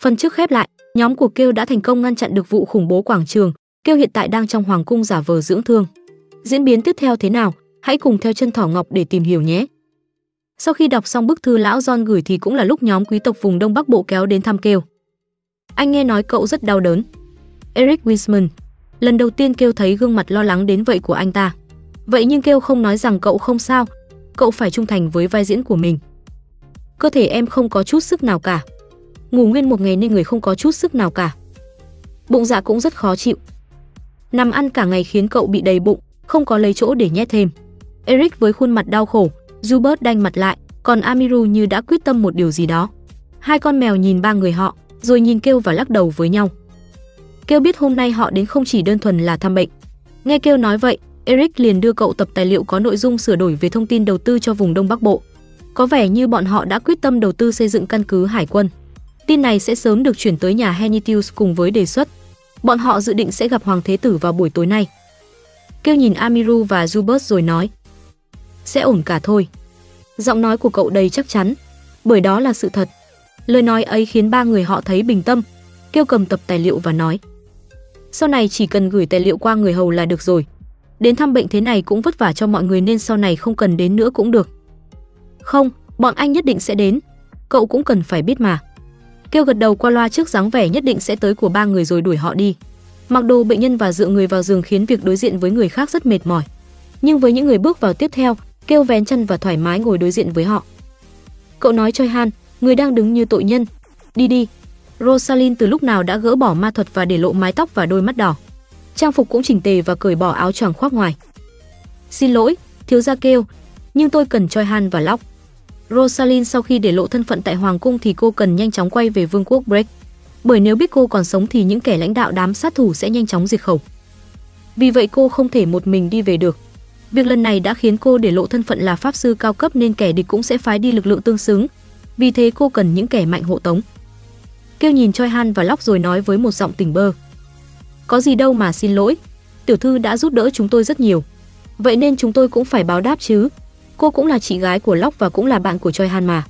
Phần trước khép lại, nhóm của Kêu đã thành công ngăn chặn được vụ khủng bố quảng trường, Kêu hiện tại đang trong hoàng cung giả vờ dưỡng thương. Diễn biến tiếp theo thế nào, hãy cùng theo chân Thỏ Ngọc để tìm hiểu nhé. Sau khi đọc xong bức thư lão John gửi thì cũng là lúc nhóm quý tộc vùng Đông Bắc Bộ kéo đến thăm Kêu. Anh nghe nói cậu rất đau đớn. Eric Wiseman, lần đầu tiên Kêu thấy gương mặt lo lắng đến vậy của anh ta. Vậy nhưng Kêu không nói rằng cậu không sao, cậu phải trung thành với vai diễn của mình. Cơ thể em không có chút sức nào cả. Ngủ nguyên một ngày nên người không có chút sức nào cả. Bụng dạ cũng rất khó chịu. Nằm ăn cả ngày khiến cậu bị đầy bụng, không có lấy chỗ để nhét thêm. Eric với khuôn mặt đau khổ, Zubert đanh mặt lại, còn Amiru như đã quyết tâm một điều gì đó. Hai con mèo nhìn ba người họ, rồi nhìn kêu và lắc đầu với nhau. Kêu biết hôm nay họ đến không chỉ đơn thuần là thăm bệnh. Nghe kêu nói vậy, Eric liền đưa cậu tập tài liệu có nội dung sửa đổi về thông tin đầu tư cho vùng Đông Bắc Bộ. Có vẻ như bọn họ đã quyết tâm đầu tư xây dựng căn cứ hải quân. Tin này sẽ sớm được chuyển tới nhà Henitius cùng với đề xuất. Bọn họ dự định sẽ gặp Hoàng Thế Tử vào buổi tối nay. Kêu nhìn Amiru và Zubert rồi nói. Sẽ ổn cả thôi. Giọng nói của cậu đầy chắc chắn, bởi đó là sự thật. Lời nói ấy khiến ba người họ thấy bình tâm. Kêu cầm tập tài liệu và nói. Sau này chỉ cần gửi tài liệu qua người hầu là được rồi. Đến thăm bệnh thế này cũng vất vả cho mọi người nên sau này không cần đến nữa cũng được. Không, bọn anh nhất định sẽ đến. Cậu cũng cần phải biết mà. Kêu gật đầu qua loa trước dáng vẻ nhất định sẽ tới của ba người rồi đuổi họ đi. Mặc đồ bệnh nhân và dựa người vào giường khiến việc đối diện với người khác rất mệt mỏi. Nhưng với những người bước vào tiếp theo, kêu vén chân và thoải mái ngồi đối diện với họ. Cậu nói Choi Han, người đang đứng như tội nhân. Đi đi. Rosalind từ lúc nào đã gỡ bỏ ma thuật và để lộ mái tóc và đôi mắt đỏ. Trang phục cũng chỉnh tề và cởi bỏ áo choàng khoác ngoài. Xin lỗi, thiếu gia kêu, nhưng tôi cần Choi Han và lóc Rosalind sau khi để lộ thân phận tại Hoàng cung thì cô cần nhanh chóng quay về Vương quốc Break. Bởi nếu biết cô còn sống thì những kẻ lãnh đạo đám sát thủ sẽ nhanh chóng diệt khẩu. Vì vậy cô không thể một mình đi về được. Việc lần này đã khiến cô để lộ thân phận là pháp sư cao cấp nên kẻ địch cũng sẽ phái đi lực lượng tương xứng. Vì thế cô cần những kẻ mạnh hộ tống. Kêu nhìn Choi Han và Lóc rồi nói với một giọng tỉnh bơ. Có gì đâu mà xin lỗi, tiểu thư đã giúp đỡ chúng tôi rất nhiều. Vậy nên chúng tôi cũng phải báo đáp chứ. Cô cũng là chị gái của Locke và cũng là bạn của Choi Han mà.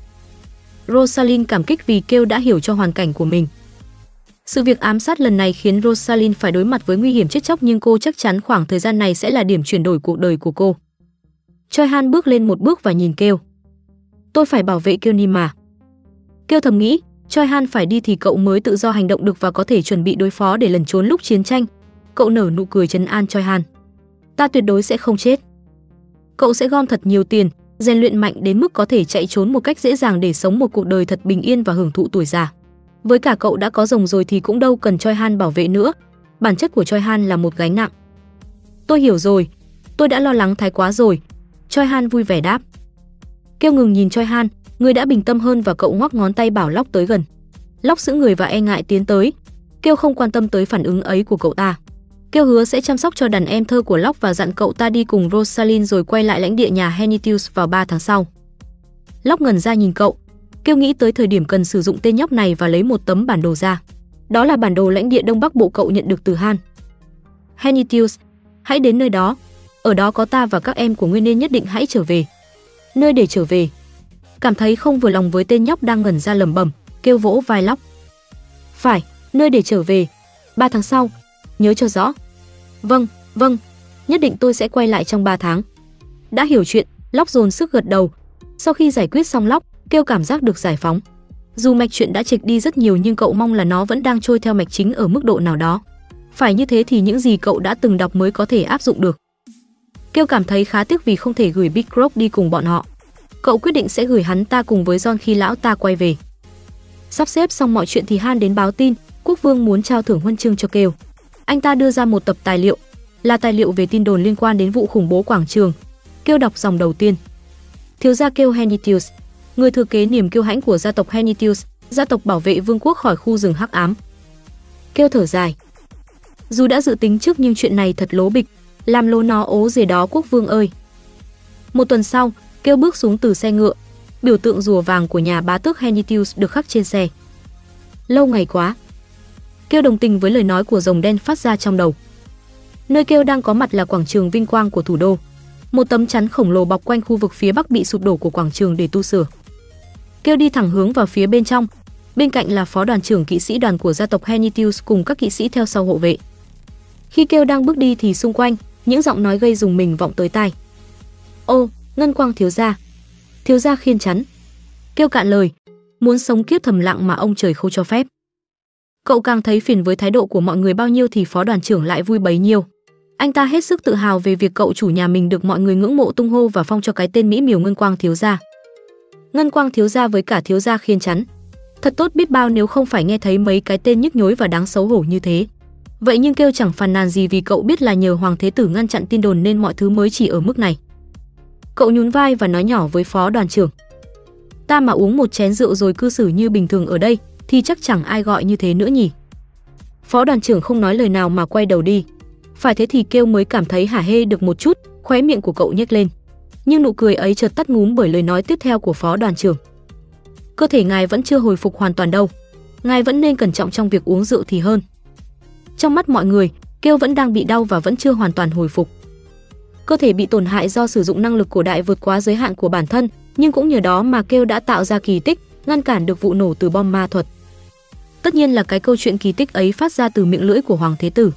Rosalind cảm kích vì kêu đã hiểu cho hoàn cảnh của mình. Sự việc ám sát lần này khiến Rosalind phải đối mặt với nguy hiểm chết chóc nhưng cô chắc chắn khoảng thời gian này sẽ là điểm chuyển đổi cuộc đời của cô. Choi Han bước lên một bước và nhìn kêu. Tôi phải bảo vệ kêu Nim mà. Kêu thầm nghĩ, Choi Han phải đi thì cậu mới tự do hành động được và có thể chuẩn bị đối phó để lẩn trốn lúc chiến tranh. Cậu nở nụ cười trấn an Choi Han. Ta tuyệt đối sẽ không chết. Cậu sẽ gom thật nhiều tiền, rèn luyện mạnh đến mức có thể chạy trốn một cách dễ dàng để sống một cuộc đời thật bình yên và hưởng thụ tuổi già. Với cả cậu đã có rồng rồi thì cũng đâu cần Choi Han bảo vệ nữa. Bản chất của Choi Han là một gánh nặng. Tôi hiểu rồi, tôi đã lo lắng thái quá rồi. Choi Han vui vẻ đáp. Kêu ngừng nhìn Choi Han, người đã bình tâm hơn và cậu ngoắc ngón tay bảo Lóc tới gần. Lóc giữ người và e ngại tiến tới. Kêu không quan tâm tới phản ứng ấy của cậu ta. Kêu hứa sẽ chăm sóc cho đàn em thơ của Lóc và dặn cậu ta đi cùng Rosalind rồi quay lại lãnh địa nhà Henitius vào 3 tháng sau. Lóc ngẩn ra nhìn cậu, kêu nghĩ tới thời điểm cần sử dụng tên nhóc này và lấy một tấm bản đồ ra. Đó là bản đồ lãnh địa Đông Bắc Bộ cậu nhận được từ Han. Henitius, hãy đến nơi đó. Ở đó có ta và các em của ngươi nên nhất định hãy trở về. Nơi để trở về. Cảm thấy không vừa lòng với tên nhóc đang ngẩn ra lầm bẩm, kêu vỗ vai lóc. Phải, nơi để trở về. Ba tháng sau, nhớ cho rõ. Vâng, vâng, nhất định tôi sẽ quay lại trong 3 tháng. Đã hiểu chuyện, Lóc dồn sức gật đầu. Sau khi giải quyết xong Lóc, kêu cảm giác được giải phóng. Dù mạch chuyện đã trịch đi rất nhiều nhưng cậu mong là nó vẫn đang trôi theo mạch chính ở mức độ nào đó. Phải như thế thì những gì cậu đã từng đọc mới có thể áp dụng được. Kêu cảm thấy khá tiếc vì không thể gửi Big Rock đi cùng bọn họ. Cậu quyết định sẽ gửi hắn ta cùng với John khi lão ta quay về. Sắp xếp xong mọi chuyện thì Han đến báo tin, quốc vương muốn trao thưởng huân chương cho Kêu. Anh ta đưa ra một tập tài liệu, là tài liệu về tin đồn liên quan đến vụ khủng bố quảng trường. Kêu đọc dòng đầu tiên. Thiếu gia Kêu Henitius, người thừa kế niềm kiêu hãnh của gia tộc Henitius, gia tộc bảo vệ vương quốc khỏi khu rừng hắc ám. Kêu thở dài. Dù đã dự tính trước nhưng chuyện này thật lố bịch, làm lố nó ố gì đó quốc vương ơi. Một tuần sau, Kêu bước xuống từ xe ngựa, biểu tượng rùa vàng của nhà bá tước Henitius được khắc trên xe. Lâu ngày quá. Kêu đồng tình với lời nói của rồng đen phát ra trong đầu. Nơi kêu đang có mặt là quảng trường vinh quang của thủ đô. Một tấm chắn khổng lồ bọc quanh khu vực phía bắc bị sụp đổ của quảng trường để tu sửa. Kêu đi thẳng hướng vào phía bên trong, bên cạnh là phó đoàn trưởng kỵ sĩ đoàn của gia tộc Henitius cùng các kỵ sĩ theo sau hộ vệ. Khi kêu đang bước đi thì xung quanh, những giọng nói gây dùng mình vọng tới tai. Ô, ngân quang thiếu gia. Thiếu gia khiên chắn. Kêu cạn lời, muốn sống kiếp thầm lặng mà ông trời không cho phép. Cậu càng thấy phiền với thái độ của mọi người bao nhiêu thì phó đoàn trưởng lại vui bấy nhiêu. Anh ta hết sức tự hào về việc cậu chủ nhà mình được mọi người ngưỡng mộ tung hô và phong cho cái tên mỹ miều Ngân Quang thiếu gia. Ngân Quang thiếu gia với cả thiếu gia khiên chắn. Thật tốt biết bao nếu không phải nghe thấy mấy cái tên nhức nhối và đáng xấu hổ như thế. Vậy nhưng kêu chẳng phàn nàn gì vì cậu biết là nhờ Hoàng Thế Tử ngăn chặn tin đồn nên mọi thứ mới chỉ ở mức này. Cậu nhún vai và nói nhỏ với phó đoàn trưởng. Ta mà uống một chén rượu rồi cư xử như bình thường ở đây thì chắc chẳng ai gọi như thế nữa nhỉ. Phó đoàn trưởng không nói lời nào mà quay đầu đi. Phải thế thì kêu mới cảm thấy hả hê được một chút, khóe miệng của cậu nhếch lên. Nhưng nụ cười ấy chợt tắt ngúm bởi lời nói tiếp theo của phó đoàn trưởng. Cơ thể ngài vẫn chưa hồi phục hoàn toàn đâu. Ngài vẫn nên cẩn trọng trong việc uống rượu thì hơn. Trong mắt mọi người, kêu vẫn đang bị đau và vẫn chưa hoàn toàn hồi phục. Cơ thể bị tổn hại do sử dụng năng lực cổ đại vượt quá giới hạn của bản thân, nhưng cũng nhờ đó mà kêu đã tạo ra kỳ tích, ngăn cản được vụ nổ từ bom ma thuật. Tất nhiên là cái câu chuyện kỳ tích ấy phát ra từ miệng lưỡi của Hoàng Thế Tử.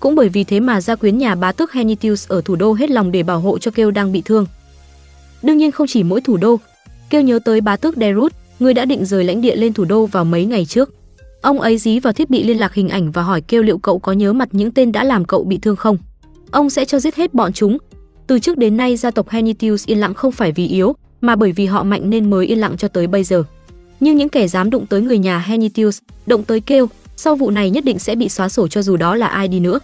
Cũng bởi vì thế mà gia quyến nhà bá tước Henitius ở thủ đô hết lòng để bảo hộ cho Kêu đang bị thương. Đương nhiên không chỉ mỗi thủ đô, Kêu nhớ tới bá tước Derut, người đã định rời lãnh địa lên thủ đô vào mấy ngày trước. Ông ấy dí vào thiết bị liên lạc hình ảnh và hỏi Kêu liệu cậu có nhớ mặt những tên đã làm cậu bị thương không. Ông sẽ cho giết hết bọn chúng. Từ trước đến nay gia tộc Henitius yên lặng không phải vì yếu, mà bởi vì họ mạnh nên mới yên lặng cho tới bây giờ nhưng những kẻ dám đụng tới người nhà Henitius, động tới kêu, sau vụ này nhất định sẽ bị xóa sổ cho dù đó là ai đi nữa.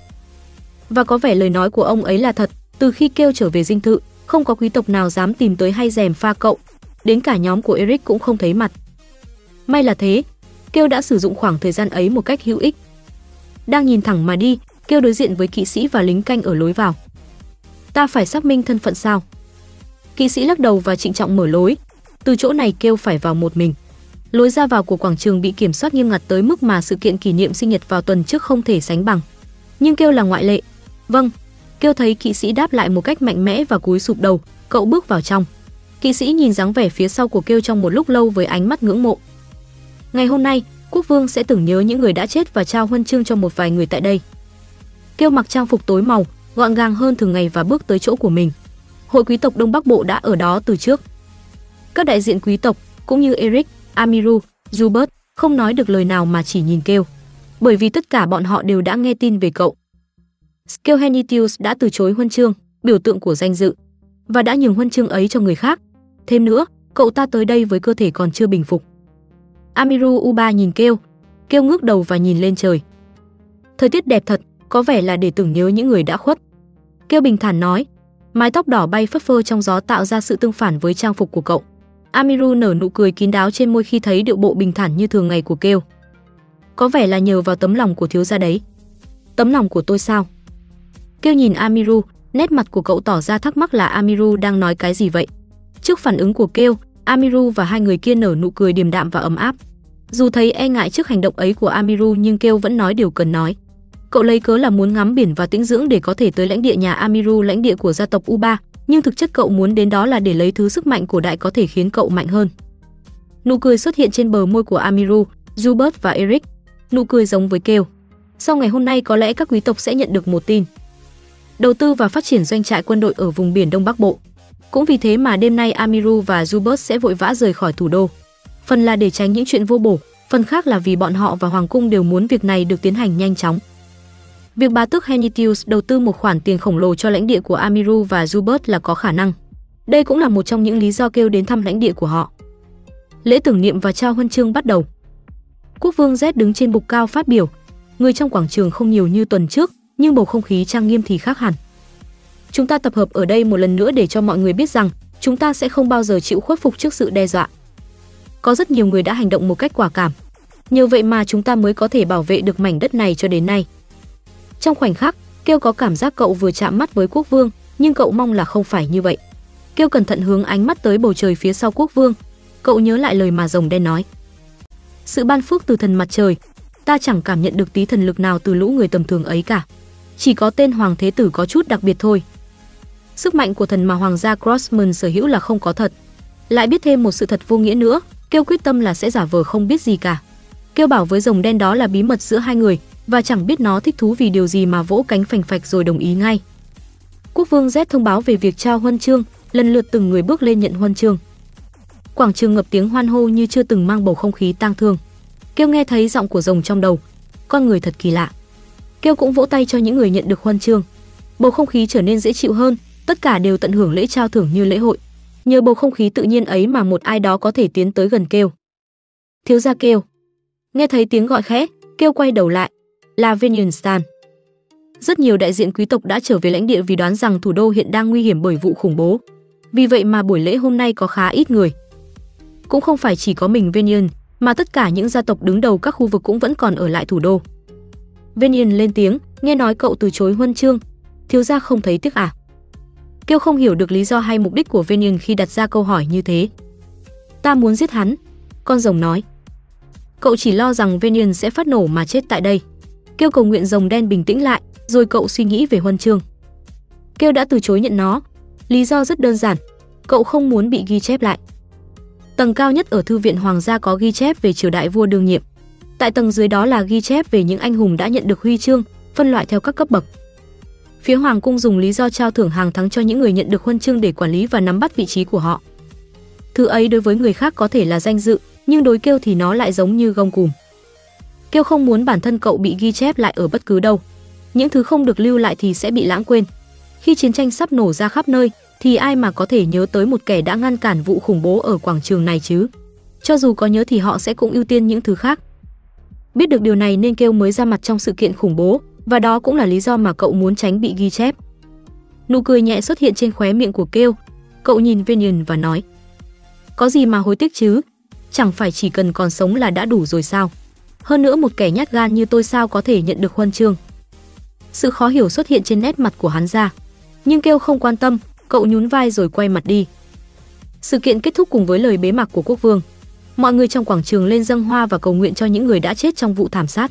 Và có vẻ lời nói của ông ấy là thật, từ khi kêu trở về dinh thự, không có quý tộc nào dám tìm tới hay rèm pha cậu, đến cả nhóm của Eric cũng không thấy mặt. May là thế, kêu đã sử dụng khoảng thời gian ấy một cách hữu ích. Đang nhìn thẳng mà đi, kêu đối diện với kỵ sĩ và lính canh ở lối vào. Ta phải xác minh thân phận sao? Kỵ sĩ lắc đầu và trịnh trọng mở lối, từ chỗ này kêu phải vào một mình. Lối ra vào của quảng trường bị kiểm soát nghiêm ngặt tới mức mà sự kiện kỷ niệm sinh nhật vào tuần trước không thể sánh bằng. Nhưng kêu là ngoại lệ. Vâng, kêu thấy kỵ sĩ đáp lại một cách mạnh mẽ và cúi sụp đầu, cậu bước vào trong. Kỵ sĩ nhìn dáng vẻ phía sau của kêu trong một lúc lâu với ánh mắt ngưỡng mộ. Ngày hôm nay, quốc vương sẽ tưởng nhớ những người đã chết và trao huân chương cho một vài người tại đây. Kêu mặc trang phục tối màu, gọn gàng hơn thường ngày và bước tới chỗ của mình. Hội quý tộc Đông Bắc Bộ đã ở đó từ trước. Các đại diện quý tộc cũng như Eric, Amiru, Zubert không nói được lời nào mà chỉ nhìn kêu. Bởi vì tất cả bọn họ đều đã nghe tin về cậu. Skelhenitius đã từ chối huân chương, biểu tượng của danh dự, và đã nhường huân chương ấy cho người khác. Thêm nữa, cậu ta tới đây với cơ thể còn chưa bình phục. Amiru Uba nhìn kêu, kêu ngước đầu và nhìn lên trời. Thời tiết đẹp thật, có vẻ là để tưởng nhớ những người đã khuất. Kêu bình thản nói, mái tóc đỏ bay phất phơ trong gió tạo ra sự tương phản với trang phục của cậu. Amiru nở nụ cười kín đáo trên môi khi thấy điệu bộ bình thản như thường ngày của Kêu. Có vẻ là nhờ vào tấm lòng của thiếu gia đấy. Tấm lòng của tôi sao? Kêu nhìn Amiru, nét mặt của cậu tỏ ra thắc mắc là Amiru đang nói cái gì vậy. Trước phản ứng của Kêu, Amiru và hai người kia nở nụ cười điềm đạm và ấm áp. Dù thấy e ngại trước hành động ấy của Amiru nhưng Kêu vẫn nói điều cần nói. Cậu lấy cớ là muốn ngắm biển và tĩnh dưỡng để có thể tới lãnh địa nhà Amiru, lãnh địa của gia tộc Uba, nhưng thực chất cậu muốn đến đó là để lấy thứ sức mạnh của đại có thể khiến cậu mạnh hơn. Nụ cười xuất hiện trên bờ môi của Amiru, Jubert và Eric. Nụ cười giống với kêu. Sau ngày hôm nay có lẽ các quý tộc sẽ nhận được một tin. Đầu tư và phát triển doanh trại quân đội ở vùng biển Đông Bắc Bộ. Cũng vì thế mà đêm nay Amiru và Jubert sẽ vội vã rời khỏi thủ đô. Phần là để tránh những chuyện vô bổ, phần khác là vì bọn họ và hoàng cung đều muốn việc này được tiến hành nhanh chóng. Việc bá tước Henitius đầu tư một khoản tiền khổng lồ cho lãnh địa của Amiru và Zubert là có khả năng. Đây cũng là một trong những lý do kêu đến thăm lãnh địa của họ. Lễ tưởng niệm và trao huân chương bắt đầu. Quốc vương Z đứng trên bục cao phát biểu. Người trong quảng trường không nhiều như tuần trước, nhưng bầu không khí trang nghiêm thì khác hẳn. Chúng ta tập hợp ở đây một lần nữa để cho mọi người biết rằng chúng ta sẽ không bao giờ chịu khuất phục trước sự đe dọa. Có rất nhiều người đã hành động một cách quả cảm. Nhờ vậy mà chúng ta mới có thể bảo vệ được mảnh đất này cho đến nay. Trong khoảnh khắc, Kêu có cảm giác cậu vừa chạm mắt với quốc vương, nhưng cậu mong là không phải như vậy. Kêu cẩn thận hướng ánh mắt tới bầu trời phía sau quốc vương. Cậu nhớ lại lời mà rồng đen nói. Sự ban phước từ thần mặt trời, ta chẳng cảm nhận được tí thần lực nào từ lũ người tầm thường ấy cả. Chỉ có tên hoàng thế tử có chút đặc biệt thôi. Sức mạnh của thần mà hoàng gia Crossman sở hữu là không có thật. Lại biết thêm một sự thật vô nghĩa nữa, kêu quyết tâm là sẽ giả vờ không biết gì cả. Kêu bảo với rồng đen đó là bí mật giữa hai người và chẳng biết nó thích thú vì điều gì mà vỗ cánh phành phạch rồi đồng ý ngay. Quốc vương Z thông báo về việc trao huân chương, lần lượt từng người bước lên nhận huân chương. Quảng trường ngập tiếng hoan hô như chưa từng mang bầu không khí tang thương. Kêu nghe thấy giọng của rồng trong đầu, con người thật kỳ lạ. Kêu cũng vỗ tay cho những người nhận được huân chương. Bầu không khí trở nên dễ chịu hơn, tất cả đều tận hưởng lễ trao thưởng như lễ hội. Nhờ bầu không khí tự nhiên ấy mà một ai đó có thể tiến tới gần kêu. Thiếu gia kêu. Nghe thấy tiếng gọi khẽ, kêu quay đầu lại, là Venunstan. Rất nhiều đại diện quý tộc đã trở về lãnh địa vì đoán rằng thủ đô hiện đang nguy hiểm bởi vụ khủng bố. Vì vậy mà buổi lễ hôm nay có khá ít người. Cũng không phải chỉ có mình Venian, mà tất cả những gia tộc đứng đầu các khu vực cũng vẫn còn ở lại thủ đô. Venian lên tiếng, nghe nói cậu từ chối huân chương, thiếu gia không thấy tiếc à? Kiêu không hiểu được lý do hay mục đích của Venian khi đặt ra câu hỏi như thế. Ta muốn giết hắn, con rồng nói. Cậu chỉ lo rằng Venian sẽ phát nổ mà chết tại đây kêu cầu nguyện rồng đen bình tĩnh lại, rồi cậu suy nghĩ về huân chương. Kêu đã từ chối nhận nó. Lý do rất đơn giản, cậu không muốn bị ghi chép lại. Tầng cao nhất ở thư viện hoàng gia có ghi chép về triều đại vua đương nhiệm. Tại tầng dưới đó là ghi chép về những anh hùng đã nhận được huy chương, phân loại theo các cấp bậc. Phía hoàng cung dùng lý do trao thưởng hàng tháng cho những người nhận được huân chương để quản lý và nắm bắt vị trí của họ. Thứ ấy đối với người khác có thể là danh dự, nhưng đối kêu thì nó lại giống như gông cùm. Kêu không muốn bản thân cậu bị ghi chép lại ở bất cứ đâu. Những thứ không được lưu lại thì sẽ bị lãng quên. Khi chiến tranh sắp nổ ra khắp nơi, thì ai mà có thể nhớ tới một kẻ đã ngăn cản vụ khủng bố ở quảng trường này chứ? Cho dù có nhớ thì họ sẽ cũng ưu tiên những thứ khác. Biết được điều này nên kêu mới ra mặt trong sự kiện khủng bố, và đó cũng là lý do mà cậu muốn tránh bị ghi chép. Nụ cười nhẹ xuất hiện trên khóe miệng của kêu. Cậu nhìn Venian và nói: "Có gì mà hối tiếc chứ? Chẳng phải chỉ cần còn sống là đã đủ rồi sao? Hơn nữa một kẻ nhát gan như tôi sao có thể nhận được huân chương?" Sự khó hiểu xuất hiện trên nét mặt của hắn ra, nhưng kêu không quan tâm, cậu nhún vai rồi quay mặt đi. Sự kiện kết thúc cùng với lời bế mạc của quốc vương. Mọi người trong quảng trường lên dâng hoa và cầu nguyện cho những người đã chết trong vụ thảm sát.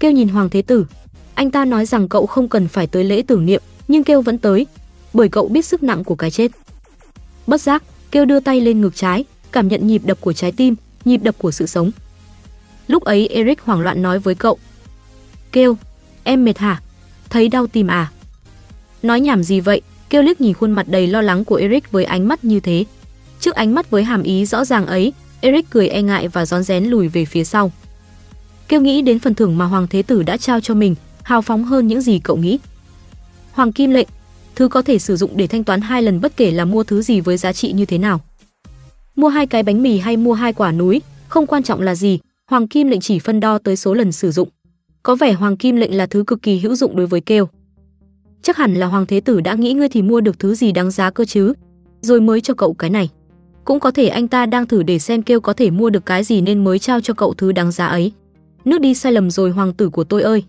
Kêu nhìn Hoàng Thế Tử, anh ta nói rằng cậu không cần phải tới lễ tưởng niệm, nhưng Kêu vẫn tới, bởi cậu biết sức nặng của cái chết. Bất giác, Kêu đưa tay lên ngực trái, cảm nhận nhịp đập của trái tim, nhịp đập của sự sống. Lúc ấy Eric hoảng loạn nói với cậu. Kêu, em mệt hả? Thấy đau tim à? Nói nhảm gì vậy? Kêu liếc nhìn khuôn mặt đầy lo lắng của Eric với ánh mắt như thế. Trước ánh mắt với hàm ý rõ ràng ấy, Eric cười e ngại và rón rén lùi về phía sau. Kêu nghĩ đến phần thưởng mà Hoàng Thế Tử đã trao cho mình, hào phóng hơn những gì cậu nghĩ. Hoàng Kim lệnh, thứ có thể sử dụng để thanh toán hai lần bất kể là mua thứ gì với giá trị như thế nào. Mua hai cái bánh mì hay mua hai quả núi, không quan trọng là gì, Hoàng Kim lệnh chỉ phân đo tới số lần sử dụng. Có vẻ Hoàng Kim lệnh là thứ cực kỳ hữu dụng đối với kêu. Chắc hẳn là Hoàng Thế Tử đã nghĩ ngươi thì mua được thứ gì đáng giá cơ chứ, rồi mới cho cậu cái này. Cũng có thể anh ta đang thử để xem kêu có thể mua được cái gì nên mới trao cho cậu thứ đáng giá ấy. Nước đi sai lầm rồi hoàng tử của tôi ơi.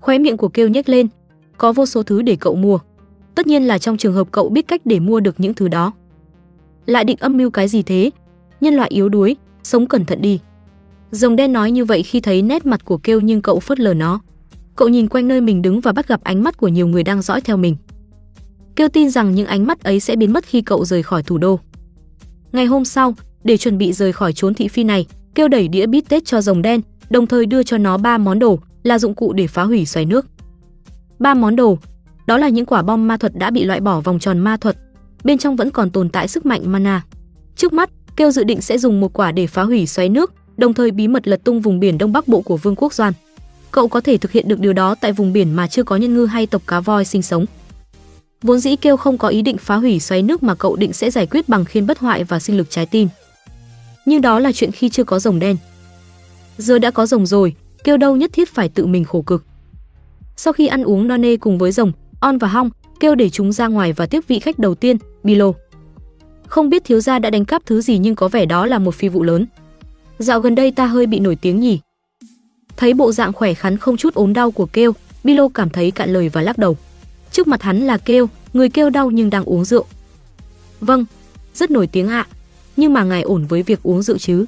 Khóe miệng của kêu nhếch lên, có vô số thứ để cậu mua. Tất nhiên là trong trường hợp cậu biết cách để mua được những thứ đó. Lại định âm mưu cái gì thế? Nhân loại yếu đuối, sống cẩn thận đi. Rồng đen nói như vậy khi thấy nét mặt của kêu nhưng cậu phớt lờ nó. Cậu nhìn quanh nơi mình đứng và bắt gặp ánh mắt của nhiều người đang dõi theo mình. Kêu tin rằng những ánh mắt ấy sẽ biến mất khi cậu rời khỏi thủ đô. Ngày hôm sau, để chuẩn bị rời khỏi chốn thị phi này, kêu đẩy đĩa bít tết cho rồng đen, đồng thời đưa cho nó ba món đồ, là dụng cụ để phá hủy xoáy nước. Ba món đồ, đó là những quả bom ma thuật đã bị loại bỏ vòng tròn ma thuật, bên trong vẫn còn tồn tại sức mạnh mana. Trước mắt, Kêu dự định sẽ dùng một quả để phá hủy xoáy nước, đồng thời bí mật lật tung vùng biển đông bắc bộ của Vương quốc Doan. Cậu có thể thực hiện được điều đó tại vùng biển mà chưa có nhân ngư hay tộc cá voi sinh sống. Vốn dĩ Kêu không có ý định phá hủy xoáy nước mà cậu định sẽ giải quyết bằng khiên bất hoại và sinh lực trái tim. Nhưng đó là chuyện khi chưa có rồng đen. Giờ đã có rồng rồi, Kêu đâu nhất thiết phải tự mình khổ cực. Sau khi ăn uống no nê cùng với rồng, On và Hong, Kêu để chúng ra ngoài và tiếp vị khách đầu tiên, Bilo. Không biết thiếu gia đã đánh cắp thứ gì nhưng có vẻ đó là một phi vụ lớn. Dạo gần đây ta hơi bị nổi tiếng nhỉ. Thấy bộ dạng khỏe khắn không chút ốm đau của Kêu, Bilo cảm thấy cạn lời và lắc đầu. Trước mặt hắn là Kêu, người kêu đau nhưng đang uống rượu. Vâng, rất nổi tiếng ạ, nhưng mà ngài ổn với việc uống rượu chứ?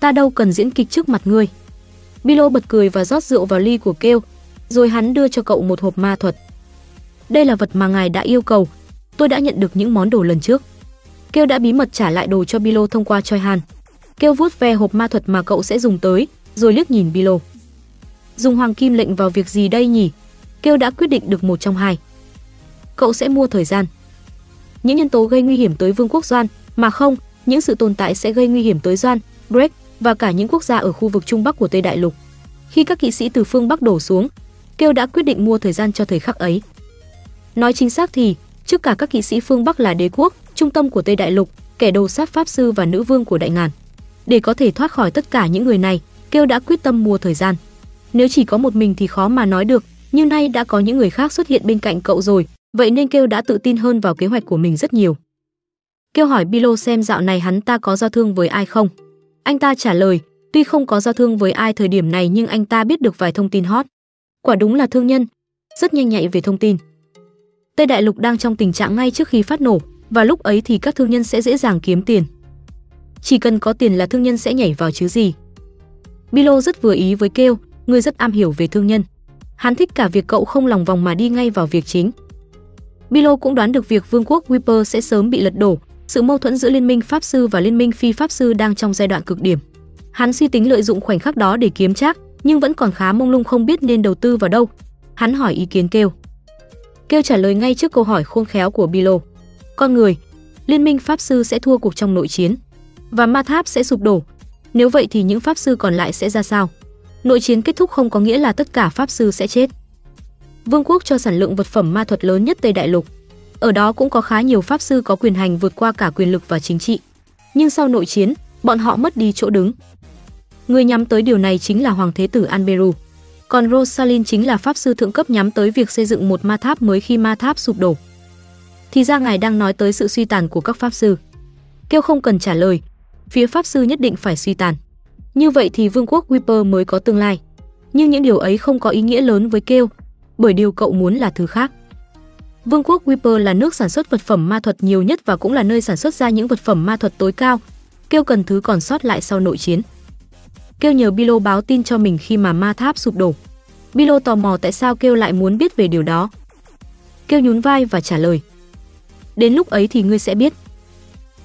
Ta đâu cần diễn kịch trước mặt ngươi. Bilo bật cười và rót rượu vào ly của Kêu, rồi hắn đưa cho cậu một hộp ma thuật. Đây là vật mà ngài đã yêu cầu, tôi đã nhận được những món đồ lần trước. Kêu đã bí mật trả lại đồ cho Bilo thông qua Choi Han. Kêu vuốt ve hộp ma thuật mà cậu sẽ dùng tới, rồi liếc nhìn Bilo. Dùng hoàng kim lệnh vào việc gì đây nhỉ? Kêu đã quyết định được một trong hai. Cậu sẽ mua thời gian. Những nhân tố gây nguy hiểm tới Vương quốc Doan, mà không, những sự tồn tại sẽ gây nguy hiểm tới Doan, Break và cả những quốc gia ở khu vực Trung Bắc của Tây Đại Lục. Khi các kỵ sĩ từ phương Bắc đổ xuống, Kêu đã quyết định mua thời gian cho thời khắc ấy. Nói chính xác thì, trước cả các kỵ sĩ phương Bắc là đế quốc, trung tâm của Tây Đại Lục, kẻ đầu sát pháp sư và nữ vương của Đại Ngàn. Để có thể thoát khỏi tất cả những người này, Kêu đã quyết tâm mua thời gian. Nếu chỉ có một mình thì khó mà nói được, nhưng nay đã có những người khác xuất hiện bên cạnh cậu rồi, vậy nên Kêu đã tự tin hơn vào kế hoạch của mình rất nhiều. Kêu hỏi Bilo xem dạo này hắn ta có giao thương với ai không. Anh ta trả lời, tuy không có giao thương với ai thời điểm này nhưng anh ta biết được vài thông tin hot. Quả đúng là thương nhân, rất nhanh nhạy về thông tin. Tây Đại Lục đang trong tình trạng ngay trước khi phát nổ, và lúc ấy thì các thương nhân sẽ dễ dàng kiếm tiền. Chỉ cần có tiền là thương nhân sẽ nhảy vào chứ gì. Bilo rất vừa ý với kêu, người rất am hiểu về thương nhân. Hắn thích cả việc cậu không lòng vòng mà đi ngay vào việc chính. Bilo cũng đoán được việc vương quốc Weeper sẽ sớm bị lật đổ, sự mâu thuẫn giữa liên minh pháp sư và liên minh phi pháp sư đang trong giai đoạn cực điểm. Hắn suy tính lợi dụng khoảnh khắc đó để kiếm trác, nhưng vẫn còn khá mông lung không biết nên đầu tư vào đâu. Hắn hỏi ý kiến kêu. Kêu trả lời ngay trước câu hỏi khôn khéo của Bilo. Con người, liên minh pháp sư sẽ thua cuộc trong nội chiến và ma tháp sẽ sụp đổ. Nếu vậy thì những pháp sư còn lại sẽ ra sao? Nội chiến kết thúc không có nghĩa là tất cả pháp sư sẽ chết. Vương quốc cho sản lượng vật phẩm ma thuật lớn nhất Tây Đại Lục. Ở đó cũng có khá nhiều pháp sư có quyền hành vượt qua cả quyền lực và chính trị. Nhưng sau nội chiến, bọn họ mất đi chỗ đứng. Người nhắm tới điều này chính là Hoàng Thế tử Anberu. Còn Rosalind chính là pháp sư thượng cấp nhắm tới việc xây dựng một ma tháp mới khi ma tháp sụp đổ. Thì ra ngài đang nói tới sự suy tàn của các pháp sư. Kêu không cần trả lời, phía pháp sư nhất định phải suy tàn. Như vậy thì vương quốc Weeper mới có tương lai. Nhưng những điều ấy không có ý nghĩa lớn với Kêu, bởi điều cậu muốn là thứ khác. Vương quốc Weeper là nước sản xuất vật phẩm ma thuật nhiều nhất và cũng là nơi sản xuất ra những vật phẩm ma thuật tối cao. Kêu cần thứ còn sót lại sau nội chiến. Kêu nhờ Bilo báo tin cho mình khi mà ma tháp sụp đổ. Bilo tò mò tại sao Kêu lại muốn biết về điều đó. Kêu nhún vai và trả lời. Đến lúc ấy thì ngươi sẽ biết.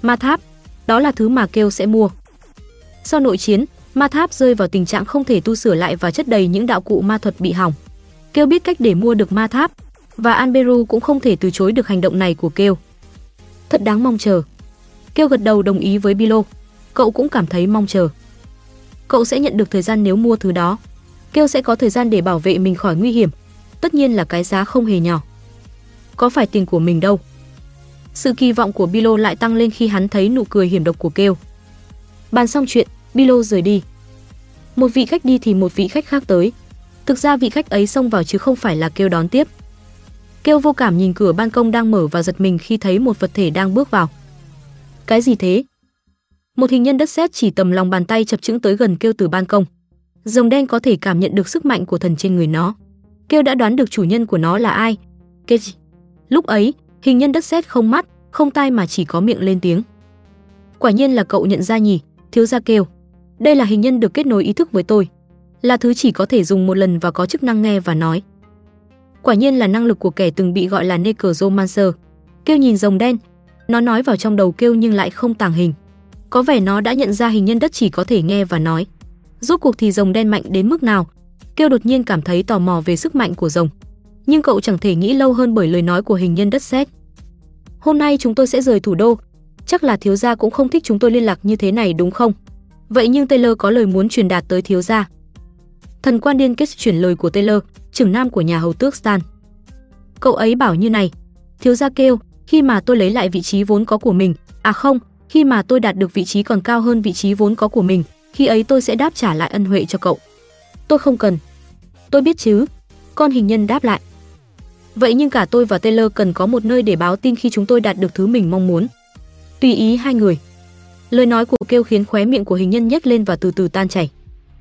Ma tháp, đó là thứ mà Kêu sẽ mua. Sau nội chiến, ma tháp rơi vào tình trạng không thể tu sửa lại và chất đầy những đạo cụ ma thuật bị hỏng. Kêu biết cách để mua được ma tháp, và Anberu cũng không thể từ chối được hành động này của Kêu. Thật đáng mong chờ. Kêu gật đầu đồng ý với Bilo. Cậu cũng cảm thấy mong chờ. Cậu sẽ nhận được thời gian nếu mua thứ đó. Kêu sẽ có thời gian để bảo vệ mình khỏi nguy hiểm. Tất nhiên là cái giá không hề nhỏ. Có phải tiền của mình đâu. Sự kỳ vọng của Bilo lại tăng lên khi hắn thấy nụ cười hiểm độc của Kêu. Bàn xong chuyện, Bilo rời đi. Một vị khách đi thì một vị khách khác tới. Thực ra vị khách ấy xông vào chứ không phải là Kêu đón tiếp. Kêu vô cảm nhìn cửa ban công đang mở và giật mình khi thấy một vật thể đang bước vào. Cái gì thế? Một hình nhân đất sét chỉ tầm lòng bàn tay chập chững tới gần Kêu từ ban công. Rồng đen có thể cảm nhận được sức mạnh của thần trên người nó. Kêu đã đoán được chủ nhân của nó là ai. Kêu Lúc ấy, hình nhân đất sét không mắt, không tai mà chỉ có miệng lên tiếng. Quả nhiên là cậu nhận ra nhỉ, thiếu gia kêu. Đây là hình nhân được kết nối ý thức với tôi. Là thứ chỉ có thể dùng một lần và có chức năng nghe và nói. Quả nhiên là năng lực của kẻ từng bị gọi là Necromancer. Kêu nhìn rồng đen, nó nói vào trong đầu kêu nhưng lại không tàng hình. Có vẻ nó đã nhận ra hình nhân đất chỉ có thể nghe và nói. Rốt cuộc thì rồng đen mạnh đến mức nào? Kêu đột nhiên cảm thấy tò mò về sức mạnh của rồng. Nhưng cậu chẳng thể nghĩ lâu hơn bởi lời nói của hình nhân đất sét. Hôm nay chúng tôi sẽ rời thủ đô. Chắc là thiếu gia cũng không thích chúng tôi liên lạc như thế này đúng không? Vậy nhưng Taylor có lời muốn truyền đạt tới thiếu gia. Thần quan điên kết chuyển lời của Taylor, trưởng nam của nhà hầu tước Stan. Cậu ấy bảo như này, thiếu gia kêu, khi mà tôi lấy lại vị trí vốn có của mình, à không, khi mà tôi đạt được vị trí còn cao hơn vị trí vốn có của mình, khi ấy tôi sẽ đáp trả lại ân huệ cho cậu. Tôi không cần. Tôi biết chứ. Con hình nhân đáp lại. Vậy nhưng cả tôi và Taylor cần có một nơi để báo tin khi chúng tôi đạt được thứ mình mong muốn. Tùy ý hai người. Lời nói của kêu khiến khóe miệng của hình nhân nhếch lên và từ từ tan chảy.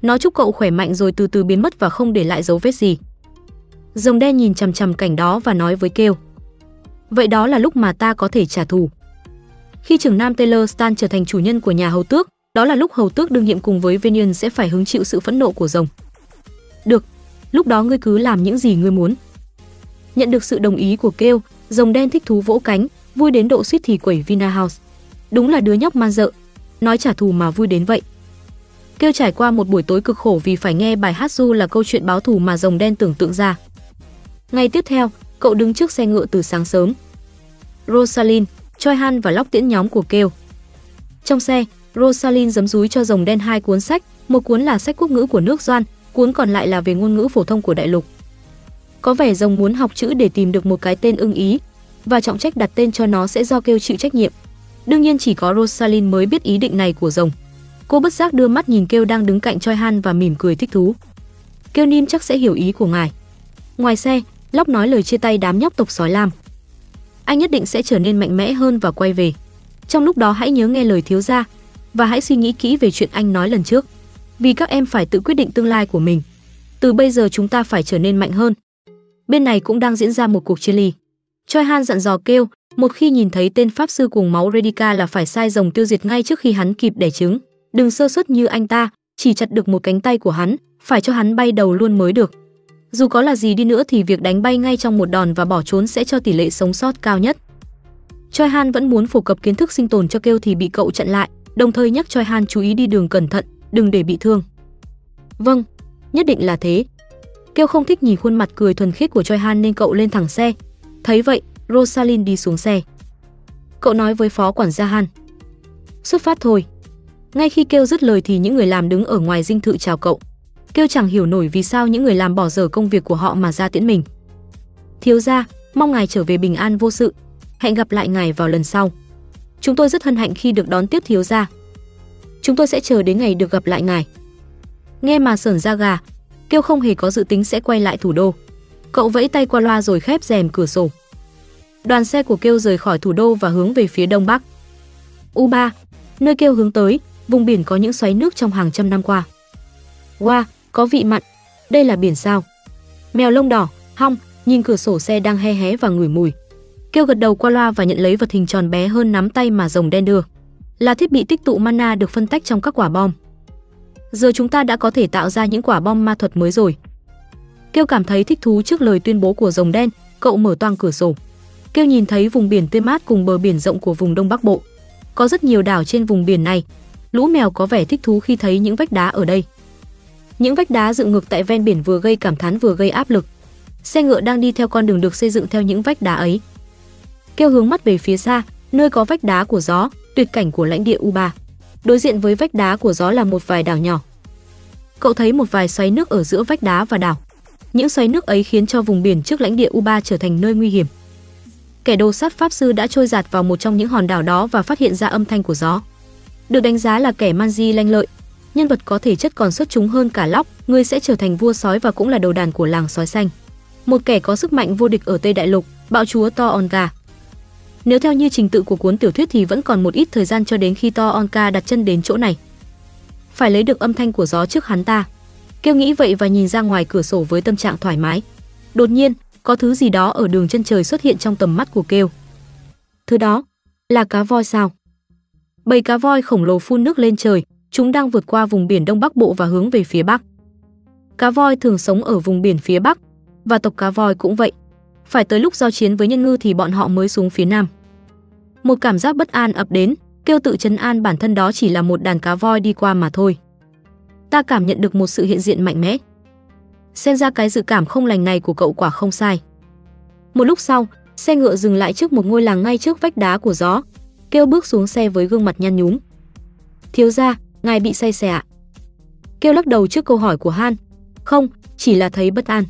Nó chúc cậu khỏe mạnh rồi từ từ biến mất và không để lại dấu vết gì. Rồng đen nhìn chằm chằm cảnh đó và nói với kêu. Vậy đó là lúc mà ta có thể trả thù. Khi trưởng nam Taylor Stan trở thành chủ nhân của nhà hầu tước, đó là lúc hầu tước đương nhiệm cùng với Venian sẽ phải hứng chịu sự phẫn nộ của rồng. Được, lúc đó ngươi cứ làm những gì ngươi muốn. Nhận được sự đồng ý của kêu, rồng đen thích thú vỗ cánh, vui đến độ suýt thì quẩy Vina House. Đúng là đứa nhóc man dợ. nói trả thù mà vui đến vậy. Kêu trải qua một buổi tối cực khổ vì phải nghe bài hát du là câu chuyện báo thù mà rồng đen tưởng tượng ra. Ngày tiếp theo, cậu đứng trước xe ngựa từ sáng sớm. Rosalind, Choi Han và Lóc tiễn nhóm của Kêu. Trong xe, Rosalind giấm dúi cho rồng đen hai cuốn sách, một cuốn là sách quốc ngữ của nước Doan, cuốn còn lại là về ngôn ngữ phổ thông của đại lục. Có vẻ rồng muốn học chữ để tìm được một cái tên ưng ý, và trọng trách đặt tên cho nó sẽ do kêu chịu trách nhiệm. Đương nhiên chỉ có Rosalind mới biết ý định này của rồng. Cô bất giác đưa mắt nhìn kêu đang đứng cạnh Choi Han và mỉm cười thích thú. Kêu Nim chắc sẽ hiểu ý của ngài. Ngoài xe, Lóc nói lời chia tay đám nhóc tộc sói lam. Anh nhất định sẽ trở nên mạnh mẽ hơn và quay về. Trong lúc đó hãy nhớ nghe lời thiếu gia và hãy suy nghĩ kỹ về chuyện anh nói lần trước. Vì các em phải tự quyết định tương lai của mình. Từ bây giờ chúng ta phải trở nên mạnh hơn. Bên này cũng đang diễn ra một cuộc chia ly. Choi Han dặn dò kêu, một khi nhìn thấy tên pháp sư cùng máu Redica là phải sai rồng tiêu diệt ngay trước khi hắn kịp đẻ trứng. Đừng sơ suất như anh ta, chỉ chặt được một cánh tay của hắn, phải cho hắn bay đầu luôn mới được. Dù có là gì đi nữa thì việc đánh bay ngay trong một đòn và bỏ trốn sẽ cho tỷ lệ sống sót cao nhất. Choi Han vẫn muốn phổ cập kiến thức sinh tồn cho kêu thì bị cậu chặn lại, đồng thời nhắc Choi Han chú ý đi đường cẩn thận, đừng để bị thương. Vâng, nhất định là thế. Kêu không thích nhìn khuôn mặt cười thuần khiết của Choi Han nên cậu lên thẳng xe. Thấy vậy, Rosalind đi xuống xe. Cậu nói với phó quản gia Han. Xuất phát thôi. Ngay khi kêu dứt lời thì những người làm đứng ở ngoài dinh thự chào cậu. Kêu chẳng hiểu nổi vì sao những người làm bỏ dở công việc của họ mà ra tiễn mình. Thiếu gia, mong ngài trở về bình an vô sự. Hẹn gặp lại ngài vào lần sau. Chúng tôi rất hân hạnh khi được đón tiếp thiếu gia. Chúng tôi sẽ chờ đến ngày được gặp lại ngài. Nghe mà sởn da gà, Kêu không hề có dự tính sẽ quay lại thủ đô. Cậu vẫy tay qua loa rồi khép rèm cửa sổ. Đoàn xe của Kêu rời khỏi thủ đô và hướng về phía đông bắc. U3, nơi Kêu hướng tới, vùng biển có những xoáy nước trong hàng trăm năm qua. Wow, có vị mặn. Đây là biển sao? Mèo lông đỏ, hong, nhìn cửa sổ xe đang he hé và ngửi mùi. Kêu gật đầu qua loa và nhận lấy vật hình tròn bé hơn nắm tay mà rồng đen đưa. Là thiết bị tích tụ mana được phân tách trong các quả bom. Giờ chúng ta đã có thể tạo ra những quả bom ma thuật mới rồi. Kêu cảm thấy thích thú trước lời tuyên bố của rồng đen, cậu mở toang cửa sổ. Kêu nhìn thấy vùng biển tươi mát cùng bờ biển rộng của vùng Đông Bắc Bộ. Có rất nhiều đảo trên vùng biển này. Lũ mèo có vẻ thích thú khi thấy những vách đá ở đây. Những vách đá dựng ngược tại ven biển vừa gây cảm thán vừa gây áp lực. Xe ngựa đang đi theo con đường được xây dựng theo những vách đá ấy. Kêu hướng mắt về phía xa, nơi có vách đá của gió, tuyệt cảnh của lãnh địa U3. Đối diện với vách đá của gió là một vài đảo nhỏ. Cậu thấy một vài xoáy nước ở giữa vách đá và đảo. Những xoáy nước ấy khiến cho vùng biển trước lãnh địa U3 trở thành nơi nguy hiểm. Kẻ đồ sát pháp sư đã trôi giạt vào một trong những hòn đảo đó và phát hiện ra âm thanh của gió. Được đánh giá là kẻ man di lanh lợi, nhân vật có thể chất còn xuất chúng hơn cả lóc, người sẽ trở thành vua sói và cũng là đầu đàn của làng sói xanh. Một kẻ có sức mạnh vô địch ở Tây Đại Lục, bạo chúa To Onga. Nếu theo như trình tự của cuốn tiểu thuyết thì vẫn còn một ít thời gian cho đến khi To Onka đặt chân đến chỗ này. Phải lấy được âm thanh của gió trước hắn ta. Kêu nghĩ vậy và nhìn ra ngoài cửa sổ với tâm trạng thoải mái. Đột nhiên, có thứ gì đó ở đường chân trời xuất hiện trong tầm mắt của Kêu. Thứ đó là cá voi sao? Bầy cá voi khổng lồ phun nước lên trời, chúng đang vượt qua vùng biển Đông Bắc Bộ và hướng về phía Bắc. Cá voi thường sống ở vùng biển phía Bắc, và tộc cá voi cũng vậy. Phải tới lúc giao chiến với nhân ngư thì bọn họ mới xuống phía Nam. Một cảm giác bất an ập đến, kêu tự chấn an bản thân đó chỉ là một đàn cá voi đi qua mà thôi. Ta cảm nhận được một sự hiện diện mạnh mẽ. Xem ra cái dự cảm không lành này của cậu quả không sai. Một lúc sau, xe ngựa dừng lại trước một ngôi làng ngay trước vách đá của gió. Kêu bước xuống xe với gương mặt nhăn nhúm. Thiếu gia, ngài bị say xè ạ. Kêu lắc đầu trước câu hỏi của Han. Không, chỉ là thấy bất an.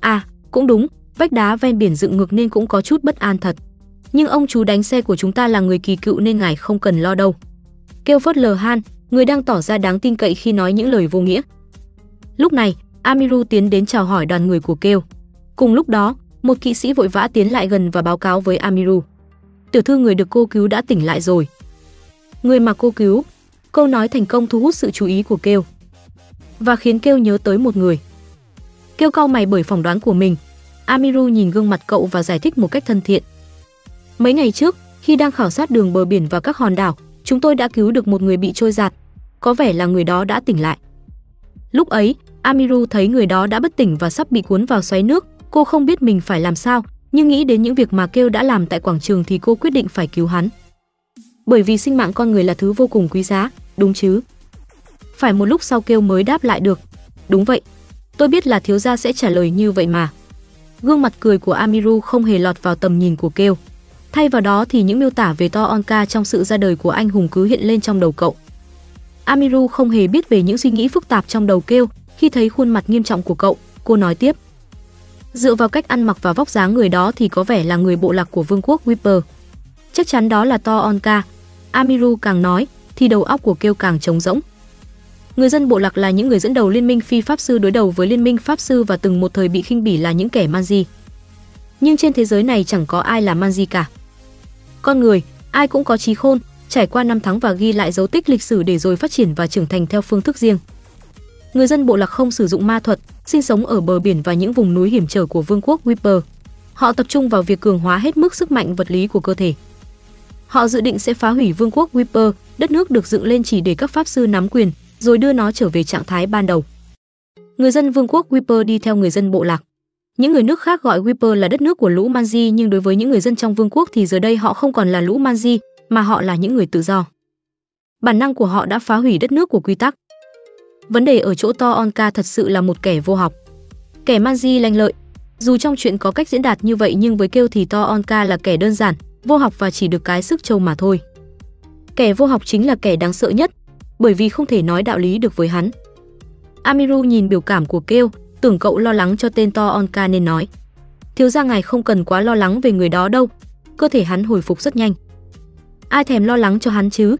À, cũng đúng, vách đá ven biển dựng ngược nên cũng có chút bất an thật. Nhưng ông chú đánh xe của chúng ta là người kỳ cựu nên ngài không cần lo đâu. Kêu phớt lờ Han, người đang tỏ ra đáng tin cậy khi nói những lời vô nghĩa. Lúc này, Amiru tiến đến chào hỏi đoàn người của Kêu. Cùng lúc đó, một kỵ sĩ vội vã tiến lại gần và báo cáo với Amiru. Tiểu thư người được cô cứu đã tỉnh lại rồi. Người mà cô cứu, câu nói thành công thu hút sự chú ý của Kêu. Và khiến Kêu nhớ tới một người. Kêu cau mày bởi phỏng đoán của mình. Amiru nhìn gương mặt cậu và giải thích một cách thân thiện. Mấy ngày trước, khi đang khảo sát đường bờ biển và các hòn đảo, chúng tôi đã cứu được một người bị trôi giạt. Có vẻ là người đó đã tỉnh lại. Lúc ấy, Amiru thấy người đó đã bất tỉnh và sắp bị cuốn vào xoáy nước. Cô không biết mình phải làm sao, nhưng nghĩ đến những việc mà kêu đã làm tại quảng trường thì cô quyết định phải cứu hắn. bởi vì sinh mạng con người là thứ vô cùng quý giá, đúng chứ? Phải một lúc sau kêu mới đáp lại được. Đúng vậy. Tôi biết là thiếu gia sẽ trả lời như vậy mà. Gương mặt cười của Amiru không hề lọt vào tầm nhìn của kêu. Thay vào đó thì những miêu tả về To Onka trong sự ra đời của anh hùng cứ hiện lên trong đầu cậu. Amiru không hề biết về những suy nghĩ phức tạp trong đầu kêu, khi thấy khuôn mặt nghiêm trọng của cậu, cô nói tiếp. Dựa vào cách ăn mặc và vóc dáng người đó thì có vẻ là người bộ lạc của vương quốc Whisper. Chắc chắn đó là To Onka. Amiru càng nói, thì đầu óc của kêu càng trống rỗng. Người dân bộ lạc là những người dẫn đầu liên minh phi pháp sư đối đầu với liên minh pháp sư và từng một thời bị khinh bỉ là những kẻ Manji. Nhưng trên thế giới này chẳng có ai là Manji cả. Con người, ai cũng có trí khôn, trải qua năm tháng và ghi lại dấu tích lịch sử để rồi phát triển và trưởng thành theo phương thức riêng. Người dân bộ lạc không sử dụng ma thuật, sinh sống ở bờ biển và những vùng núi hiểm trở của vương quốc Whisper. Họ tập trung vào việc cường hóa hết mức sức mạnh vật lý của cơ thể. Họ dự định sẽ phá hủy vương quốc Whisper, đất nước được dựng lên chỉ để các pháp sư nắm quyền, rồi đưa nó trở về trạng thái ban đầu. Người dân vương quốc Weeper đi theo người dân bộ lạc. Những người nước khác gọi Weeper là đất nước của lũ Manji nhưng đối với những người dân trong vương quốc thì giờ đây họ không còn là lũ Manji mà họ là những người tự do. Bản năng của họ đã phá hủy đất nước của quy tắc. Vấn đề ở chỗ To Onka thật sự là một kẻ vô học. Kẻ Manji lanh lợi. Dù trong chuyện có cách diễn đạt như vậy nhưng với kêu thì To Onka là kẻ đơn giản, vô học và chỉ được cái sức trâu mà thôi. Kẻ vô học chính là kẻ đáng sợ nhất, bởi vì không thể nói đạo lý được với hắn. Amiru nhìn biểu cảm của kêu, tưởng cậu lo lắng cho tên To Onka nên nói. Thiếu gia ngài không cần quá lo lắng về người đó đâu, cơ thể hắn hồi phục rất nhanh. Ai thèm lo lắng cho hắn chứ?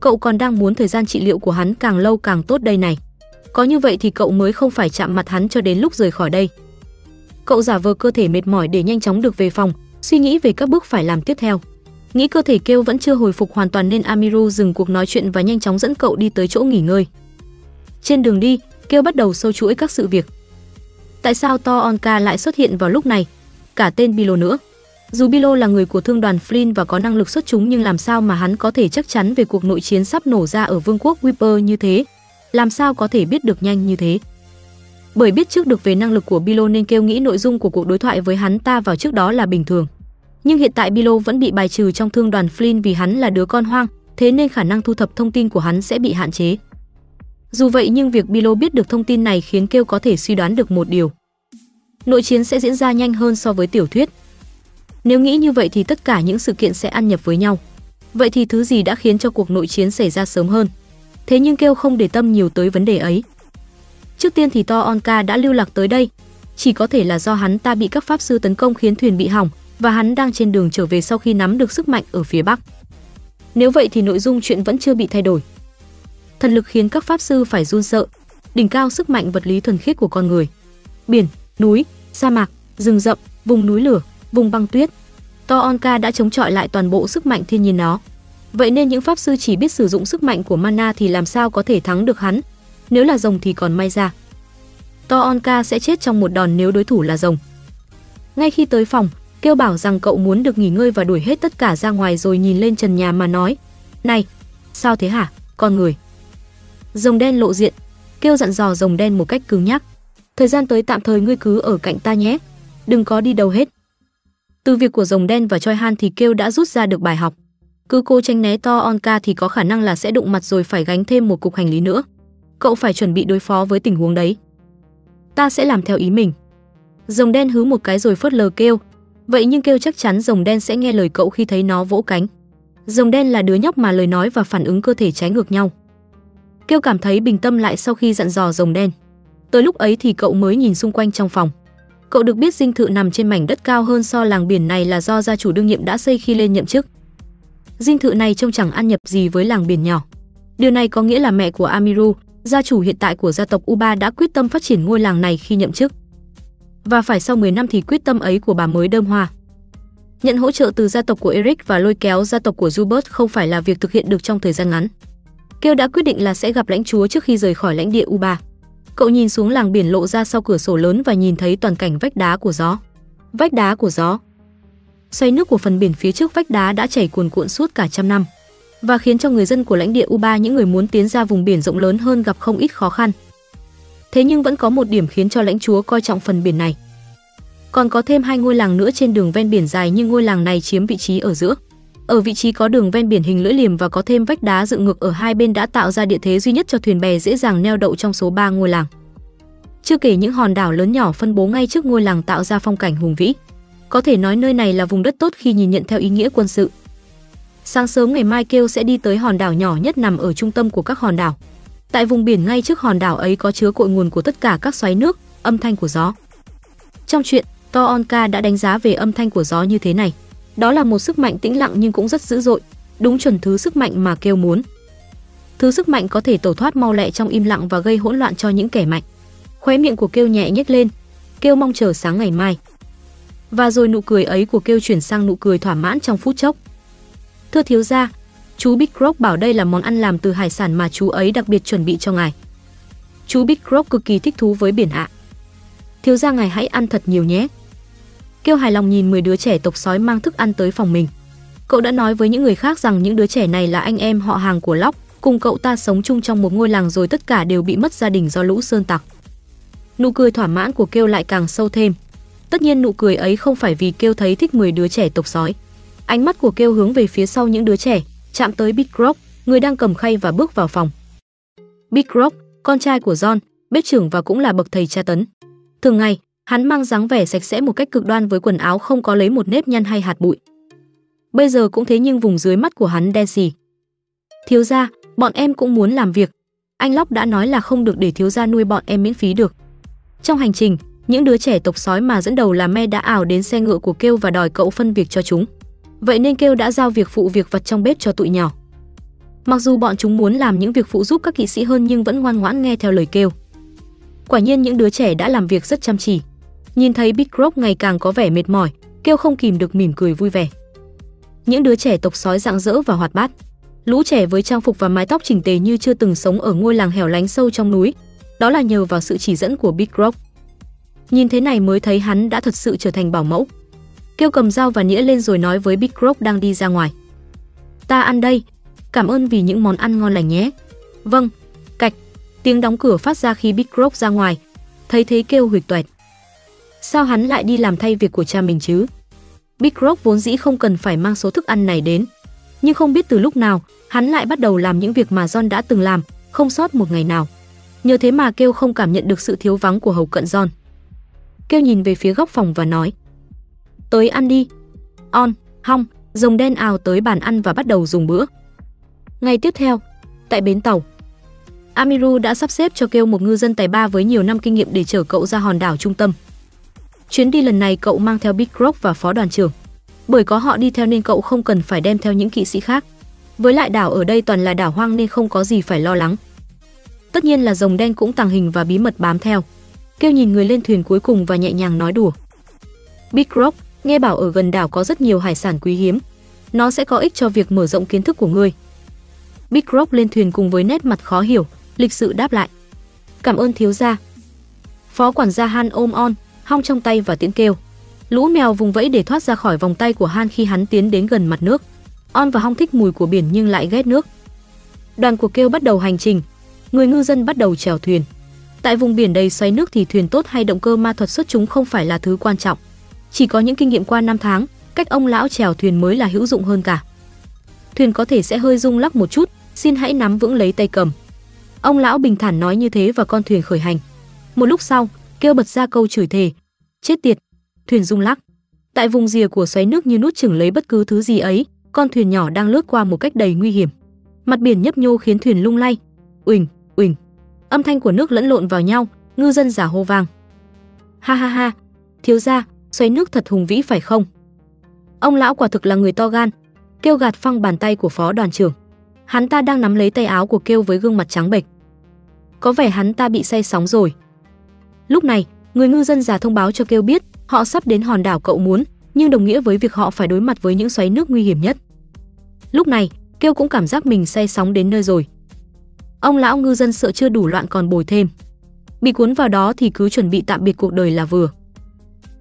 Cậu còn đang muốn thời gian trị liệu của hắn càng lâu càng tốt đây này. Có như vậy thì cậu mới không phải chạm mặt hắn cho đến lúc rời khỏi đây. Cậu giả vờ cơ thể mệt mỏi để nhanh chóng được về phòng, suy nghĩ về các bước phải làm tiếp theo. Nghĩ cơ thể kêu vẫn chưa hồi phục hoàn toàn nên Amiru dừng cuộc nói chuyện và nhanh chóng dẫn cậu đi tới chỗ nghỉ ngơi. Trên đường đi, kêu bắt đầu sâu chuỗi các sự việc. Tại sao To Onka lại xuất hiện vào lúc này? Cả tên Bilo nữa. Dù Bilo là người của thương đoàn Flynn và có năng lực xuất chúng nhưng làm sao mà hắn có thể chắc chắn về cuộc nội chiến sắp nổ ra ở vương quốc Whipper như thế? Làm sao có thể biết được nhanh như thế? Bởi biết trước được về năng lực của Bilo nên kêu nghĩ nội dung của cuộc đối thoại với hắn ta vào trước đó là bình thường. Nhưng hiện tại Bilo vẫn bị bài trừ trong thương đoàn Flynn vì hắn là đứa con hoang, thế nên khả năng thu thập thông tin của hắn sẽ bị hạn chế. Dù vậy nhưng việc Bilo biết được thông tin này khiến Kêu có thể suy đoán được một điều. Nội chiến sẽ diễn ra nhanh hơn so với tiểu thuyết. Nếu nghĩ như vậy thì tất cả những sự kiện sẽ ăn nhập với nhau. Vậy thì thứ gì đã khiến cho cuộc nội chiến xảy ra sớm hơn? Thế nhưng Kêu không để tâm nhiều tới vấn đề ấy. Trước tiên thì To Onka đã lưu lạc tới đây, chỉ có thể là do hắn ta bị các pháp sư tấn công khiến thuyền bị hỏng và hắn đang trên đường trở về sau khi nắm được sức mạnh ở phía bắc. Nếu vậy thì nội dung chuyện vẫn chưa bị thay đổi. Thần lực khiến các pháp sư phải run sợ, đỉnh cao sức mạnh vật lý thuần khiết của con người. Biển, núi, sa mạc, rừng rậm, vùng núi lửa, vùng băng tuyết. To Onka đã chống chọi lại toàn bộ sức mạnh thiên nhiên nó Vậy nên những pháp sư chỉ biết sử dụng sức mạnh của mana thì làm sao có thể thắng được hắn? Nếu là rồng thì còn may ra. To Onka sẽ chết trong một đòn nếu đối thủ là rồng. Ngay khi tới phòng, kêu bảo rằng cậu muốn được nghỉ ngơi và đuổi hết tất cả ra ngoài rồi nhìn lên trần nhà mà nói: "Này, sao thế hả, con người?" Rồng đen lộ diện, kêu dặn dò rồng đen một cách cứng nhắc. "Thời gian tới tạm thời ngươi cứ ở cạnh ta nhé, đừng có đi đâu hết." Từ việc của rồng đen và Choi Han thì kêu đã rút ra được bài học. Cứ cô tranh né to Onka thì có khả năng là sẽ đụng mặt rồi phải gánh thêm một cục hành lý nữa. Cậu phải chuẩn bị đối phó với tình huống đấy. Ta sẽ làm theo ý mình. Rồng đen hứ một cái rồi phớt lờ kêu, Vậy nhưng kêu chắc chắn rồng đen sẽ nghe lời cậu khi thấy nó vỗ cánh. Rồng đen là đứa nhóc mà lời nói và phản ứng cơ thể trái ngược nhau. Kêu cảm thấy bình tâm lại sau khi dặn dò rồng đen. Tới lúc ấy thì cậu mới nhìn xung quanh trong phòng. Cậu được biết dinh thự nằm trên mảnh đất cao hơn so làng biển này là do gia chủ đương nhiệm đã xây khi lên nhậm chức. Dinh thự này trông chẳng ăn nhập gì với làng biển nhỏ. Điều này có nghĩa là mẹ của Amiru, gia chủ hiện tại của gia tộc Uba đã quyết tâm phát triển ngôi làng này khi nhậm chức và phải sau 10 năm thì quyết tâm ấy của bà mới đơm hoa. Nhận hỗ trợ từ gia tộc của Eric và lôi kéo gia tộc của Hubert không phải là việc thực hiện được trong thời gian ngắn. Kêu đã quyết định là sẽ gặp lãnh chúa trước khi rời khỏi lãnh địa Uba. Cậu nhìn xuống làng biển lộ ra sau cửa sổ lớn và nhìn thấy toàn cảnh vách đá của gió. Vách đá của gió. Xoay nước của phần biển phía trước vách đá đã chảy cuồn cuộn suốt cả trăm năm và khiến cho người dân của lãnh địa Uba, những người muốn tiến ra vùng biển rộng lớn hơn gặp không ít khó khăn. Thế nhưng vẫn có một điểm khiến cho lãnh chúa coi trọng phần biển này. Còn có thêm hai ngôi làng nữa trên đường ven biển dài nhưng ngôi làng này chiếm vị trí ở giữa. Ở vị trí có đường ven biển hình lưỡi liềm và có thêm vách đá dựng ngược ở hai bên đã tạo ra địa thế duy nhất cho thuyền bè dễ dàng neo đậu trong số 3 ngôi làng. Chưa kể những hòn đảo lớn nhỏ phân bố ngay trước ngôi làng tạo ra phong cảnh hùng vĩ. Có thể nói nơi này là vùng đất tốt khi nhìn nhận theo ý nghĩa quân sự. Sáng sớm ngày mai Kêu sẽ đi tới hòn đảo nhỏ nhất nằm ở trung tâm của các hòn đảo. Tại vùng biển ngay trước hòn đảo ấy có chứa cội nguồn của tất cả các xoáy nước, âm thanh của gió. Trong chuyện, To Onka đã đánh giá về âm thanh của gió như thế này. Đó là một sức mạnh tĩnh lặng nhưng cũng rất dữ dội, đúng chuẩn thứ sức mạnh mà Kêu muốn. Thứ sức mạnh có thể tẩu thoát mau lẹ trong im lặng và gây hỗn loạn cho những kẻ mạnh. Khóe miệng của Kêu nhẹ nhếch lên, Kêu mong chờ sáng ngày mai. Và rồi nụ cười ấy của Kêu chuyển sang nụ cười thỏa mãn trong phút chốc. Thưa thiếu gia, chú Big Rock bảo đây là món ăn làm từ hải sản mà chú ấy đặc biệt chuẩn bị cho ngài. Chú Big Rock cực kỳ thích thú với biển ạ. Thiếu gia ngài hãy ăn thật nhiều nhé. Kêu hài lòng nhìn 10 đứa trẻ tộc sói mang thức ăn tới phòng mình. Cậu đã nói với những người khác rằng những đứa trẻ này là anh em họ hàng của Lóc, cùng cậu ta sống chung trong một ngôi làng rồi tất cả đều bị mất gia đình do lũ sơn tặc. Nụ cười thỏa mãn của Kêu lại càng sâu thêm. Tất nhiên nụ cười ấy không phải vì Kêu thấy thích 10 đứa trẻ tộc sói. Ánh mắt của Kêu hướng về phía sau những đứa trẻ, chạm tới Big Rock, người đang cầm khay và bước vào phòng. Big Rock, con trai của John, bếp trưởng và cũng là bậc thầy tra tấn. Thường ngày, hắn mang dáng vẻ sạch sẽ một cách cực đoan với quần áo không có lấy một nếp nhăn hay hạt bụi. Bây giờ cũng thế nhưng vùng dưới mắt của hắn đen xì. Thiếu gia, bọn em cũng muốn làm việc. Anh Lóc đã nói là không được để thiếu gia nuôi bọn em miễn phí được. Trong hành trình, những đứa trẻ tộc sói mà dẫn đầu là Me đã ảo đến xe ngựa của Kêu và đòi cậu phân việc cho chúng. Vậy nên Kêu đã giao việc phụ việc vật trong bếp cho tụi nhỏ. Mặc dù bọn chúng muốn làm những việc phụ giúp các kỵ sĩ hơn nhưng vẫn ngoan ngoãn nghe theo lời Kêu. Quả nhiên những đứa trẻ đã làm việc rất chăm chỉ. Nhìn thấy Big Rock ngày càng có vẻ mệt mỏi, Kêu không kìm được mỉm cười vui vẻ. Những đứa trẻ tộc sói rạng rỡ và hoạt bát. Lũ trẻ với trang phục và mái tóc chỉnh tề như chưa từng sống ở ngôi làng hẻo lánh sâu trong núi. Đó là nhờ vào sự chỉ dẫn của Big Rock. Nhìn thế này mới thấy hắn đã thật sự trở thành bảo mẫu. Kêu cầm dao và nhĩa lên rồi nói với Big Croc đang đi ra ngoài. Ta ăn đây, cảm ơn vì những món ăn ngon lành nhé. Vâng, cạch, tiếng đóng cửa phát ra khi Big Croc ra ngoài. Thấy thế kêu huyệt toẹt. Sao hắn lại đi làm thay việc của cha mình chứ? Big Croc vốn dĩ không cần phải mang số thức ăn này đến. Nhưng không biết từ lúc nào, hắn lại bắt đầu làm những việc mà John đã từng làm, không sót một ngày nào. Nhờ thế mà kêu không cảm nhận được sự thiếu vắng của hầu cận John. Kêu nhìn về phía góc phòng và nói Tới ăn đi. On, hong, rồng đen ào tới bàn ăn và bắt đầu dùng bữa. Ngày tiếp theo, tại bến tàu, Amiru đã sắp xếp cho kêu một ngư dân tài ba với nhiều năm kinh nghiệm để chở cậu ra hòn đảo trung tâm. Chuyến đi lần này cậu mang theo Big Rock và phó đoàn trưởng. Bởi có họ đi theo nên cậu không cần phải đem theo những kỵ sĩ khác. Với lại đảo ở đây toàn là đảo hoang nên không có gì phải lo lắng. Tất nhiên là rồng đen cũng tàng hình và bí mật bám theo. Kêu nhìn người lên thuyền cuối cùng và nhẹ nhàng nói đùa. Big Rock, nghe bảo ở gần đảo có rất nhiều hải sản quý hiếm. Nó sẽ có ích cho việc mở rộng kiến thức của ngươi. Big Rock lên thuyền cùng với nét mặt khó hiểu, lịch sự đáp lại. Cảm ơn thiếu gia. Phó quản gia Han ôm on, hong trong tay và tiễn kêu. Lũ mèo vùng vẫy để thoát ra khỏi vòng tay của Han khi hắn tiến đến gần mặt nước. On và hong thích mùi của biển nhưng lại ghét nước. Đoàn của kêu bắt đầu hành trình. Người ngư dân bắt đầu chèo thuyền. Tại vùng biển đầy xoáy nước thì thuyền tốt hay động cơ ma thuật xuất chúng không phải là thứ quan trọng. Chỉ có những kinh nghiệm qua năm tháng, cách ông lão chèo thuyền mới là hữu dụng hơn cả. Thuyền có thể sẽ hơi rung lắc một chút, xin hãy nắm vững lấy tay cầm. Ông lão bình thản nói như thế và con thuyền khởi hành. Một lúc sau, kêu bật ra câu chửi thề. Chết tiệt, thuyền rung lắc. Tại vùng rìa của xoáy nước như nút chừng lấy bất cứ thứ gì ấy, con thuyền nhỏ đang lướt qua một cách đầy nguy hiểm. Mặt biển nhấp nhô khiến thuyền lung lay. Uỳnh, uỳnh. Âm thanh của nước lẫn lộn vào nhau, ngư dân giả hô vang. Ha ha ha, thiếu gia, xoáy nước thật hùng vĩ phải không? Ông lão quả thực là người to gan, kêu gạt phăng bàn tay của phó đoàn trưởng. Hắn ta đang nắm lấy tay áo của kêu với gương mặt trắng bệch. Có vẻ hắn ta bị say sóng rồi. Lúc này, người ngư dân già thông báo cho kêu biết họ sắp đến hòn đảo cậu muốn, nhưng đồng nghĩa với việc họ phải đối mặt với những xoáy nước nguy hiểm nhất. Lúc này, kêu cũng cảm giác mình say sóng đến nơi rồi. Ông lão ngư dân sợ chưa đủ loạn còn bồi thêm. Bị cuốn vào đó thì cứ chuẩn bị tạm biệt cuộc đời là vừa.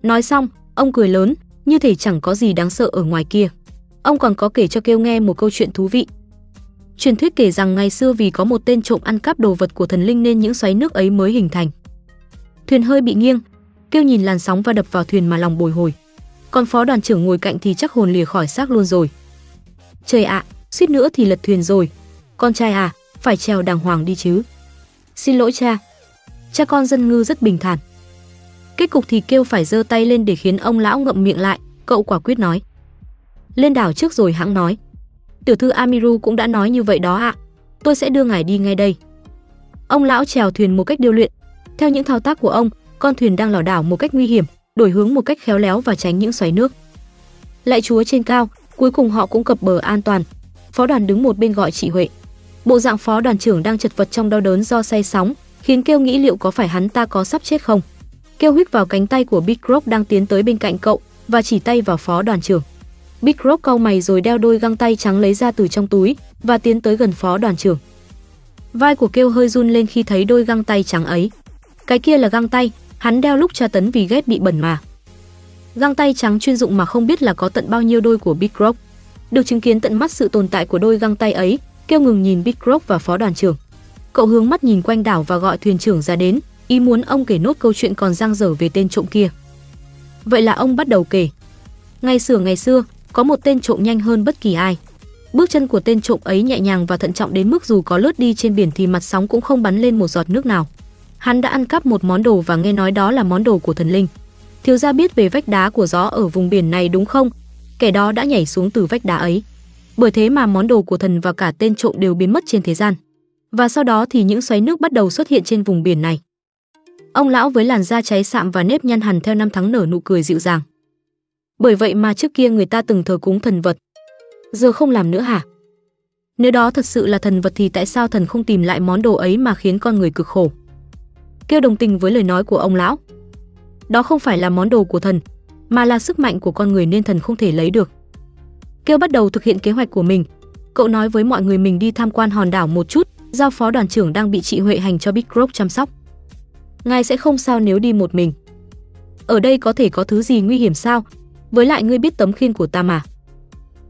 Nói xong, ông cười lớn, như thể chẳng có gì đáng sợ ở ngoài kia. Ông còn có kể cho kêu nghe một câu chuyện thú vị. Truyền thuyết kể rằng ngày xưa vì có một tên trộm ăn cắp đồ vật của thần linh nên những xoáy nước ấy mới hình thành. Thuyền hơi bị nghiêng, kêu nhìn làn sóng và đập vào thuyền mà lòng bồi hồi. Còn phó đoàn trưởng ngồi cạnh thì chắc hồn lìa khỏi xác luôn rồi. Trời ạ, suýt nữa thì lật thuyền rồi. Con trai à, phải trèo đàng hoàng đi chứ. Xin lỗi cha. Cha con dân ngư rất bình thản. Kết cục thì kêu phải giơ tay lên để khiến ông lão ngậm miệng lại, cậu quả quyết nói. Lên đảo trước rồi hãng nói. Tiểu thư Amiru cũng đã nói như vậy đó ạ. Tôi sẽ đưa ngài đi ngay đây. Ông lão chèo thuyền một cách điêu luyện. Theo những thao tác của ông, con thuyền đang lảo đảo một cách nguy hiểm, đổi hướng một cách khéo léo và tránh những xoáy nước. Lại chúa trên cao, cuối cùng họ cũng cập bờ an toàn. Phó đoàn đứng một bên gọi chị Huệ. Bộ dạng phó đoàn trưởng đang chật vật trong đau đớn do say sóng, khiến Kêu nghĩ liệu có phải hắn ta có sắp chết không. Kêu huyết vào cánh tay của Big Rock đang tiến tới bên cạnh cậu và chỉ tay vào phó đoàn trưởng. Big Rock cau mày rồi đeo đôi găng tay trắng lấy ra từ trong túi và tiến tới gần phó đoàn trưởng. Vai của Kêu hơi run lên khi thấy đôi găng tay trắng ấy. Cái kia là găng tay, hắn đeo lúc tra tấn vì ghét bị bẩn mà. Găng tay trắng chuyên dụng mà không biết là có tận bao nhiêu đôi của Big Rock. Được chứng kiến tận mắt sự tồn tại của đôi găng tay ấy, Kêu ngừng nhìn Big Rock và phó đoàn trưởng. Cậu hướng mắt nhìn quanh đảo và gọi thuyền trưởng ra đến, ý muốn ông kể nốt câu chuyện còn dang dở về tên trộm kia. Vậy là ông bắt đầu kể. Ngày xưa ngày xưa, có một tên trộm nhanh hơn bất kỳ ai. Bước chân của tên trộm ấy nhẹ nhàng và thận trọng đến mức dù có lướt đi trên biển thì mặt sóng cũng không bắn lên một giọt nước nào. Hắn đã ăn cắp một món đồ và nghe nói đó là món đồ của thần linh. Thiếu gia biết về vách đá của gió ở vùng biển này đúng không? Kẻ đó đã nhảy xuống từ vách đá ấy. Bởi thế mà món đồ của thần và cả tên trộm đều biến mất trên thế gian. Và sau đó thì những xoáy nước bắt đầu xuất hiện trên vùng biển này. Ông lão với làn da cháy sạm và nếp nhăn hằn theo năm tháng nở nụ cười dịu dàng. Bởi vậy mà trước kia người ta từng thờ cúng thần vật. Giờ không làm nữa hả? Nếu đó thật sự là thần vật thì tại sao thần không tìm lại món đồ ấy mà khiến con người cực khổ? Kêu đồng tình với lời nói của ông lão. Đó không phải là món đồ của thần, mà là sức mạnh của con người nên thần không thể lấy được. Kêu bắt đầu thực hiện kế hoạch của mình. Cậu nói với mọi người mình đi tham quan hòn đảo một chút, giao phó đoàn trưởng đang bị chị Huệ hành cho Big Rock chăm sóc. Ngài sẽ không sao nếu đi một mình. Ở đây có thể có thứ gì nguy hiểm sao? Với lại ngươi biết tấm khiên của ta mà.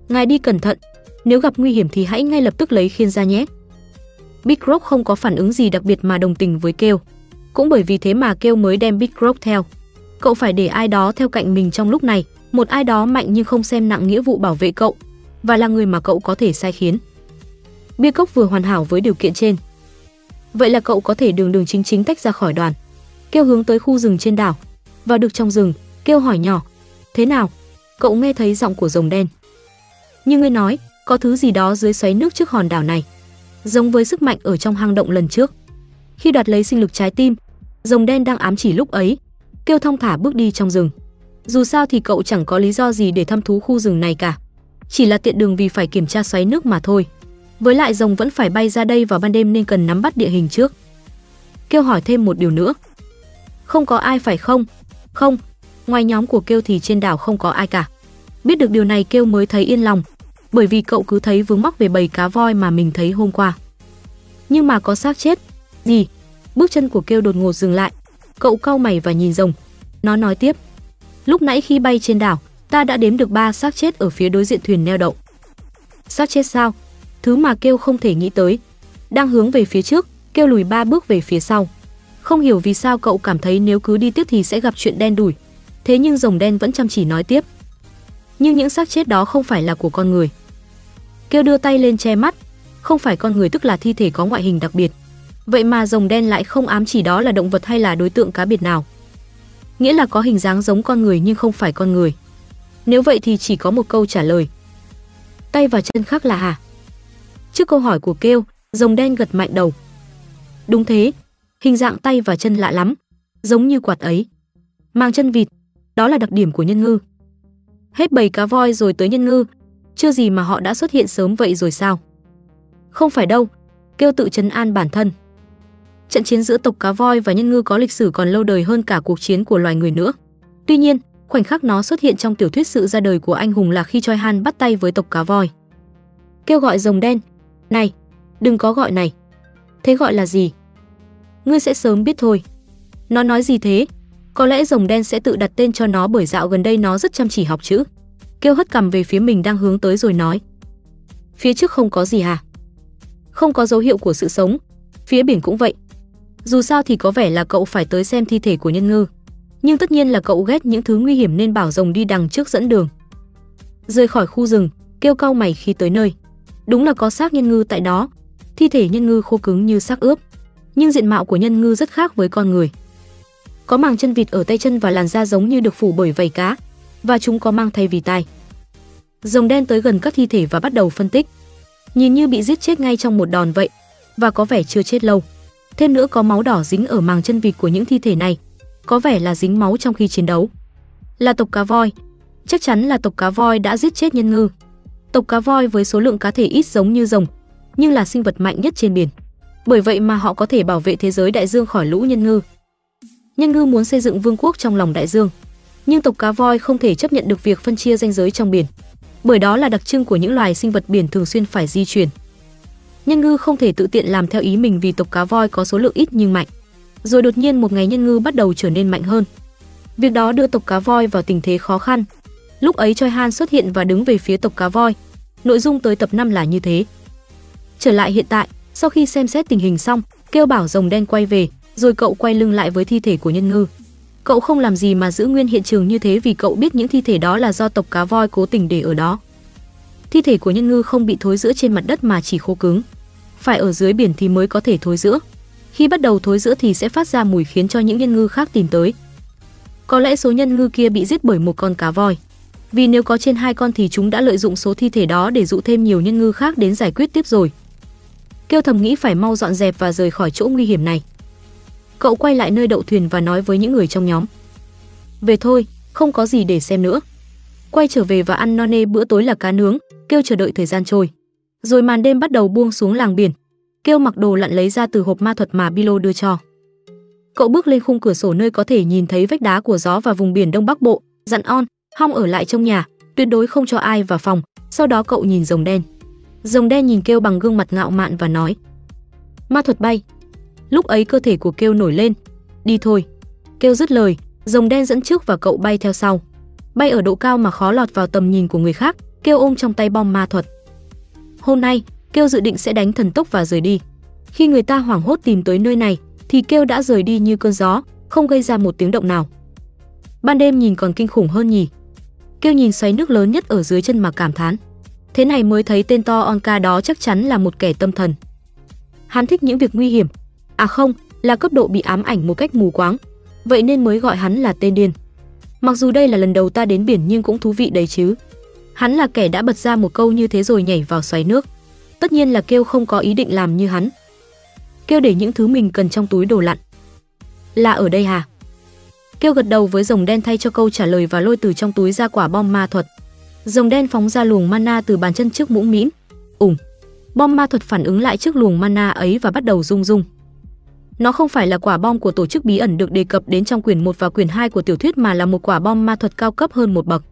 Ngài đi cẩn thận, nếu gặp nguy hiểm thì hãy ngay lập tức lấy khiên ra nhé. Big Rock không có phản ứng gì đặc biệt mà đồng tình với Kêu. Cũng bởi vì thế mà Kêu mới đem Big Rock theo. Cậu phải để ai đó theo cạnh mình trong lúc này, một ai đó mạnh nhưng không xem nặng nghĩa vụ bảo vệ cậu và là người mà cậu có thể sai khiến. Bia cốc vừa hoàn hảo với điều kiện trên. Vậy là cậu có thể đường đường chính chính tách ra khỏi đoàn. Kêu hướng tới khu rừng trên đảo. Vào được trong rừng, kêu hỏi nhỏ. Thế nào? Cậu nghe thấy giọng của rồng đen. Như ngươi nói, có thứ gì đó dưới xoáy nước trước hòn đảo này. Giống với sức mạnh ở trong hang động lần trước. Khi đoạt lấy sinh lực trái tim, rồng đen đang ám chỉ lúc ấy. Kêu thông thả bước đi trong rừng. Dù sao thì cậu chẳng có lý do gì để thăm thú khu rừng này cả. Chỉ là tiện đường vì phải kiểm tra xoáy nước mà thôi. Với lại rồng vẫn phải bay ra đây vào ban đêm nên cần nắm bắt địa hình trước. Kêu hỏi thêm một điều nữa. Không có ai phải không? Không, ngoài nhóm của Kêu thì trên đảo không có ai cả. Biết được điều này Kêu mới thấy yên lòng, bởi vì cậu cứ thấy vướng mắc về bầy cá voi mà mình thấy hôm qua. Nhưng mà có xác chết. Gì? Bước chân của Kêu đột ngột dừng lại. Cậu cau mày và nhìn rồng. Nó nói tiếp. Lúc nãy khi bay trên đảo, ta đã đếm được ba xác chết ở phía đối diện thuyền neo đậu. Xác chết sao? Thứ mà kêu không thể nghĩ tới. Đang hướng về phía trước, kêu lùi ba bước về phía sau. Không hiểu vì sao cậu cảm thấy nếu cứ đi tiếp thì sẽ gặp chuyện đen đủi. Thế nhưng rồng đen vẫn chăm chỉ nói tiếp. Nhưng những xác chết đó không phải là của con người. Kêu đưa tay lên che mắt, không phải con người tức là thi thể có ngoại hình đặc biệt. Vậy mà rồng đen lại không ám chỉ đó là động vật hay là đối tượng cá biệt nào nghĩa là có hình dáng giống con người nhưng không phải con người. Nếu vậy thì chỉ có một câu trả lời. Tay và chân khác là hả? Trước câu hỏi của kêu, rồng đen gật mạnh đầu. Đúng thế, hình dạng tay và chân lạ lắm, giống như quạt ấy. Mang chân vịt, đó là đặc điểm của nhân ngư. Hết bầy cá voi rồi tới nhân ngư, chưa gì mà họ đã xuất hiện sớm vậy rồi sao? Không phải đâu, kêu tự trấn an bản thân. Trận chiến giữa tộc cá voi và nhân ngư có lịch sử còn lâu đời hơn cả cuộc chiến của loài người nữa. Tuy nhiên, khoảnh khắc nó xuất hiện trong tiểu thuyết sự ra đời của anh hùng là khi Choi Han bắt tay với tộc cá voi. Kêu gọi rồng đen, "Này, đừng có gọi này." Thế gọi là gì? Ngươi sẽ sớm biết thôi. Nó nói gì thế? Có lẽ rồng đen sẽ tự đặt tên cho nó bởi dạo gần đây nó rất chăm chỉ học chữ. Kêu hất cầm về phía mình đang hướng tới rồi nói. Phía trước không có gì à? Không có dấu hiệu của sự sống. Phía biển cũng vậy. Dù sao thì có vẻ là cậu phải tới xem thi thể của nhân ngư. Nhưng tất nhiên là cậu ghét những thứ nguy hiểm nên bảo rồng đi đằng trước dẫn đường. Rời khỏi khu rừng, kêu cau mày khi tới nơi. Đúng là có xác nhân ngư tại đó. Thi thể nhân ngư khô cứng như xác ướp, nhưng diện mạo của nhân ngư rất khác với con người. Có màng chân vịt ở tay chân và làn da giống như được phủ bởi vảy cá, và chúng có mang thay vì tai. Rồng đen tới gần các thi thể và bắt đầu phân tích. Nhìn như bị giết chết ngay trong một đòn vậy, và có vẻ chưa chết lâu. Thêm nữa có máu đỏ dính ở màng chân vịt của những thi thể này, có vẻ là dính máu trong khi chiến đấu. Là tộc cá voi, chắc chắn là tộc cá voi đã giết chết nhân ngư. Tộc cá voi với số lượng cá thể ít giống như rồng, nhưng là sinh vật mạnh nhất trên biển. Bởi vậy mà họ có thể bảo vệ thế giới đại dương khỏi lũ nhân ngư. Nhân ngư muốn xây dựng vương quốc trong lòng đại dương, nhưng tộc cá voi không thể chấp nhận được việc phân chia ranh giới trong biển, bởi đó là đặc trưng của những loài sinh vật biển thường xuyên phải di chuyển. Nhân ngư không thể tự tiện làm theo ý mình vì tộc cá voi có số lượng ít nhưng mạnh. Rồi đột nhiên một ngày nhân ngư bắt đầu trở nên mạnh hơn. Việc đó đưa tộc cá voi vào tình thế khó khăn. Lúc ấy Choi Han xuất hiện và đứng về phía tộc cá voi. Nội dung tới tập 5 là như thế. Trở lại hiện tại, sau khi xem xét tình hình xong, kêu bảo rồng đen quay về, rồi cậu quay lưng lại với thi thể của nhân ngư. Cậu không làm gì mà giữ nguyên hiện trường như thế vì cậu biết những thi thể đó là do tộc cá voi cố tình để ở đó. Thi thể của nhân ngư không bị thối rữa trên mặt đất mà chỉ khô cứng. Phải ở dưới biển thì mới có thể thối rữa. Khi bắt đầu thối rữa thì sẽ phát ra mùi khiến cho những nhân ngư khác tìm tới. Có lẽ số nhân ngư kia bị giết bởi một con cá voi. Vì nếu có trên hai con thì chúng đã lợi dụng số thi thể đó để dụ thêm nhiều nhân ngư khác đến giải quyết tiếp rồi. Kêu thầm nghĩ phải mau dọn dẹp và rời khỏi chỗ nguy hiểm này. Cậu quay lại nơi đậu thuyền và nói với những người trong nhóm. Về thôi, không có gì để xem nữa. Quay trở về và ăn no nê bữa tối là cá nướng, kêu chờ đợi thời gian trôi. Rồi màn đêm bắt đầu buông xuống làng biển. Kêu mặc đồ lặn lấy ra từ hộp ma thuật mà Bilo đưa cho. Cậu bước lên khung cửa sổ nơi có thể nhìn thấy vách đá của gió và vùng biển Đông Bắc Bộ, dặn on, Hong ở lại trong nhà, tuyệt đối không cho ai vào phòng. Sau đó cậu nhìn rồng đen. Rồng đen nhìn kêu bằng gương mặt ngạo mạn và nói: "Ma thuật bay." Lúc ấy cơ thể của kêu nổi lên, "Đi thôi." Kêu dứt lời, rồng đen dẫn trước và cậu bay theo sau. Bay ở độ cao mà khó lọt vào tầm nhìn của người khác, kêu ôm trong tay bom ma thuật. Hôm nay, kêu dự định sẽ đánh thần tốc và rời đi. Khi người ta hoảng hốt tìm tới nơi này, thì kêu đã rời đi như cơn gió, không gây ra một tiếng động nào. Ban đêm nhìn còn kinh khủng hơn nhỉ. Kêu nhìn xoáy nước lớn nhất ở dưới chân mà cảm thán. Thế này mới thấy tên to Onka đó chắc chắn là một kẻ tâm thần. Hắn thích những việc nguy hiểm. À không, là cấp độ bị ám ảnh một cách mù quáng. Vậy nên mới gọi hắn là tên điên. Mặc dù đây là lần đầu ta đến biển nhưng cũng thú vị đấy chứ. Hắn là kẻ đã bật ra một câu như thế rồi nhảy vào xoáy nước. Tất nhiên là kêu không có ý định làm như hắn. Kêu để những thứ mình cần trong túi đồ lặn. Là ở đây hả? Kêu gật đầu với rồng đen thay cho câu trả lời và lôi từ trong túi ra quả bom ma thuật. Rồng đen phóng ra luồng mana từ bàn chân trước mũm mĩm. Ùng. Bom ma thuật phản ứng lại trước luồng mana ấy và bắt đầu rung rung. Nó không phải là quả bom của tổ chức bí ẩn được đề cập đến trong quyển 1 và quyển 2 của tiểu thuyết mà là một quả bom ma thuật cao cấp hơn một bậc.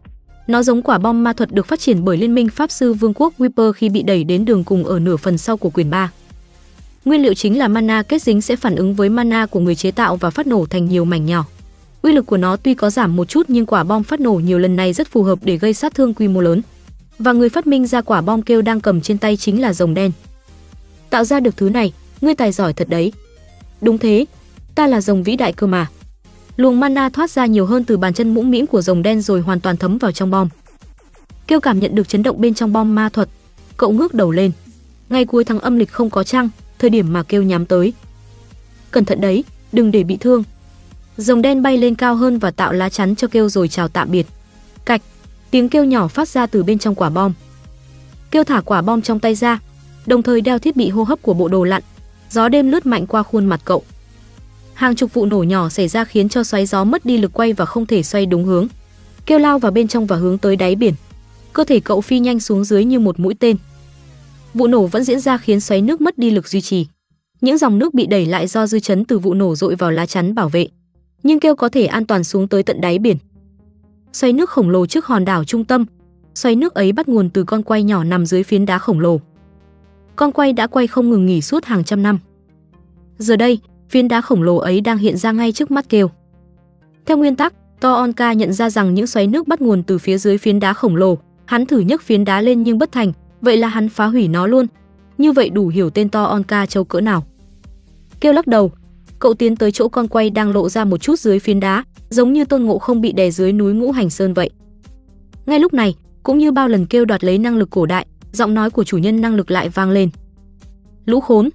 Nó giống quả bom ma thuật được phát triển bởi Liên minh Pháp sư Vương quốc Whisper khi bị đẩy đến đường cùng ở nửa phần sau của quyển 3. Nguyên liệu chính là mana kết dính sẽ phản ứng với mana của người chế tạo và phát nổ thành nhiều mảnh nhỏ. Uy lực của nó tuy có giảm một chút nhưng quả bom phát nổ nhiều lần này rất phù hợp để gây sát thương quy mô lớn. Và người phát minh ra quả bom kêu đang cầm trên tay chính là rồng đen. Tạo ra được thứ này, ngươi tài giỏi thật đấy. Đúng thế, ta là rồng vĩ đại cơ mà. Luồng mana thoát ra nhiều hơn từ bàn chân mũm mĩm của rồng đen rồi hoàn toàn thấm vào trong bom. Kêu cảm nhận được chấn động bên trong bom ma thuật, cậu ngước đầu lên. Ngay cuối tháng âm lịch không có trăng, thời điểm mà kêu nhắm tới. Cẩn thận đấy, đừng để bị thương. Rồng đen bay lên cao hơn và tạo lá chắn cho kêu rồi chào tạm biệt. Cạch, tiếng kêu nhỏ phát ra từ bên trong quả bom. Kêu thả quả bom trong tay ra, đồng thời đeo thiết bị hô hấp của bộ đồ lặn. Gió đêm lướt mạnh qua khuôn mặt cậu. Hàng chục vụ nổ nhỏ xảy ra khiến cho xoáy gió mất đi lực quay và không thể xoay đúng hướng. Kêu lao vào bên trong và hướng tới đáy biển. Cơ thể cậu phi nhanh xuống dưới như một mũi tên. Vụ nổ vẫn diễn ra khiến xoáy nước mất đi lực duy trì. Những dòng nước bị đẩy lại do dư chấn từ vụ nổ dội vào lá chắn bảo vệ nhưng kêu có thể an toàn xuống tới tận đáy biển. Xoay nước khổng lồ trước hòn đảo trung tâm, xoay nước ấy bắt nguồn từ con quay nhỏ nằm dưới phiến đá khổng lồ. Con quay đã quay không ngừng nghỉ suốt hàng trăm năm. Giờ đây, phiến đá khổng lồ ấy đang hiện ra ngay trước mắt kêu. Theo nguyên tắc, To Onka nhận ra rằng những xoáy nước bắt nguồn từ phía dưới phiến đá khổng lồ, hắn thử nhấc phiến đá lên nhưng bất thành, vậy là hắn phá hủy nó luôn. Như vậy đủ hiểu tên To Onka châu cỡ nào. Kêu lắc đầu, cậu tiến tới chỗ con quay đang lộ ra một chút dưới phiến đá, giống như Tôn Ngộ không bị đè dưới núi Ngũ Hành Sơn vậy. Ngay lúc này, Cũng như bao lần kêu đoạt lấy năng lực cổ đại, giọng nói của chủ nhân năng lực lại vang lên. Lũ khốn,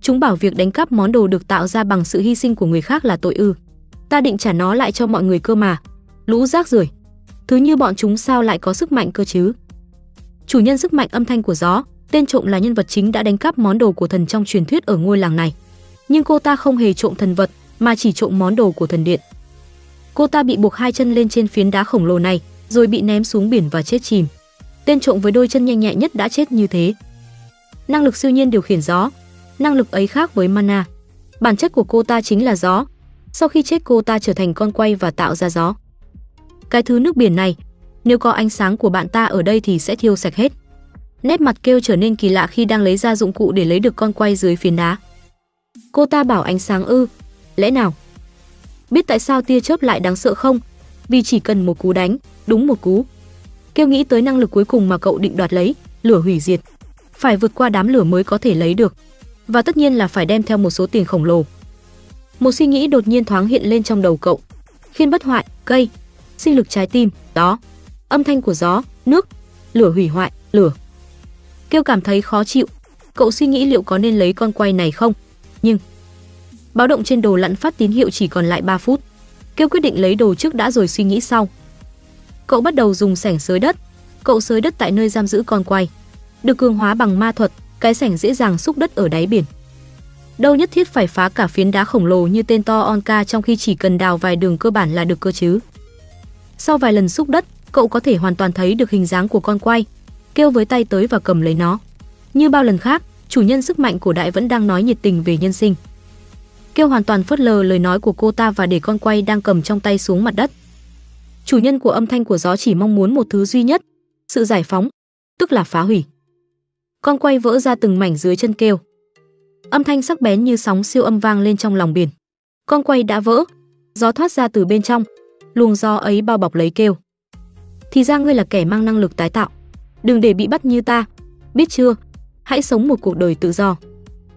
chúng bảo việc đánh cắp món đồ được tạo ra bằng sự hy sinh của người khác là tội ư? Ta định trả nó lại cho mọi người cơ mà. Lũ rác rưởi. Thứ như bọn chúng sao lại có sức mạnh cơ chứ? Chủ nhân sức mạnh âm thanh của gió, tên trộm là nhân vật chính đã đánh cắp món đồ của thần trong truyền thuyết ở ngôi làng này. Nhưng cô ta không hề trộm thần vật, mà chỉ trộm món đồ của thần điện. Cô ta bị buộc hai chân lên trên phiến đá khổng lồ này, rồi bị ném xuống biển và chết chìm. Tên trộm với đôi chân nhanh nhẹ nhất đã chết như thế. Năng lực siêu nhiên điều khiển gió, năng lực ấy khác với mana. Bản chất của cô ta chính là gió. Sau khi chết cô ta trở thành con quay và tạo ra gió. Cái thứ nước biển này, nếu có ánh sáng của bạn ta ở đây thì sẽ thiêu sạch hết. Nét mặt kêu trở nên kỳ lạ khi đang lấy ra dụng cụ để lấy được con quay dưới phiến đá. Cô ta bảo ánh sáng ư? Lẽ nào? Biết tại sao tia chớp lại đáng sợ không? Vì chỉ cần một cú đánh, đúng một cú. Kêu nghĩ tới năng lực cuối cùng mà cậu định đoạt lấy, lửa hủy diệt. Phải vượt qua đám lửa mới có thể lấy được. Và tất nhiên là phải đem theo một số tiền khổng lồ. Một suy nghĩ đột nhiên thoáng hiện lên trong đầu cậu. Khiên bất hoại, cây, sinh lực trái tim, đó. Âm thanh của gió, nước, lửa hủy hoại, lửa. Kêu cảm thấy khó chịu. Cậu suy nghĩ liệu có nên lấy con quay này không? Nhưng báo động trên đồ lặn phát tín hiệu chỉ còn lại 3 phút. Kêu quyết định lấy đồ trước đã rồi suy nghĩ sau. Cậu bắt đầu dùng sảnh sới đất. Cậu sới đất tại nơi giam giữ con quay. Được cường hóa bằng ma thuật, cái sảnh dễ dàng xúc đất ở đáy biển. Đâu nhất thiết phải phá cả phiến đá khổng lồ như tên to Onka trong khi chỉ cần đào vài đường cơ bản là được cơ chứ. Sau vài lần xúc đất, cậu có thể hoàn toàn thấy được hình dáng của con quay, kêu với tay tới và cầm lấy nó. Như bao lần khác, chủ nhân sức mạnh cổ đại vẫn đang nói nhiệt tình về nhân sinh. Kêu hoàn toàn phớt lờ lời nói của cô ta và để con quay đang cầm trong tay xuống mặt đất. Chủ nhân của âm thanh của gió chỉ mong muốn một thứ duy nhất, sự giải phóng, tức là phá hủy. Con quay vỡ ra từng mảnh dưới chân kêu. Âm thanh sắc bén như sóng siêu âm vang lên trong lòng biển. Con quay đã vỡ, gió thoát ra từ bên trong, luồng gió ấy bao bọc lấy kêu. Thì ra ngươi là kẻ mang năng lực tái tạo. Đừng để bị bắt như ta, biết chưa? Hãy sống một cuộc đời tự do.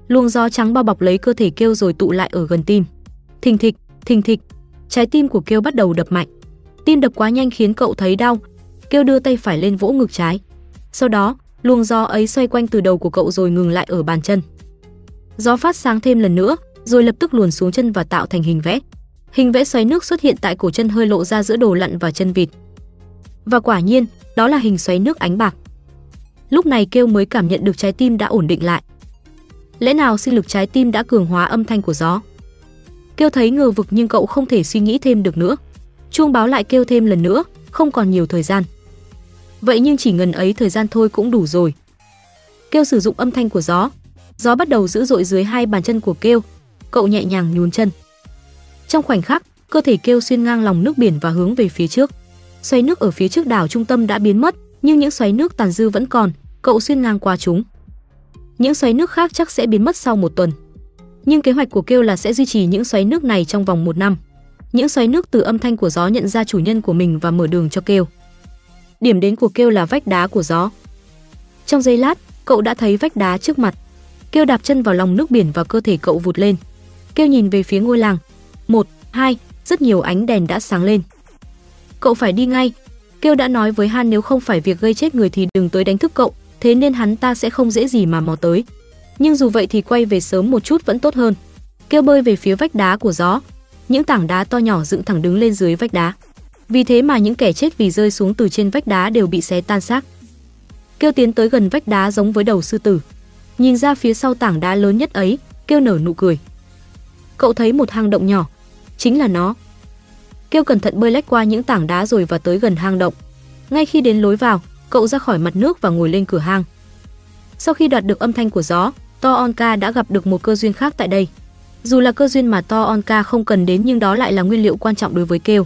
Luồng gió trắng bao bọc lấy cơ thể kêu rồi tụ lại ở gần tim. Thình thịch, thình thịch, trái tim của kêu bắt đầu đập mạnh. Tim đập quá nhanh khiến cậu thấy đau. Kêu đưa tay phải lên vỗ ngực trái. Sau đó, luồng gió ấy xoay quanh từ đầu của cậu rồi ngừng lại ở bàn chân. Gió phát sáng thêm lần nữa, rồi lập tức luồn xuống chân và tạo thành hình vẽ. Hình vẽ xoáy nước xuất hiện tại cổ chân hơi lộ ra giữa đồ lặn và chân vịt. Và quả nhiên, đó là hình xoáy nước ánh bạc. Lúc này kêu mới cảm nhận được trái tim đã ổn định lại. Lẽ nào sinh lực trái tim đã cường hóa âm thanh của gió? Kêu thấy ngờ vực nhưng cậu không thể suy nghĩ thêm được nữa. Chuông báo lại kêu thêm lần nữa, không còn nhiều thời gian. Vậy nhưng chỉ ngần ấy thời gian thôi cũng đủ rồi. Kêu sử dụng âm thanh của gió. Gió bắt đầu dữ dội dưới hai bàn chân của kêu. Cậu nhẹ nhàng nhún chân. Trong khoảnh khắc, cơ thể kêu xuyên ngang lòng nước biển và hướng về phía trước. Xoáy nước ở phía trước đảo trung tâm đã biến mất, nhưng những xoáy nước tàn dư vẫn còn, cậu xuyên ngang qua chúng. Những xoáy nước khác chắc sẽ biến mất sau một tuần. Nhưng kế hoạch của kêu là sẽ duy trì những xoáy nước này trong vòng một năm. Những xoáy nước từ âm thanh của gió nhận ra chủ nhân của mình và mở đường cho kêu. Điểm đến của kêu là vách đá của gió. Trong giây lát, cậu đã thấy vách đá trước mặt. Kêu đạp chân vào lòng nước biển và cơ thể cậu vụt lên. Kêu nhìn về phía ngôi làng. Một, hai, rất nhiều ánh đèn đã sáng lên. Cậu phải đi ngay. Kêu đã nói với Han nếu không phải việc gây chết người thì đừng tới đánh thức cậu, thế nên hắn ta sẽ không dễ gì mà mò tới. Nhưng dù vậy thì quay về sớm một chút vẫn tốt hơn. Kêu bơi về phía vách đá của gió. Những tảng đá to nhỏ dựng thẳng đứng lên dưới vách đá. Vì thế mà những kẻ chết vì rơi xuống từ trên vách đá đều bị xé tan xác. Kêu tiến tới gần vách đá giống với đầu sư tử. Nhìn ra phía sau tảng đá lớn nhất ấy, kêu nở nụ cười. Cậu thấy một hang động nhỏ, chính là nó. Kêu cẩn thận bơi lách qua những tảng đá rồi và tới gần hang động. Ngay khi đến lối vào, cậu ra khỏi mặt nước và ngồi lên cửa hang. Sau khi đoạt được âm thanh của gió, To Onka đã gặp được một cơ duyên khác tại đây. Dù là cơ duyên mà To Onka không cần đến nhưng đó lại là nguyên liệu quan trọng đối với kêu.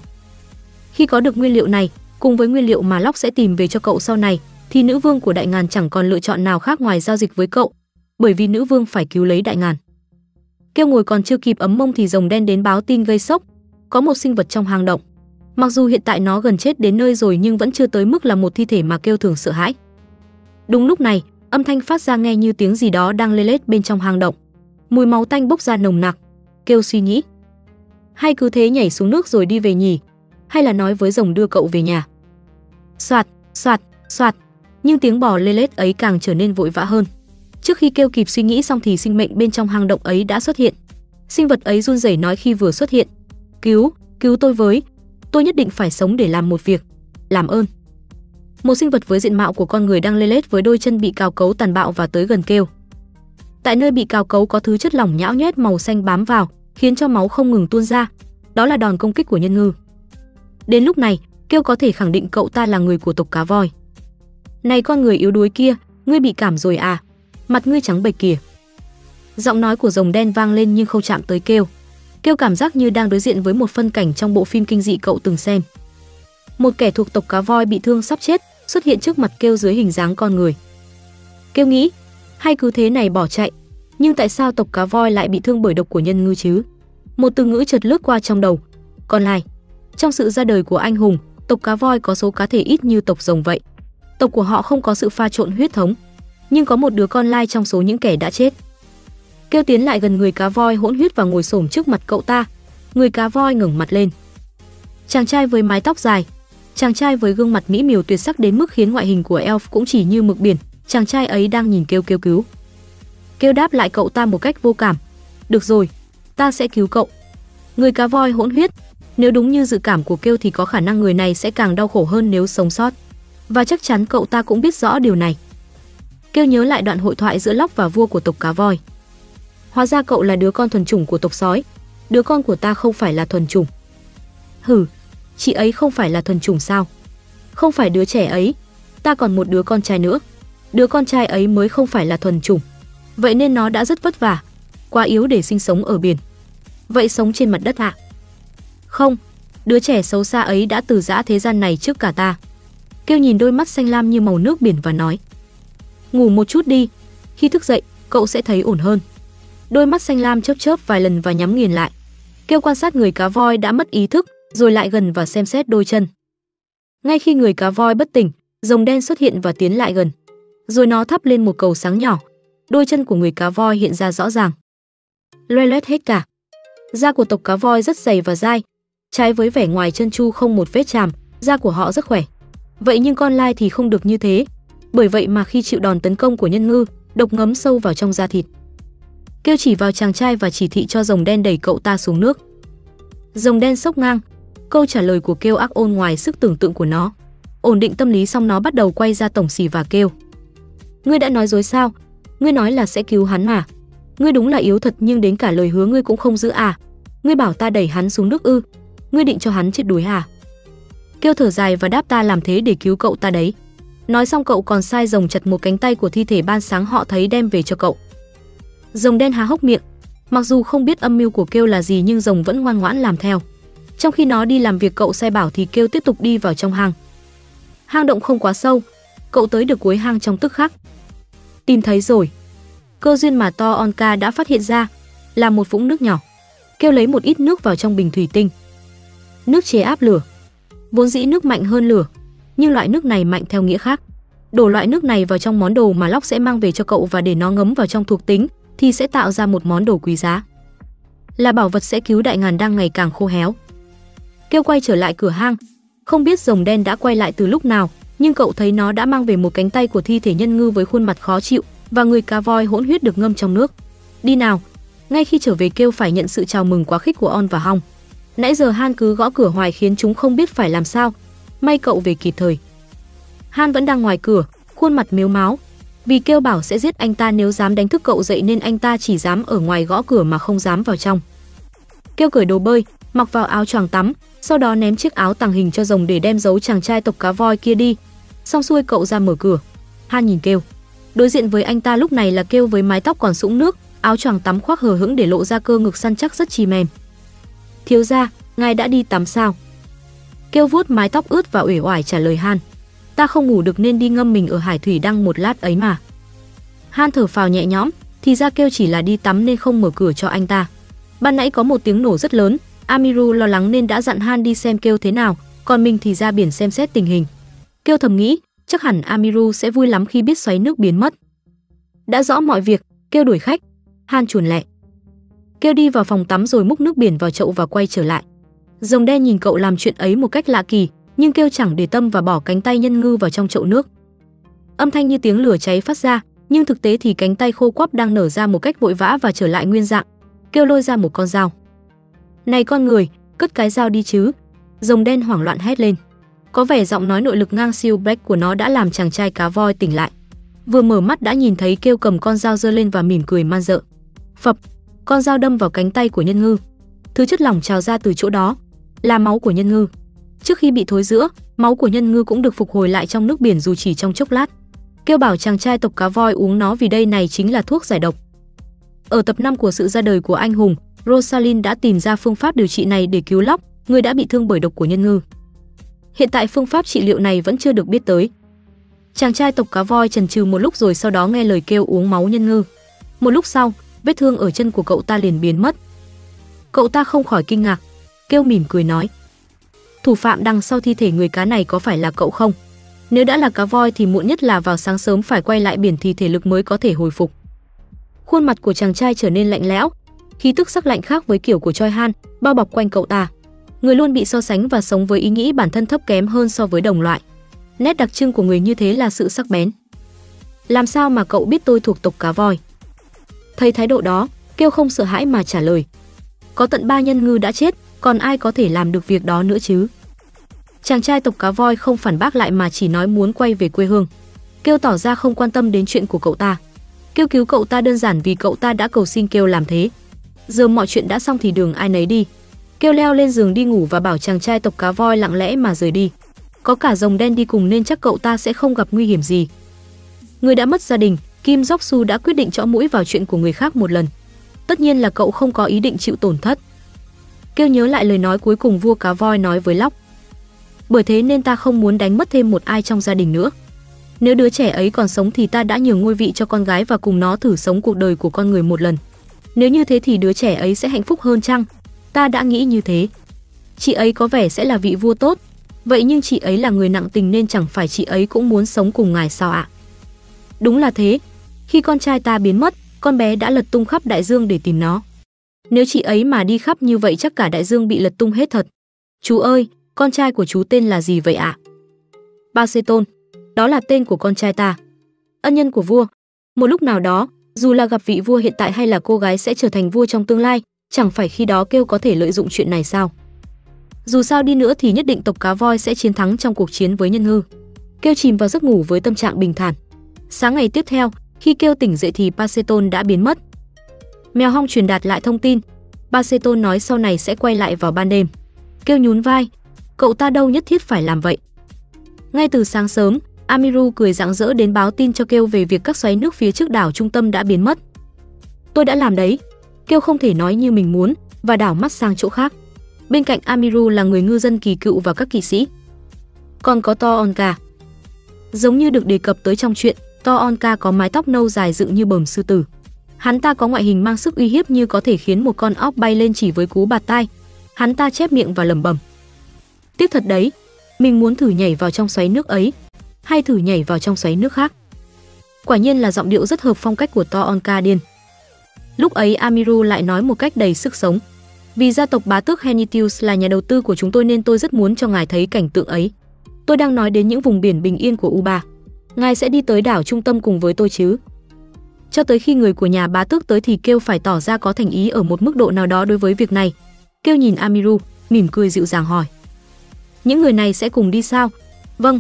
Khi có được nguyên liệu này, cùng với nguyên liệu mà Lóc sẽ tìm về cho cậu sau này, thì nữ vương của Đại Ngàn chẳng còn lựa chọn nào khác ngoài giao dịch với cậu, bởi vì nữ vương phải cứu lấy Đại Ngàn. Kêu ngồi còn chưa kịp ấm mông thì rồng đen đến báo tin gây sốc, có một sinh vật trong hang động. Mặc dù hiện tại nó gần chết đến nơi rồi nhưng vẫn chưa tới mức là một thi thể mà kêu thường sợ hãi. Đúng lúc này, âm thanh phát ra nghe như tiếng gì đó đang lê lết bên trong hang động. Mùi máu tanh bốc ra nồng nặc. Kêu suy nghĩ. Hay cứ thế nhảy xuống nước rồi đi về nhỉ? Hay là nói với rồng đưa cậu về nhà? Soạt, soạt, Soạt, nhưng tiếng bò lê lết ấy càng trở nên vội vã hơn. Trước khi kêu kịp suy nghĩ xong thì sinh mệnh bên trong hang động ấy đã xuất hiện. Sinh vật ấy run rẩy nói khi vừa xuất hiện: "Cứu, cứu tôi với, tôi nhất định phải sống để làm một việc, làm ơn." Một sinh vật với diện mạo của con người đang lê lết với đôi chân bị cào cấu tàn bạo và tới gần kêu. Tại nơi bị cào cấu có thứ chất lỏng nhão nhét màu xanh bám vào, khiến cho máu không ngừng tuôn ra. Đó là đòn công kích của nhân ngư. Đến lúc này, kêu có thể khẳng định cậu ta là người của tộc cá voi. Này con người yếu đuối kia, ngươi bị cảm rồi à? Mặt ngươi trắng bệch kìa. Giọng nói của rồng đen vang lên nhưng không chạm tới kêu. Kêu cảm giác như đang đối diện với một phân cảnh trong bộ phim kinh dị cậu từng xem. Một kẻ thuộc tộc cá voi bị thương sắp chết xuất hiện trước mặt kêu dưới hình dáng con người. Kêu nghĩ, hay cứ thế này bỏ chạy, nhưng tại sao tộc cá voi lại bị thương bởi độc của nhân ngư chứ? Một từ ngữ chợt lướt qua trong đầu. Còn lại, trong sự ra đời của anh hùng, tộc cá voi có số cá thể ít như tộc rồng vậy. Tộc của họ không có sự pha trộn huyết thống, nhưng có một đứa con lai trong số những kẻ đã chết. Kêu tiến lại gần người cá voi hỗn huyết và ngồi xổm trước mặt cậu ta. Người cá voi ngẩng mặt lên. Chàng trai với mái tóc dài, chàng trai với gương mặt mỹ miều tuyệt sắc đến mức khiến ngoại hình của elf cũng chỉ như mực biển. Chàng trai ấy đang nhìn kêu kêu cứu. Kêu đáp lại cậu ta một cách vô cảm. Được rồi, ta sẽ cứu cậu. Người cá voi hỗn huyết, nếu đúng như dự cảm của kêu thì có khả năng người này sẽ càng đau khổ hơn nếu sống sót. Và chắc chắn cậu ta cũng biết rõ điều này. Kêu nhớ lại đoạn hội thoại giữa Lóc và vua của tộc cá voi. Hóa ra cậu là đứa con thuần chủng của tộc sói. Đứa con của ta không phải là thuần chủng. Hử, chị ấy không phải là thuần chủng sao? Không phải đứa trẻ ấy, ta còn một đứa con trai nữa. Đứa con trai ấy mới không phải là thuần chủng. Vậy nên nó đã rất vất vả, quá yếu để sinh sống ở biển. Vậy sống trên mặt đất ạ? À? Không, đứa trẻ xấu xa ấy đã từ giã thế gian này trước cả ta. Kêu nhìn đôi mắt xanh lam như màu nước biển và nói: "Ngủ một chút đi, khi thức dậy, cậu sẽ thấy ổn hơn." Đôi mắt xanh lam chớp chớp vài lần và nhắm nghiền lại. Kêu quan sát người cá voi đã mất ý thức, rồi lại gần và xem xét đôi chân. Ngay khi người cá voi bất tỉnh, rồng đen xuất hiện và tiến lại gần. Rồi nó thắp lên một cầu sáng nhỏ. Đôi chân của người cá voi hiện ra rõ ràng. Loe loét hết cả. Da của tộc cá voi rất dày và dai, trái với vẻ ngoài chân chu không một vết chàm, da của họ rất khỏe. Vậy nhưng con lai thì không được như thế. Bởi vậy mà khi chịu đòn tấn công của nhân ngư, độc ngấm sâu vào trong da thịt. Kêu chỉ vào chàng trai và chỉ thị cho rồng đen đẩy cậu ta xuống nước. Rồng đen sốc ngang. Câu trả lời của kêu ác ôn ngoài sức tưởng tượng của nó. Ổn định tâm lý xong nó bắt đầu quay ra tổng xì và kêu. Ngươi đã nói dối sao? Ngươi nói là sẽ cứu hắn mà. Ngươi đúng là yếu thật nhưng đến cả lời hứa ngươi cũng không giữ à? Ngươi bảo ta đẩy hắn xuống nước ư? Ngươi định cho hắn chết đuối à? Kêu thở dài và đáp ta làm thế để cứu cậu ta đấy. Nói xong cậu còn sai rồng chặt một cánh tay của thi thể ban sáng họ thấy đem về cho cậu. Rồng đen há hốc miệng, mặc dù không biết âm mưu của kêu là gì nhưng rồng vẫn ngoan ngoãn làm theo. Trong khi nó đi làm việc cậu sai bảo thì kêu tiếp tục đi vào trong hang. Hang động không quá sâu, cậu tới được cuối hang trong tức khắc. Tìm thấy rồi. Cơ duyên mà To Onka đã phát hiện ra là một vũng nước nhỏ. Kêu lấy một ít nước vào trong bình thủy tinh. Nước chế áp lửa. Vốn dĩ nước mạnh hơn lửa, nhưng loại nước này mạnh theo nghĩa khác. Đổ loại nước này vào trong món đồ mà Lóc sẽ mang về cho cậu và để nó ngấm vào trong thuộc tính thì sẽ tạo ra một món đồ quý giá. Là bảo vật sẽ cứu đại ngàn đang ngày càng khô héo. Kêu quay trở lại cửa hang, không biết rồng đen đã quay lại từ lúc nào, nhưng cậu thấy nó đã mang về một cánh tay của thi thể nhân ngư với khuôn mặt khó chịu và người cá voi hỗn huyết được ngâm trong nước. Đi nào. Ngay khi trở về kêu phải nhận sự chào mừng quá khích của On và Hong. Nãy giờ Han cứ gõ cửa hoài khiến chúng không biết phải làm sao. May cậu về kịp thời. Han vẫn đang ngoài cửa, khuôn mặt mếu máu. Vì kêu bảo sẽ giết anh ta nếu dám đánh thức cậu dậy nên anh ta chỉ dám ở ngoài gõ cửa mà không dám vào trong. Kêu cởi đồ bơi, mặc vào áo choàng tắm, sau đó ném chiếc áo tàng hình cho rồng để đem giấu chàng trai tộc cá voi kia đi. Xong xuôi cậu ra mở cửa. Han nhìn kêu. Đối diện với anh ta lúc này là kêu với mái tóc còn sũng nước, áo choàng tắm khoác hờ hững để lộ ra cơ ngực săn chắc rất chi mềm. Thiếu gia, ngài đã đi tắm sao? Kêu vuốt mái tóc ướt và uể oải trả lời Han. Ta không ngủ được nên đi ngâm mình ở hải thủy đăng một lát ấy mà. Han thở phào nhẹ nhõm, thì ra kêu chỉ là đi tắm nên không mở cửa cho anh ta. Ban nãy có một tiếng nổ rất lớn, Amiru lo lắng nên đã dặn Han đi xem kêu thế nào, còn mình thì ra biển xem xét tình hình. Kêu thầm nghĩ, chắc hẳn Amiru sẽ vui lắm khi biết xoáy nước biến mất. Đã rõ mọi việc, kêu đuổi khách, Han chuồn lẹ. Kêu đi vào phòng tắm rồi múc nước biển vào chậu và quay trở lại. Rồng đen nhìn cậu làm chuyện ấy một cách lạ kỳ, nhưng kêu chẳng để tâm và bỏ cánh tay nhân ngư vào trong chậu nước. Âm thanh như tiếng lửa cháy phát ra, nhưng thực tế thì cánh tay khô quắp đang nở ra một cách vội vã và trở lại nguyên dạng. Kêu lôi ra một con dao. "Này con người, cất cái dao đi chứ." Rồng đen hoảng loạn hét lên. Có vẻ giọng nói nội lực ngang siêu black của nó đã làm chàng trai cá voi tỉnh lại. Vừa mở mắt đã nhìn thấy kêu cầm con dao giơ lên và mỉm cười man dợ. Phập, con dao đâm vào cánh tay của nhân ngư. Thứ chất lỏng trào ra từ chỗ đó, là máu của nhân ngư. Trước khi bị thối rữa, máu của nhân ngư cũng được phục hồi lại trong nước biển dù chỉ trong chốc lát. Kêu bảo chàng trai tộc cá voi uống nó vì đây này chính là thuốc giải độc. Ở tập 5 của sự ra đời của anh hùng, Rosalind đã tìm ra phương pháp điều trị này để cứu Locke, người đã bị thương bởi độc của nhân ngư. Hiện tại phương pháp trị liệu này vẫn chưa được biết tới. Chàng trai tộc cá voi chần chừ một lúc rồi sau đó nghe lời kêu uống máu nhân ngư. Một lúc sau, vết thương ở chân của cậu ta liền biến mất. Cậu ta không khỏi kinh ngạc, kêu mỉm cười nói: "Thủ phạm đằng sau thi thể người cá này có phải là cậu không? Nếu đã là cá voi thì muộn nhất là vào sáng sớm phải quay lại biển thì thể lực mới có thể hồi phục." Khuôn mặt của chàng trai trở nên lạnh lẽo, khí tức sắc lạnh khác với kiểu của Choi Han, bao bọc quanh cậu ta. Người luôn bị so sánh và sống với ý nghĩ bản thân thấp kém hơn so với đồng loại. Nét đặc trưng của người như thế là sự sắc bén. Làm sao mà cậu biết tôi thuộc tộc cá voi? Thấy thái độ đó, kêu không sợ hãi mà trả lời. Có tận ba nhân ngư đã chết, còn ai có thể làm được việc đó nữa chứ? Chàng trai tộc cá voi không phản bác lại mà chỉ nói muốn quay về quê hương. Kêu tỏ ra không quan tâm đến chuyện của cậu ta. Kêu cứu cậu ta đơn giản vì cậu ta đã cầu xin kêu làm thế. Giờ mọi chuyện đã xong thì đường ai nấy đi. Kêu leo lên giường đi ngủ và bảo chàng trai tộc cá voi lặng lẽ mà rời đi. Có cả rồng đen đi cùng nên chắc cậu ta sẽ không gặp nguy hiểm gì. Người đã mất gia đình, Kim Jok Su đã quyết định chõ mũi vào chuyện của người khác một lần. Tất nhiên là cậu không có ý định chịu tổn thất. Kêu nhớ lại lời nói cuối cùng vua cá voi nói với Lóc. Bởi thế nên ta không muốn đánh mất thêm một ai trong gia đình nữa. Nếu đứa trẻ ấy còn sống thì ta đã nhường ngôi vị cho con gái và cùng nó thử sống cuộc đời của con người một lần. Nếu như thế thì đứa trẻ ấy sẽ hạnh phúc hơn chăng? Ta đã nghĩ như thế. Chị ấy có vẻ sẽ là vị vua tốt, vậy nhưng chị ấy là người nặng tình nên chẳng phải chị ấy cũng muốn sống cùng ngài sao ạ? Đúng là thế, khi con trai ta biến mất, con bé đã lật tung khắp đại dương để tìm nó. Nếu chị ấy mà đi khắp như vậy chắc cả đại dương bị lật tung hết thật. Chú ơi, con trai của chú tên là gì vậy ạ? À? Baseton, đó là tên của con trai ta. Ân nhân của vua. Một lúc nào đó, dù là gặp vị vua hiện tại hay là cô gái sẽ trở thành vua trong tương lai, chẳng phải khi đó kêu có thể lợi dụng chuyện này sao? Dù sao đi nữa thì nhất định tộc cá voi sẽ chiến thắng trong cuộc chiến với nhân ngư. Kêu chìm vào giấc ngủ với tâm trạng bình thản. Sáng ngày tiếp theo, khi kêu tỉnh dậy thì Paceton đã biến mất. Mèo hong truyền đạt lại thông tin, Paceton nói sau này sẽ quay lại vào ban đêm. Kêu nhún vai, cậu ta đâu nhất thiết phải làm vậy. Ngay từ sáng sớm, Amiru cười rạng rỡ đến báo tin cho Kêu về việc các xoáy nước phía trước đảo trung tâm đã biến mất. Tôi đã làm đấy, Kêu không thể nói như mình muốn và đảo mắt sang chỗ khác. Bên cạnh Amiru là người ngư dân kỳ cựu và các kỵ sĩ. Còn có To Onka. Giống như được đề cập tới trong chuyện, To Onka có mái tóc nâu dài dựng như bờm sư tử. Hắn ta có ngoại hình mang sức uy hiếp như có thể khiến một con óc bay lên chỉ với cú bạt tai. Hắn ta chép miệng và lẩm bẩm. Tiếp thật đấy, mình muốn thử nhảy vào trong xoáy nước ấy, hay thử nhảy vào trong xoáy nước khác. Quả nhiên là giọng điệu rất hợp phong cách của To Onka điên. Lúc ấy Amiru lại nói một cách đầy sức sống. Vì gia tộc bá tước Henitius là nhà đầu tư của chúng tôi nên tôi rất muốn cho ngài thấy cảnh tượng ấy. Tôi đang nói đến những vùng biển bình yên của Uba. Ngài sẽ đi tới đảo trung tâm cùng với tôi chứ? Cho tới khi người của nhà bá tước tới thì kêu phải tỏ ra có thành ý ở một mức độ nào đó đối với việc này. Kêu nhìn Amiru, mỉm cười dịu dàng hỏi. Những người này sẽ cùng đi sao? Vâng.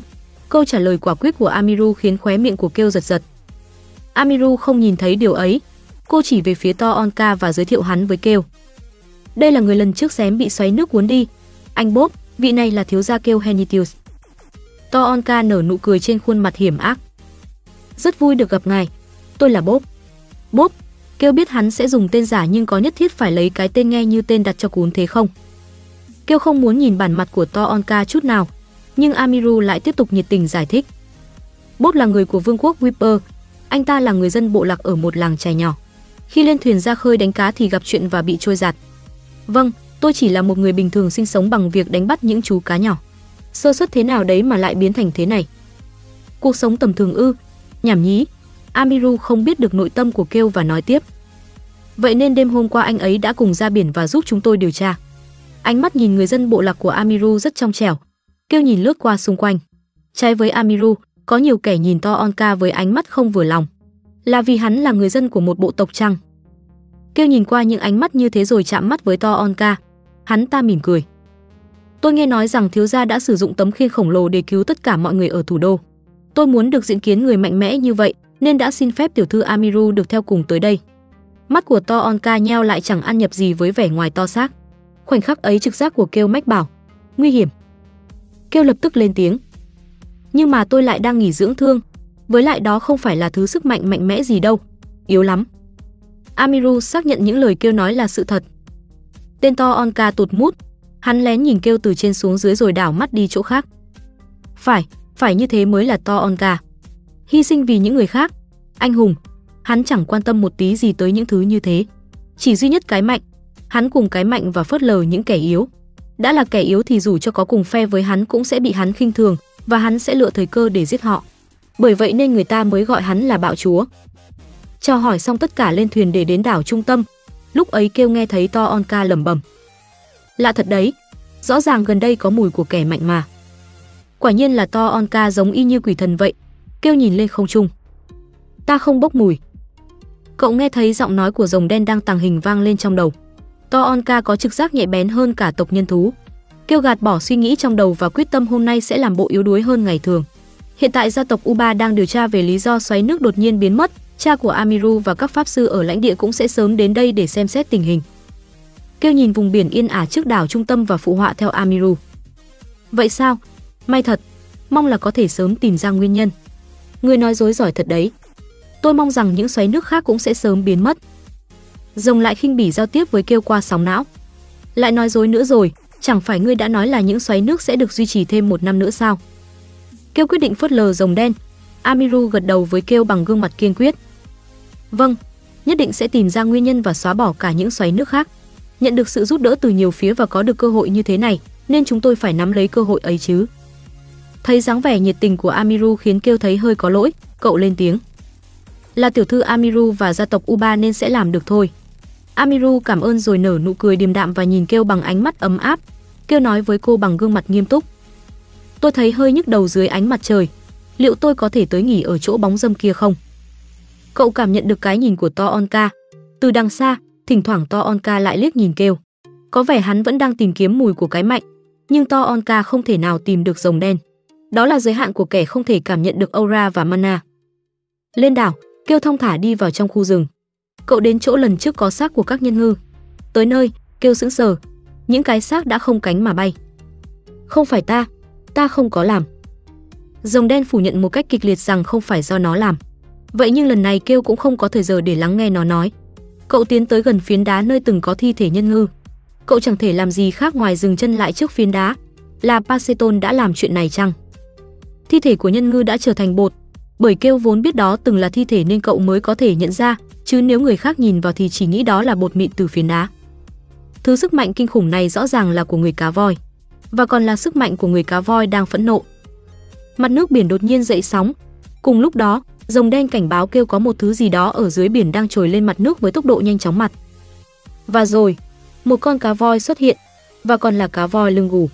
Câu trả lời quả quyết của Amiru khiến khóe miệng của kêu giật giật. Amiru không nhìn thấy điều ấy, Cô chỉ về phía To Onka và giới thiệu hắn với Kêu. Đây là người lần trước xém bị xoáy nước cuốn đi. Anh Bob, vị này là thiếu gia Kêu Henitius. To Onka nở nụ cười trên khuôn mặt hiểm ác. Rất vui được gặp ngài. Tôi là Bob. Bob, Kêu biết hắn sẽ dùng tên giả nhưng có nhất thiết phải lấy cái tên nghe như tên đặt cho cún thế không? Kêu không muốn nhìn bản mặt của To Onka chút nào, nhưng Amiru lại tiếp tục nhiệt tình giải thích. Bob là người của vương quốc Whipper, anh ta là người dân bộ lạc ở một làng trài nhỏ. Khi lên thuyền ra khơi đánh cá thì gặp chuyện và bị trôi giạt. Vâng, tôi chỉ là một người bình thường sinh sống bằng việc đánh bắt những chú cá nhỏ. Sơ suất thế nào đấy mà lại biến thành thế này? Cuộc sống tầm thường ư? Nhảm nhí. Amiru không biết được nội tâm của Kêu và nói tiếp. Vậy nên đêm hôm qua anh ấy đã cùng ra biển và giúp chúng tôi điều tra. Ánh mắt nhìn người dân bộ lạc của Amiru rất trong trẻo. Kêu nhìn lướt qua xung quanh. Trái với Amiru, có nhiều kẻ nhìn to Onka với ánh mắt không vừa lòng. Là vì hắn là người dân của một bộ tộc chăng? Kêu nhìn qua những ánh mắt như thế rồi chạm mắt với to Onka. Hắn ta mỉm cười. Tôi nghe nói rằng thiếu gia đã sử dụng tấm khiên khổng lồ để cứu tất cả mọi người ở thủ đô. Tôi muốn được diễn kiến người mạnh mẽ như vậy, nên đã xin phép tiểu thư Amiru được theo cùng tới đây. Mắt của To Onka nheo lại chẳng ăn nhập gì với vẻ ngoài to xác. Khoảnh khắc ấy trực giác của Kêu mách bảo, nguy hiểm. Kêu lập tức lên tiếng. Nhưng mà tôi lại đang nghỉ dưỡng thương, với lại đó không phải là thứ sức mạnh mạnh mẽ gì đâu, yếu lắm. Amiru xác nhận những lời Kêu nói là sự thật. Tên To Onka tụt mút, hắn lén nhìn Kêu từ trên xuống dưới rồi đảo mắt đi chỗ khác. Phải, phải như thế mới là To Onka. Hy sinh vì những người khác, anh hùng, hắn chẳng quan tâm một tí gì tới những thứ như thế. Chỉ duy nhất cái mạnh, hắn cùng cái mạnh và phớt lờ những kẻ yếu. Đã là kẻ yếu thì dù cho có cùng phe với hắn cũng sẽ bị hắn khinh thường và hắn sẽ lựa thời cơ để giết họ. Bởi vậy nên người ta mới gọi hắn là bạo chúa. Chào hỏi xong tất cả lên thuyền để đến đảo trung tâm. Lúc ấy kêu nghe thấy To Onka lẩm bẩm. Lạ thật đấy, rõ ràng gần đây có mùi của kẻ mạnh mà. Quả nhiên là To Onka giống y như quỷ thần vậy. Kêu nhìn lên không trung. Ta không bốc mùi. Cậu nghe thấy giọng nói của rồng đen đang tàng hình vang lên trong đầu. To Onka có trực giác nhạy bén hơn cả tộc nhân thú. Kêu gạt bỏ suy nghĩ trong đầu và quyết tâm hôm nay sẽ làm bộ yếu đuối hơn ngày thường. Hiện tại gia tộc Uba đang điều tra về lý do xoáy nước đột nhiên biến mất, cha của Amiru và các pháp sư ở lãnh địa cũng sẽ sớm đến đây để xem xét tình hình. Kêu nhìn vùng biển yên ả trước đảo trung tâm và phụ họa theo Amiru. Vậy sao? May thật, mong là có thể sớm tìm ra nguyên nhân. Người nói dối giỏi thật đấy. Tôi mong rằng những xoáy nước khác cũng sẽ sớm biến mất. Rồng lại khinh bỉ giao tiếp với kêu qua sóng não. Lại nói dối nữa rồi, chẳng phải ngươi đã nói là những xoáy nước sẽ được duy trì thêm một năm nữa sao? Kêu quyết định phớt lờ rồng đen. Amiru gật đầu với kêu bằng gương mặt kiên quyết. Vâng, nhất định sẽ tìm ra nguyên nhân và xóa bỏ cả những xoáy nước khác. Nhận được sự giúp đỡ từ nhiều phía và có được cơ hội như thế này, nên chúng tôi phải nắm lấy cơ hội ấy chứ. Thấy dáng vẻ nhiệt tình của Amiru khiến kêu thấy hơi có lỗi, cậu lên tiếng. Là tiểu thư Amiru và gia tộc Uba nên sẽ làm được thôi. Amiru cảm ơn rồi nở nụ cười điềm đạm và nhìn kêu bằng ánh mắt ấm áp. Kêu nói với cô bằng gương mặt nghiêm túc. Tôi thấy hơi nhức đầu dưới ánh mặt trời. Liệu tôi có thể tới nghỉ ở chỗ bóng dâm kia không? Cậu cảm nhận được cái nhìn của To Onka. Từ đằng xa, thỉnh thoảng To Onka lại liếc nhìn kêu. Có vẻ hắn vẫn đang tìm kiếm mùi của cái mạnh, nhưng To Onka không thể nào tìm được rồng đen. Đó là giới hạn của kẻ không thể cảm nhận được aura và mana. Lên đảo, kêu thông thả đi vào trong khu rừng. Cậu đến chỗ lần trước có xác của các nhân ngư. Tới nơi, kêu sững sờ, những cái xác đã không cánh mà bay. Không phải ta, ta không có làm. Rồng đen phủ nhận một cách kịch liệt rằng không phải do nó làm. Vậy nhưng lần này kêu cũng không có thời giờ để lắng nghe nó nói. Cậu tiến tới gần phiến đá nơi từng có thi thể nhân ngư. Cậu chẳng thể làm gì khác ngoài dừng chân lại trước phiến đá. Là Paceton đã làm chuyện này chăng? Thi thể của nhân ngư đã trở thành bột, bởi kêu vốn biết đó từng là thi thể nên cậu mới có thể nhận ra, chứ nếu người khác nhìn vào thì chỉ nghĩ đó là bột mịn từ phiến đá. Thứ sức mạnh kinh khủng này rõ ràng là của người cá voi, và còn là sức mạnh của người cá voi đang phẫn nộ. Mặt nước biển đột nhiên dậy sóng, cùng lúc đó, rồng đen cảnh báo kêu có một thứ gì đó ở dưới biển đang trồi lên mặt nước với tốc độ nhanh chóng mặt. Và rồi, một con cá voi xuất hiện, và còn là cá voi lưng gù.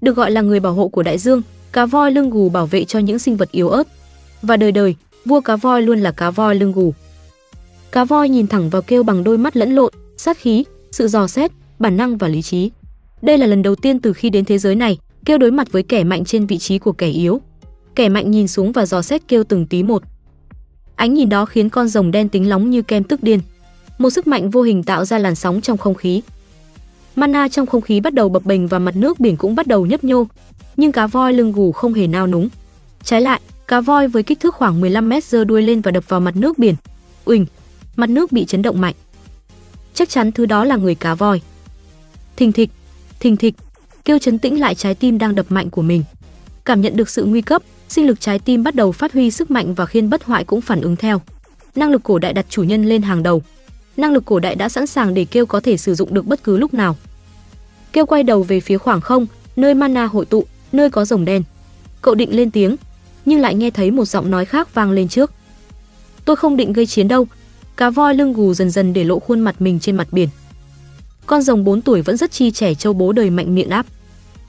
Được gọi là người bảo hộ của đại dương, cá voi lưng gù bảo vệ cho những sinh vật yếu ớt. Và đời đời, vua cá voi luôn là cá voi lưng gù. Cá voi nhìn thẳng vào kêu bằng đôi mắt lẫn lộn, sát khí, sự dò xét, bản năng và lý trí. Đây là lần đầu tiên từ khi đến thế giới này, kêu đối mặt với kẻ mạnh trên vị trí của kẻ yếu. Kẻ mạnh nhìn xuống và dò xét kêu từng tí một. Ánh nhìn đó khiến con rồng đen tính lóng như kem tức điên. Một sức mạnh vô hình tạo ra làn sóng trong không khí. Mana trong không khí bắt đầu bập bềnh và mặt nước biển cũng bắt đầu nhấp nhô, nhưng cá voi lưng gù không hề nao núng. Trái lại, cá voi với kích thước khoảng 15 mét giơ đuôi lên và đập vào mặt nước biển. Uỳnh, mặt nước bị chấn động mạnh. Chắc chắn thứ đó là người cá voi. Thình thịch, thình thịch, kêu chấn tĩnh lại trái tim đang đập mạnh của mình. Cảm nhận được sự nguy cấp, sinh lực trái tim bắt đầu phát huy sức mạnh và khiên bất hoại cũng phản ứng theo. Năng lực cổ đại đặt chủ nhân lên hàng đầu. Năng lực cổ đại đã sẵn sàng để kêu có thể sử dụng được bất cứ lúc nào. Kêu quay đầu về phía khoảng không, nơi mana hội tụ, nơi có rồng đen. Cậu định lên tiếng, nhưng lại nghe thấy một giọng nói khác vang lên trước. Tôi không định gây chiến đâu. Cá voi lưng gù dần dần để lộ khuôn mặt mình trên mặt biển. Con rồng 4 tuổi vẫn rất chi trẻ châu bố đời mạnh miệng áp.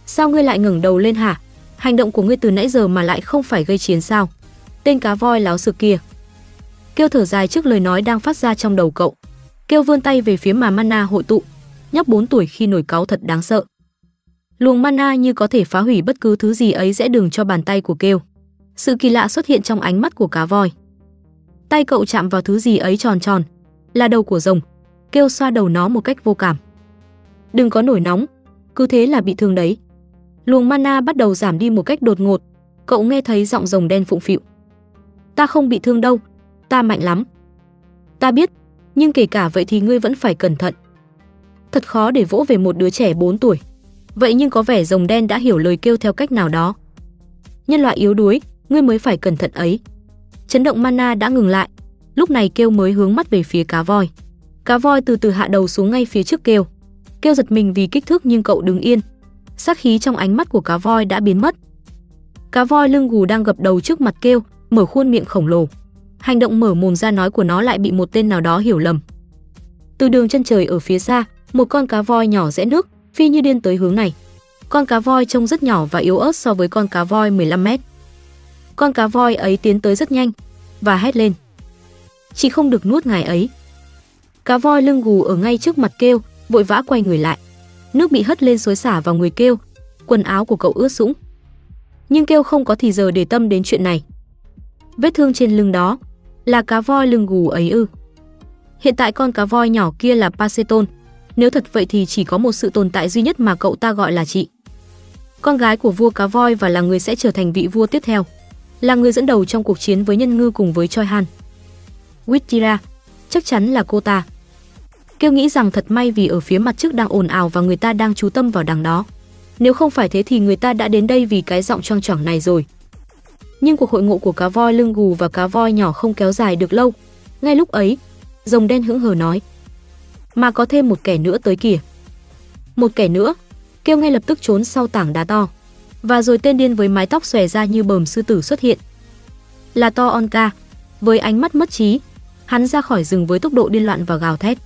Sao ngươi lại ngẩng đầu lên hả? Hành động của ngươi từ nãy giờ mà lại không phải gây chiến sao? Tên cá voi láo sự kia. Kêu thở dài trước lời nói đang phát ra trong đầu cậu. Kêu vươn tay về phía mà mana hội tụ. Nhóc 4 tuổi khi nổi cáu thật đáng sợ. Luồng mana như có thể phá hủy bất cứ thứ gì ấy rẽ đường cho bàn tay của Kêu. Sự kỳ lạ xuất hiện trong ánh mắt của cá voi. Tay cậu chạm vào thứ gì ấy tròn tròn, là đầu của rồng. Kêu xoa đầu nó một cách vô cảm. Đừng có nổi nóng, cứ thế là bị thương đấy. Luồng mana bắt đầu giảm đi một cách đột ngột, cậu nghe thấy giọng rồng đen phụng phịu. Ta không bị thương đâu, ta mạnh lắm. Ta biết, nhưng kể cả vậy thì ngươi vẫn phải cẩn thận. Thật khó để vỗ về một đứa trẻ 4 tuổi. Vậy nhưng có vẻ rồng đen đã hiểu lời kêu theo cách nào đó. Nhân loại yếu đuối, ngươi mới phải cẩn thận ấy. Chấn động mana đã ngừng lại, lúc này kêu mới hướng mắt về phía cá voi. Cá voi từ từ hạ đầu xuống ngay phía trước kêu. Kêu giật mình vì kích thước nhưng cậu đứng yên. Sát khí trong ánh mắt của cá voi đã biến mất. Cá voi lưng gù đang gập đầu trước mặt kêu, mở khuôn miệng khổng lồ. Hành động mở mồm ra nói của nó lại bị một tên nào đó hiểu lầm. Từ đường chân trời ở phía xa, một con cá voi nhỏ rẽ nước, phi như điên tới hướng này. Con cá voi trông rất nhỏ và yếu ớt so với con cá voi 15 mét. Con cá voi ấy tiến tới rất nhanh và hét lên. Chị không được nuốt ngài ấy. Cá voi lưng gù ở ngay trước mặt kêu, vội vã quay người lại. Nước bị hất lên xối xả vào người kêu, quần áo của cậu ướt sũng. Nhưng kêu không có thì giờ để tâm đến chuyện này. Vết thương trên lưng đó là cá voi lưng gù ấy ư. Hiện tại con cá voi nhỏ kia là Paceton. Nếu thật vậy thì chỉ có một sự tồn tại duy nhất mà cậu ta gọi là chị. Con gái của vua cá voi và là người sẽ trở thành vị vua tiếp theo. Là người dẫn đầu trong cuộc chiến với nhân ngư cùng với Choi Han. Wittira, chắc chắn là cô ta. Kêu nghĩ rằng thật may vì ở phía mặt trước đang ồn ào và người ta đang chú tâm vào đằng đó. Nếu không phải thế thì người ta đã đến đây vì cái giọng choang choảng này rồi. Nhưng cuộc hội ngộ của cá voi lưng gù và cá voi nhỏ không kéo dài được lâu. Ngay lúc ấy, rồng đen hững hờ nói: "Mà có thêm một kẻ nữa tới kìa." Một kẻ nữa, kêu ngay lập tức trốn sau tảng đá to. Và rồi tên điên với mái tóc xòe ra như bờm sư tử xuất hiện. Là To Onka, với ánh mắt mất trí, hắn ra khỏi rừng với tốc độ điên loạn và gào thét.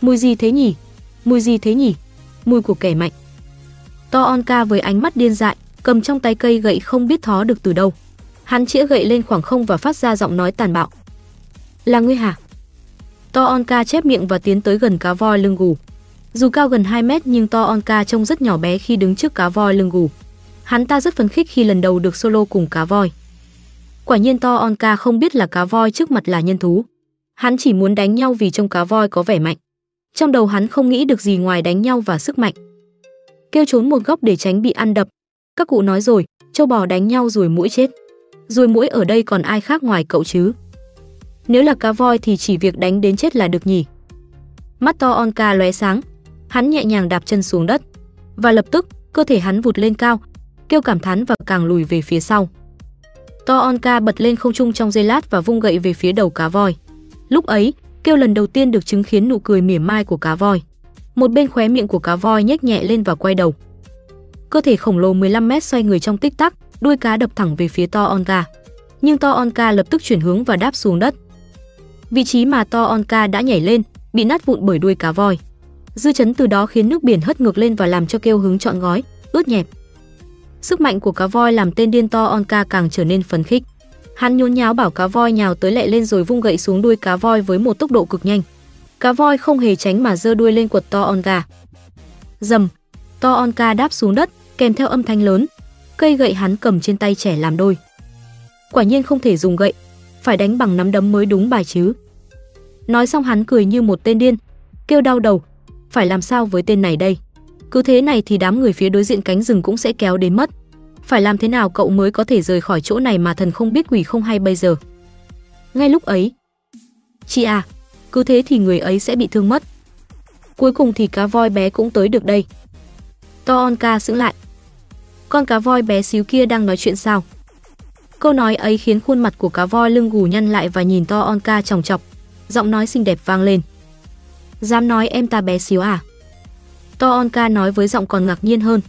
Mùi gì thế nhỉ? Mùi gì thế nhỉ? Mùi của kẻ mạnh. To Onka với ánh mắt điên dại, cầm trong tay cây gậy không biết thó được từ đâu. Hắn chĩa gậy lên khoảng không và phát ra giọng nói tàn bạo. Là ngươi hả? To Onka chép miệng và tiến tới gần cá voi lưng gù. Dù cao gần 2 mét nhưng To Onka trông rất nhỏ bé khi đứng trước cá voi lưng gù. Hắn ta rất phấn khích khi lần đầu được solo cùng cá voi. Quả nhiên To Onka không biết là cá voi trước mặt là nhân thú. Hắn chỉ muốn đánh nhau vì trông cá voi có vẻ mạnh. Trong đầu hắn không nghĩ được gì ngoài đánh nhau và sức mạnh. Kêu trốn một góc để tránh bị ăn đập. Các cụ nói rồi, châu bò đánh nhau rồi mũi chết. Rồi mũi ở đây còn ai khác ngoài cậu chứ? Nếu là cá voi thì chỉ việc đánh đến chết là được nhỉ? Mắt to Onka lóe sáng, hắn nhẹ nhàng đạp chân xuống đất và lập tức cơ thể hắn vụt lên cao, kêu cảm thán và càng lùi về phía sau. To Onka bật lên không trung trong giây lát và vung gậy về phía đầu cá voi. Lúc ấy, kêu lần đầu tiên được chứng kiến nụ cười mỉa mai của cá voi. Một bên khóe miệng của cá voi nhếch nhẹ lên và quay đầu. Cơ thể khổng lồ 15 mét xoay người trong tích tắc, đuôi cá đập thẳng về phía To Onka. Nhưng To Onka lập tức chuyển hướng và đáp xuống đất. Vị trí mà To Onka đã nhảy lên, bị nát vụn bởi đuôi cá voi. Dư chấn từ đó khiến nước biển hất ngược lên và làm cho kêu hứng trọn gói, ướt nhẹp. Sức mạnh của cá voi làm tên điên To Onka càng trở nên phấn khích. Hắn nhốn nháo bảo cá voi nhào tới lẹ lên rồi vung gậy xuống đuôi cá voi với một tốc độ cực nhanh. Cá voi không hề tránh mà giơ đuôi lên quật To Onka. Dầm, To Onka đáp xuống đất, kèm theo âm thanh lớn. Cây gậy hắn cầm trên tay trẻ làm đôi. Quả nhiên không thể dùng gậy, phải đánh bằng nắm đấm mới đúng bài chứ. Nói xong hắn cười như một tên điên, kêu đau đầu, phải làm sao với tên này đây? Cứ thế này thì đám người phía đối diện cánh rừng cũng sẽ kéo đến mất. Phải làm thế nào cậu mới có thể rời khỏi chỗ này mà thần không biết quỷ không hay bây giờ? Ngay lúc ấy, chị à, cứ thế thì người ấy sẽ bị thương mất. Cuối cùng thì cá voi bé cũng tới được đây. toonka sững lại. Con cá voi bé xíu kia đang nói chuyện sao? Câu nói ấy khiến khuôn mặt của cá voi lưng gù nhăn lại và nhìn To Onka chòng chọc. Giọng nói xinh đẹp vang lên. Dám nói em ta bé xíu à? To Onka nói với giọng còn ngạc nhiên hơn.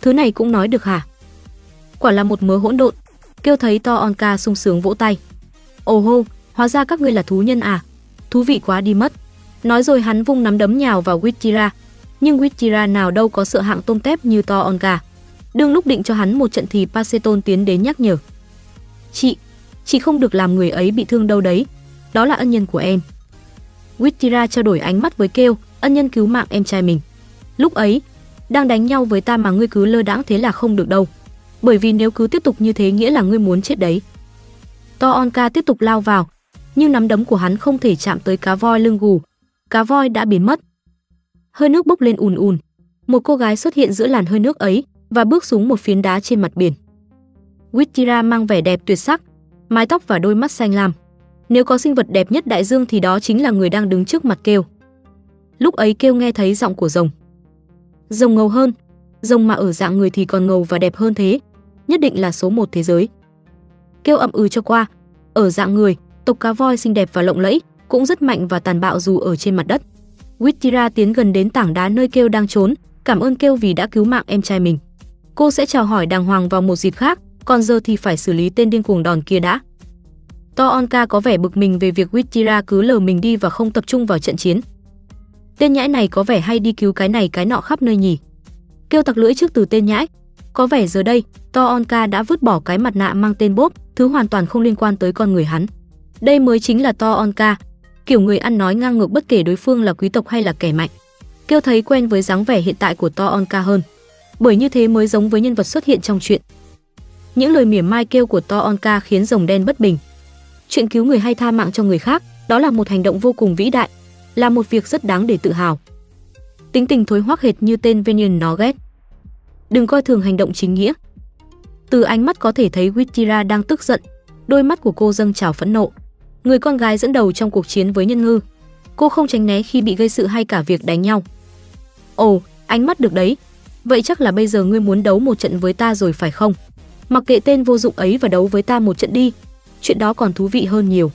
Thứ này cũng nói được hả? Quả là một mớ hỗn độn. Kêu thấy To Onka sung sướng vỗ tay. Ồ hô, hóa ra các ngươi là thú nhân à? Thú vị quá đi mất. Nói rồi hắn vung nắm đấm nhào vào Wittira. Nhưng Wittira nào đâu có sợ hạng tôm tép như To Onka. Đương lúc định cho hắn một trận thì Paceton tiến đến nhắc nhở. Chị, chị không được làm người ấy bị thương đâu đấy. Đó là ân nhân của em. Wittira trao đổi ánh mắt với kêu, ân nhân cứu mạng em trai mình. Lúc ấy, đang đánh nhau với ta mà ngươi cứ lơ đãng thế là không được đâu. Bởi vì nếu cứ tiếp tục như thế nghĩa là ngươi muốn chết đấy. To Onka tiếp tục lao vào, nhưng nắm đấm của hắn không thể chạm tới cá voi lưng gù. Cá voi đã biến mất. Hơi nước bốc lên ùn ùn. Một cô gái xuất hiện giữa làn hơi nước ấy và bước xuống một phiến đá trên mặt biển. Wittira mang vẻ đẹp tuyệt sắc, mái tóc và đôi mắt xanh lam. Nếu có sinh vật đẹp nhất đại dương thì đó chính là người đang đứng trước mặt kêu. Lúc ấy kêu nghe thấy giọng của rồng. Rồng ngầu hơn, rồng mà ở dạng người thì còn ngầu và đẹp hơn thế, nhất định là số một thế giới. Kêu ậm ừ cho qua, ở dạng người, tộc cá voi xinh đẹp và lộng lẫy, cũng rất mạnh và tàn bạo dù ở trên mặt đất. Wittira tiến gần đến tảng đá nơi kêu đang trốn, cảm ơn kêu vì đã cứu mạng em trai mình. Cô sẽ chào hỏi đàng hoàng vào một dịp khác, còn giờ thì phải xử lý tên điên cuồng đòn kia đã. To Onka có vẻ bực mình về việc Wittira cứ lờ mình đi và không tập trung vào trận chiến. Tên nhãi này có vẻ hay đi cứu cái này cái nọ khắp nơi nhỉ. Kêu tặc lưỡi trước từ tên nhãi. Có vẻ giờ đây, To Onka đã vứt bỏ cái mặt nạ mang tên bốp, thứ hoàn toàn không liên quan tới con người hắn. Đây mới chính là To Onka, kiểu người ăn nói ngang ngược bất kể đối phương là quý tộc hay là kẻ mạnh. Kêu thấy quen với dáng vẻ hiện tại của To Onka hơn, bởi như thế mới giống với nhân vật xuất hiện trong chuyện. Những lời mỉa mai kêu của To Onka khiến rồng đen bất bình. Chuyện cứu người hay tha mạng cho người khác, đó là một hành động vô cùng vĩ đại, là một việc rất đáng để tự hào. Tính tình thối hoắc hệt như tên Venian nó ghét. Đừng coi thường hành động chính nghĩa. Từ ánh mắt có thể thấy Wittira đang tức giận, đôi mắt của cô dâng trào phẫn nộ. Người con gái dẫn đầu trong cuộc chiến với nhân ngư. Cô không tránh né khi bị gây sự hay cả việc đánh nhau. Ồ, ánh mắt được đấy. Vậy chắc là bây giờ ngươi muốn đấu một trận với ta rồi phải không? Mặc kệ tên vô dụng ấy và đấu với ta một trận đi. Chuyện đó còn thú vị hơn nhiều.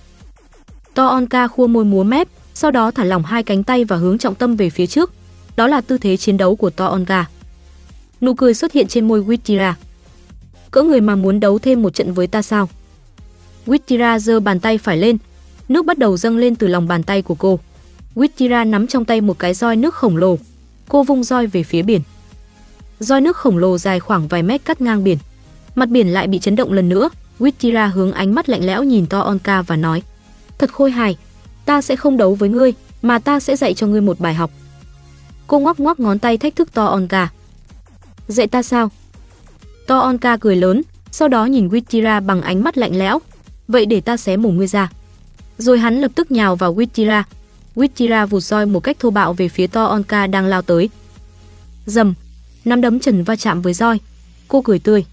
To Onka khua môi múa mép, sau đó thả lỏng hai cánh tay và hướng trọng tâm về phía trước. Đó là tư thế chiến đấu của To Onka. Nụ cười xuất hiện trên môi Wittira. Cỡ người mà muốn đấu thêm một trận với ta sao? Wittira giơ bàn tay phải lên, nước bắt đầu dâng lên từ lòng bàn tay của cô. Wittira nắm trong tay một cái roi nước khổng lồ. Cô vung roi về phía biển. Roi nước khổng lồ dài khoảng vài mét cắt ngang biển. Mặt biển lại bị chấn động lần nữa. Wittira hướng ánh mắt lạnh lẽo nhìn To Onka và nói: "Thật khôi hài, ta sẽ không đấu với ngươi, mà ta sẽ dạy cho ngươi một bài học." Cô ngoắc ngoắc ngón tay thách thức To Onka. "Dạy ta sao?" To Onka cười lớn, sau đó nhìn Wittira bằng ánh mắt lạnh lẽo, vậy để ta xé mồm ngươi ra. Rồi hắn lập tức nhào vào Wittira. Wittira vụt roi một cách thô bạo về phía To Onka đang lao tới. Dầm, nắm đấm Trần va chạm với roi. Cô cười tươi.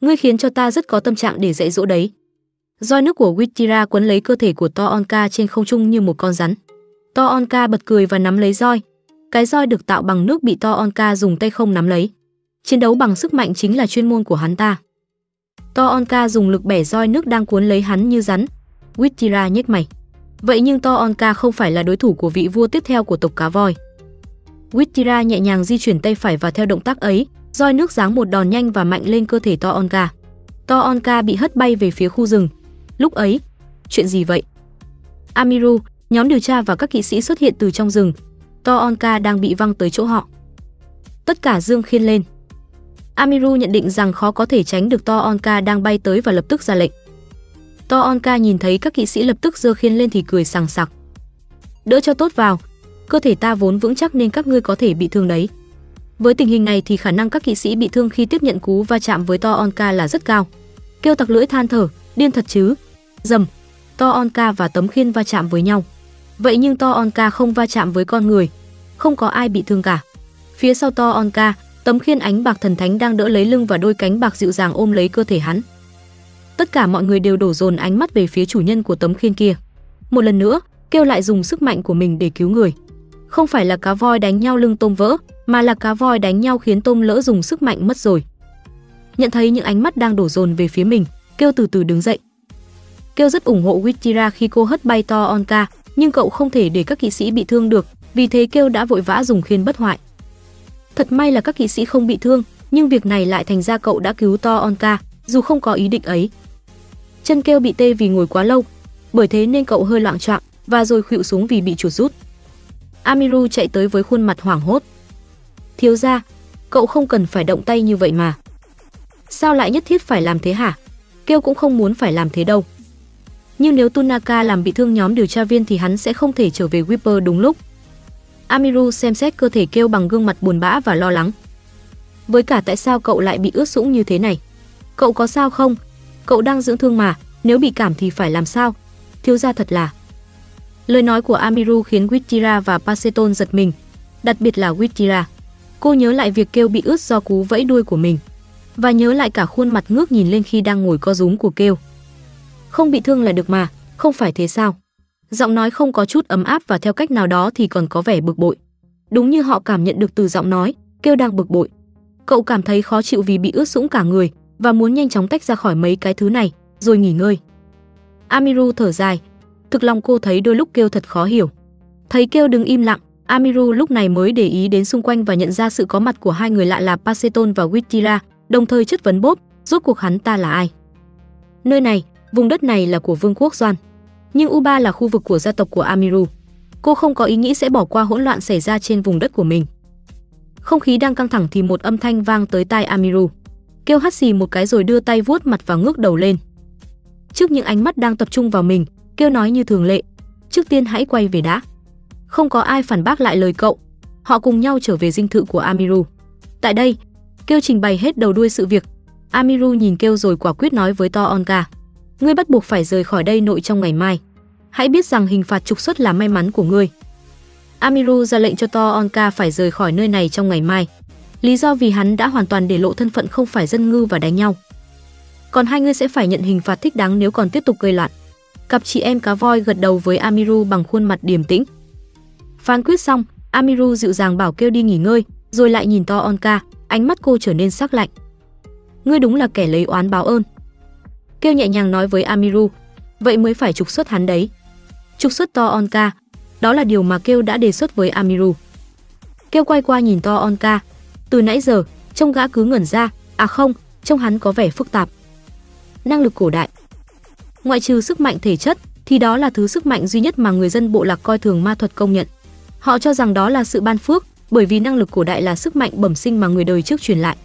Ngươi khiến cho ta rất có tâm trạng để dạy dỗ đấy. Roi nước của Wittira quấn lấy cơ thể của To Onka trên không trung như một con rắn. To Onka bật cười và nắm lấy roi. Cái roi được tạo bằng nước bị To Onka dùng tay không nắm lấy. Chiến đấu bằng sức mạnh chính là chuyên môn của hắn ta. To Onka dùng lực bẻ roi nước đang cuốn lấy hắn như rắn. Wittira nhếch mày. Vậy nhưng To Onka không phải là đối thủ của vị vua tiếp theo của tộc cá voi. Wittira nhẹ nhàng di chuyển tay phải và theo động tác ấy, roi nước giáng một đòn nhanh và mạnh lên cơ thể To Onka. To Onka bị hất bay về phía khu rừng. Lúc ấy, chuyện gì vậy? Amiru, nhóm điều tra và các kỵ sĩ xuất hiện từ trong rừng. To Onka đang bị văng tới chỗ họ. Tất cả dương khiên lên. Amiru nhận định rằng khó có thể tránh được To Onka đang bay tới và lập tức ra lệnh. To Onka nhìn thấy các kỵ sĩ lập tức giơ khiên lên thì cười sảng sặc. Đỡ cho tốt vào, cơ thể ta vốn vững chắc nên các ngươi có thể bị thương đấy. Với tình hình này thì khả năng các kỵ sĩ bị thương khi tiếp nhận cú va chạm với To Onka là rất cao. Kêu tặc lưỡi than thở, điên thật chứ. Dầm, To Onka và tấm khiên va chạm với nhau. Vậy nhưng To Onka không va chạm với con người, không có ai bị thương cả. Phía sau To Onka, Tấm khiên ánh bạc thần thánh đang đỡ lấy lưng và đôi cánh bạc dịu dàng ôm lấy cơ thể hắn. Tất cả mọi người đều đổ dồn ánh mắt về phía chủ nhân của tấm khiên kia. Một lần nữa, kêu lại dùng sức mạnh của mình để cứu người. Không phải là cá voi đánh nhau lưng tôm vỡ, mà là cá voi đánh nhau khiến tôm lỡ dùng sức mạnh mất rồi. Nhận thấy những ánh mắt đang đổ dồn về phía mình, kêu từ từ đứng dậy. Kêu rất ủng hộ Wichira khi cô hất bay to Onka, nhưng cậu không thể để các kỵ sĩ bị thương được, vì thế kêu đã vội vã dùng khiên bất hoại. Thật may là các kỵ sĩ không bị thương, nhưng việc này lại thành ra cậu đã cứu To Onka, dù không có ý định ấy. Chân kêu bị tê vì ngồi quá lâu, bởi thế nên cậu hơi loạn choạng và rồi khuỵu xuống vì bị chuột rút. Amiru chạy tới với khuôn mặt hoảng hốt. Thiếu gia, cậu không cần phải động tay như vậy mà. Sao lại nhất thiết phải làm thế hả? Kêu cũng không muốn phải làm thế đâu. Nhưng nếu Tunaka làm bị thương nhóm điều tra viên thì hắn sẽ không thể trở về Whipper đúng lúc. Amiru xem xét cơ thể kêu bằng gương mặt buồn bã và lo lắng. Với cả tại sao cậu lại bị ướt sũng như thế này? Cậu có sao không? Cậu đang dưỡng thương mà, nếu bị cảm thì phải làm sao? Thiếu gia thật là. Lời nói của Amiru khiến Wichira và Paseton giật mình, đặc biệt là Wichira. Cô nhớ lại việc kêu bị ướt do cú vẫy đuôi của mình và nhớ lại cả khuôn mặt ngước nhìn lên khi đang ngồi co rúm của kêu. Không bị thương là được mà, không phải thế sao? Giọng nói không có chút ấm áp và theo cách nào đó thì còn có vẻ bực bội. Đúng như họ cảm nhận được từ giọng nói, kêu đang bực bội. Cậu cảm thấy khó chịu vì bị ướt sũng cả người và muốn nhanh chóng tách ra khỏi mấy cái thứ này, rồi nghỉ ngơi. Amiru thở dài. Thực lòng cô thấy đôi lúc kêu thật khó hiểu. Thấy kêu đứng im lặng, Amiru lúc này mới để ý đến xung quanh và nhận ra sự có mặt của hai người lạ là Paseton và Witira, đồng thời chất vấn bốp, rốt cuộc hắn ta là ai. Nơi này, vùng đất này là của Vương quốc Doan, nhưng Uba là khu vực của gia tộc của Amiru. Cô không có ý nghĩ sẽ bỏ qua hỗn loạn xảy ra trên vùng đất của mình. Không khí đang căng thẳng thì một âm thanh vang tới tai Amiru. Kêu hắt xì một cái rồi đưa tay vuốt mặt và ngước đầu lên. Trước những ánh mắt đang tập trung vào mình, Kêu nói như thường lệ, trước tiên hãy quay về đã. Không có ai phản bác lại lời cậu. Họ cùng nhau trở về dinh thự của Amiru. Tại đây, Kêu trình bày hết đầu đuôi sự việc. Amiru nhìn Kêu rồi quả quyết nói với To Onka, ngươi bắt buộc phải rời khỏi đây nội trong ngày mai. Hãy biết rằng hình phạt trục xuất là may mắn của ngươi. Amiru ra lệnh cho To Onka phải rời khỏi nơi này trong ngày mai. Lý do vì hắn đã hoàn toàn để lộ thân phận không phải dân ngư và đánh nhau. Còn hai ngươi sẽ phải nhận hình phạt thích đáng nếu còn tiếp tục gây loạn. Cặp chị em cá voi gật đầu với Amiru bằng khuôn mặt điềm tĩnh. Phán quyết xong, Amiru dịu dàng bảo kêu đi nghỉ ngơi, rồi lại nhìn To Onka, ánh mắt cô trở nên sắc lạnh. Ngươi đúng là kẻ lấy oán báo ơn. Kêu nhẹ nhàng nói với Amiru, vậy mới phải trục xuất hắn đấy. Trục xuất To Onka, đó là điều mà Kêu đã đề xuất với Amiru. Kêu quay qua nhìn To Onka, từ nãy giờ, trông gã cứ ngẩn ra, à không, trông hắn có vẻ phức tạp. Năng lực cổ đại. Ngoại trừ sức mạnh thể chất, thì đó là thứ sức mạnh duy nhất mà người dân bộ lạc coi thường ma thuật công nhận. Họ cho rằng đó là sự ban phước, bởi vì năng lực cổ đại là sức mạnh bẩm sinh mà người đời trước truyền lại.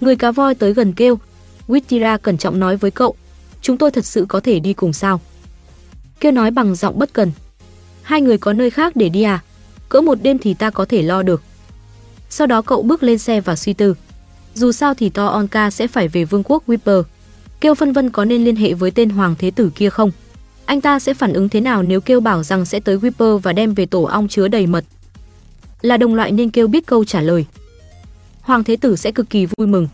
Người cá voi tới gần kêu, Witira cẩn trọng nói với cậu, chúng tôi thật sự có thể đi cùng sao? Kêu nói bằng giọng bất cần. Hai người có nơi khác để đi à? Cỡ một đêm thì ta có thể lo được. Sau đó cậu bước lên xe và suy tư. Dù sao thì To Onka sẽ phải về vương quốc Whipper. Kêu phân vân có nên liên hệ với tên hoàng thế tử kia không? Anh ta sẽ phản ứng thế nào nếu kêu bảo rằng sẽ tới Whipper và đem về tổ ong chứa đầy mật? Là đồng loại nên kêu biết câu trả lời. Hoàng thế tử sẽ cực kỳ vui mừng.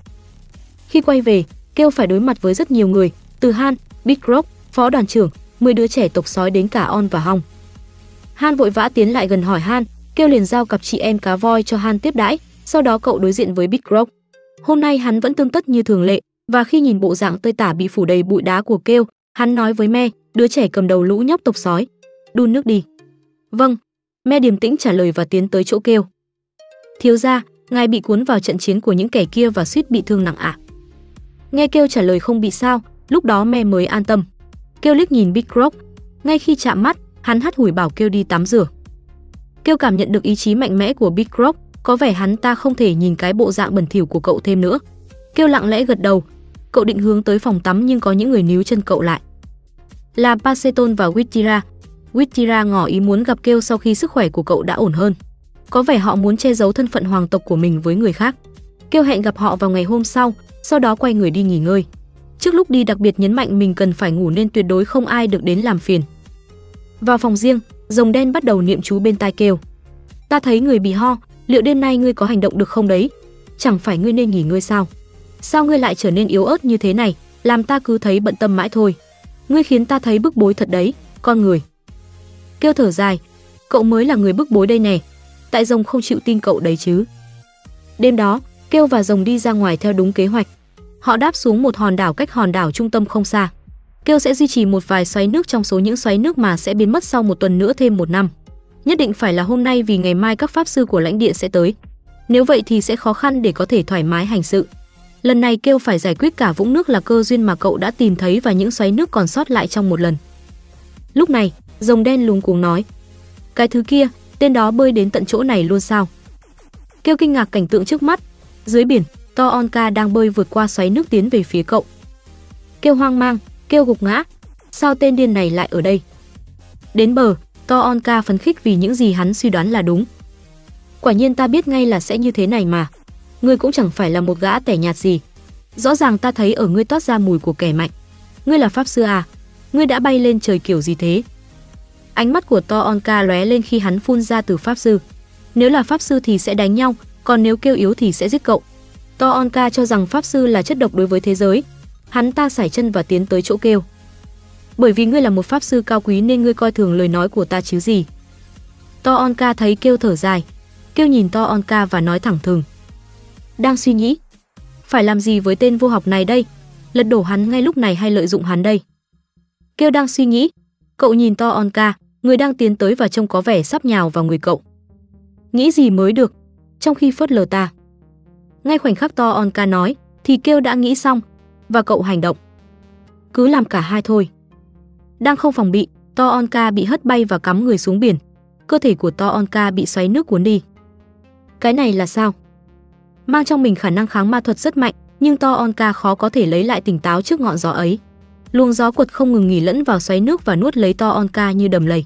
Khi quay về, kêu phải đối mặt với rất nhiều người, từ Han, Big Rock, phó đoàn trưởng, 10 đứa trẻ tộc sói đến cả On và Hong. Han vội vã tiến lại gần hỏi Han, kêu liền giao cặp chị em cá voi cho Han tiếp đãi, sau đó cậu đối diện với Big Rock. Hôm nay hắn vẫn tương tất như thường lệ, và khi nhìn bộ dạng tơi tả bị phủ đầy bụi đá của kêu, hắn nói với Me, đứa trẻ cầm đầu lũ nhóc tộc sói, đun nước đi. Vâng, Me điềm tĩnh trả lời và tiến tới chỗ kêu. Thiếu gia, ngài bị cuốn vào trận chiến của những kẻ kia và suýt bị thương nặng ạ. À? Nghe kêu trả lời không bị sao, lúc đó Me mới an tâm. Kêu liếc nhìn Big Rock, ngay khi chạm mắt, hắn hắt hủi bảo kêu đi tắm rửa. Kêu cảm nhận được ý chí mạnh mẽ của Big Rock, có vẻ hắn ta không thể nhìn cái bộ dạng bẩn thỉu của cậu thêm nữa. Kêu lặng lẽ gật đầu, cậu định hướng tới phòng tắm nhưng có những người níu chân cậu lại. Là Paceton và Wittira. Wittira ngỏ ý muốn gặp Kêu sau khi sức khỏe của cậu đã ổn hơn. Có vẻ họ muốn che giấu thân phận hoàng tộc của mình với người khác. Kêu hẹn gặp họ vào ngày hôm sau, sau đó quay người đi nghỉ ngơi. Trước lúc đi đặc biệt nhấn mạnh mình cần phải ngủ nên tuyệt đối không ai được đến làm phiền. Vào phòng riêng, rồng đen bắt đầu niệm chú bên tai kêu. Ta thấy người bị ho, liệu đêm nay ngươi có hành động được không đấy? Chẳng phải ngươi nên nghỉ ngơi sao? Sao ngươi lại trở nên yếu ớt như thế này, làm ta cứ thấy bận tâm mãi thôi. Ngươi khiến ta thấy bức bối thật đấy, con người. Kêu thở dài, cậu mới là người bức bối đây nè. Tại rồng không chịu tin cậu đấy chứ. Đêm đó, Kêu và rồng đi ra ngoài theo đúng kế hoạch. Họ đáp xuống một hòn đảo cách hòn đảo trung tâm không xa. Kêu sẽ duy trì một vài xoáy nước trong số những xoáy nước mà sẽ biến mất sau một tuần nữa thêm một năm. Nhất định phải là hôm nay vì ngày mai các pháp sư của lãnh địa sẽ tới. Nếu vậy thì sẽ khó khăn để có thể thoải mái hành sự. Lần này kêu phải giải quyết cả vũng nước là cơ duyên mà cậu đã tìm thấy và những xoáy nước còn sót lại trong một lần. Lúc này, rồng đen lúng cuống nói: "Cái thứ kia, tên đó bơi đến tận chỗ này luôn sao?" Kêu kinh ngạc cảnh tượng trước mắt. Dưới biển, To Onka đang bơi vượt qua xoáy nước tiến về phía cậu. Kêu hoang mang, kêu gục ngã. Sao tên điên này lại ở đây? Đến bờ, To Onka phấn khích vì những gì hắn suy đoán là đúng. Quả nhiên ta biết ngay là sẽ như thế này mà. Ngươi cũng chẳng phải là một gã tẻ nhạt gì. Rõ ràng ta thấy ở ngươi toát ra mùi của kẻ mạnh. Ngươi là pháp sư à? Ngươi đã bay lên trời kiểu gì thế? Ánh mắt của To Onka lóe lên khi hắn phun ra từ pháp sư. Nếu là pháp sư thì sẽ đánh nhau, còn nếu kêu yếu thì sẽ giết cậu. To Onka cho rằng pháp sư là chất độc đối với thế giới. Hắn ta sải chân và tiến tới chỗ kêu. Bởi vì ngươi là một pháp sư cao quý nên ngươi coi thường lời nói của ta chứ gì. To Onka thấy kêu thở dài, kêu nhìn To Onka và nói thẳng thừng. Đang suy nghĩ, phải làm gì với tên vô học này đây? Lật đổ hắn ngay lúc này hay lợi dụng hắn đây? Kêu đang suy nghĩ, cậu nhìn To Onka, người đang tiến tới và trông có vẻ sắp nhào vào người cậu. Nghĩ gì mới được, trong khi phớt lờ ta. Ngay khoảnh khắc To Onka nói, thì kêu đã nghĩ xong, và cậu hành động. Cứ làm cả hai thôi. Đang không phòng bị, To Onka bị hất bay và cắm người xuống biển. Cơ thể của To Onka bị xoáy nước cuốn đi. Cái này là sao? Mang trong mình khả năng kháng ma thuật rất mạnh, nhưng To Onka khó có thể lấy lại tỉnh táo trước ngọn gió ấy. Luồng gió cuột không ngừng nghỉ lẫn vào xoáy nước và nuốt lấy To Onka như đầm lầy.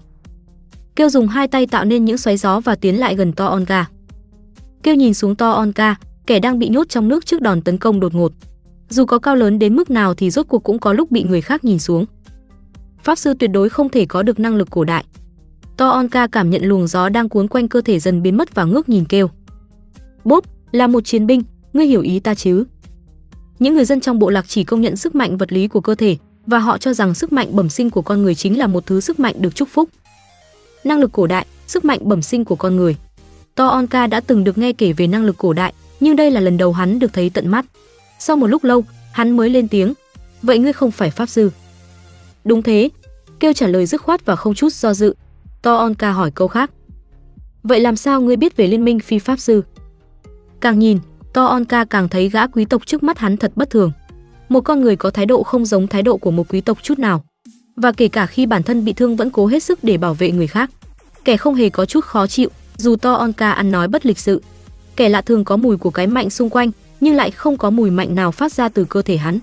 Kêu dùng hai tay tạo nên những xoáy gió và tiến lại gần To Onka. Kêu nhìn xuống To Onka, kẻ đang bị nhốt trong nước trước đòn tấn công đột ngột. Dù có cao lớn đến mức nào thì rốt cuộc cũng có lúc bị người khác nhìn xuống. Pháp sư tuyệt đối không thể có được năng lực cổ đại. To Onka cảm nhận luồng gió đang cuốn quanh cơ thể dần biến mất và ngước nhìn kêu. Bốp, là một chiến binh, ngươi hiểu ý ta chứ? Những người dân trong bộ lạc chỉ công nhận sức mạnh vật lý của cơ thể và họ cho rằng sức mạnh bẩm sinh của con người chính là một thứ sức mạnh được chúc phúc. Năng lực cổ đại, sức mạnh bẩm sinh của con người. To Onka đã từng được nghe kể về năng lực cổ đại, nhưng đây là lần đầu hắn được thấy tận mắt. Sau một lúc lâu, hắn mới lên tiếng, "Vậy ngươi không phải pháp sư?" "Đúng thế." Kêu trả lời dứt khoát và không chút do dự. To Onka hỏi câu khác. "Vậy làm sao ngươi biết về liên minh phi pháp sư?" Càng nhìn, To Onka càng thấy gã quý tộc trước mắt hắn thật bất thường. Một con người có thái độ không giống thái độ của một quý tộc chút nào. Và kể cả khi bản thân bị thương vẫn cố hết sức để bảo vệ người khác. Kẻ không hề có chút khó chịu, dù To Onka ăn nói bất lịch sự. Kẻ lạ thường có mùi của cái mạnh xung quanh, nhưng lại không có mùi mạnh nào phát ra từ cơ thể hắn.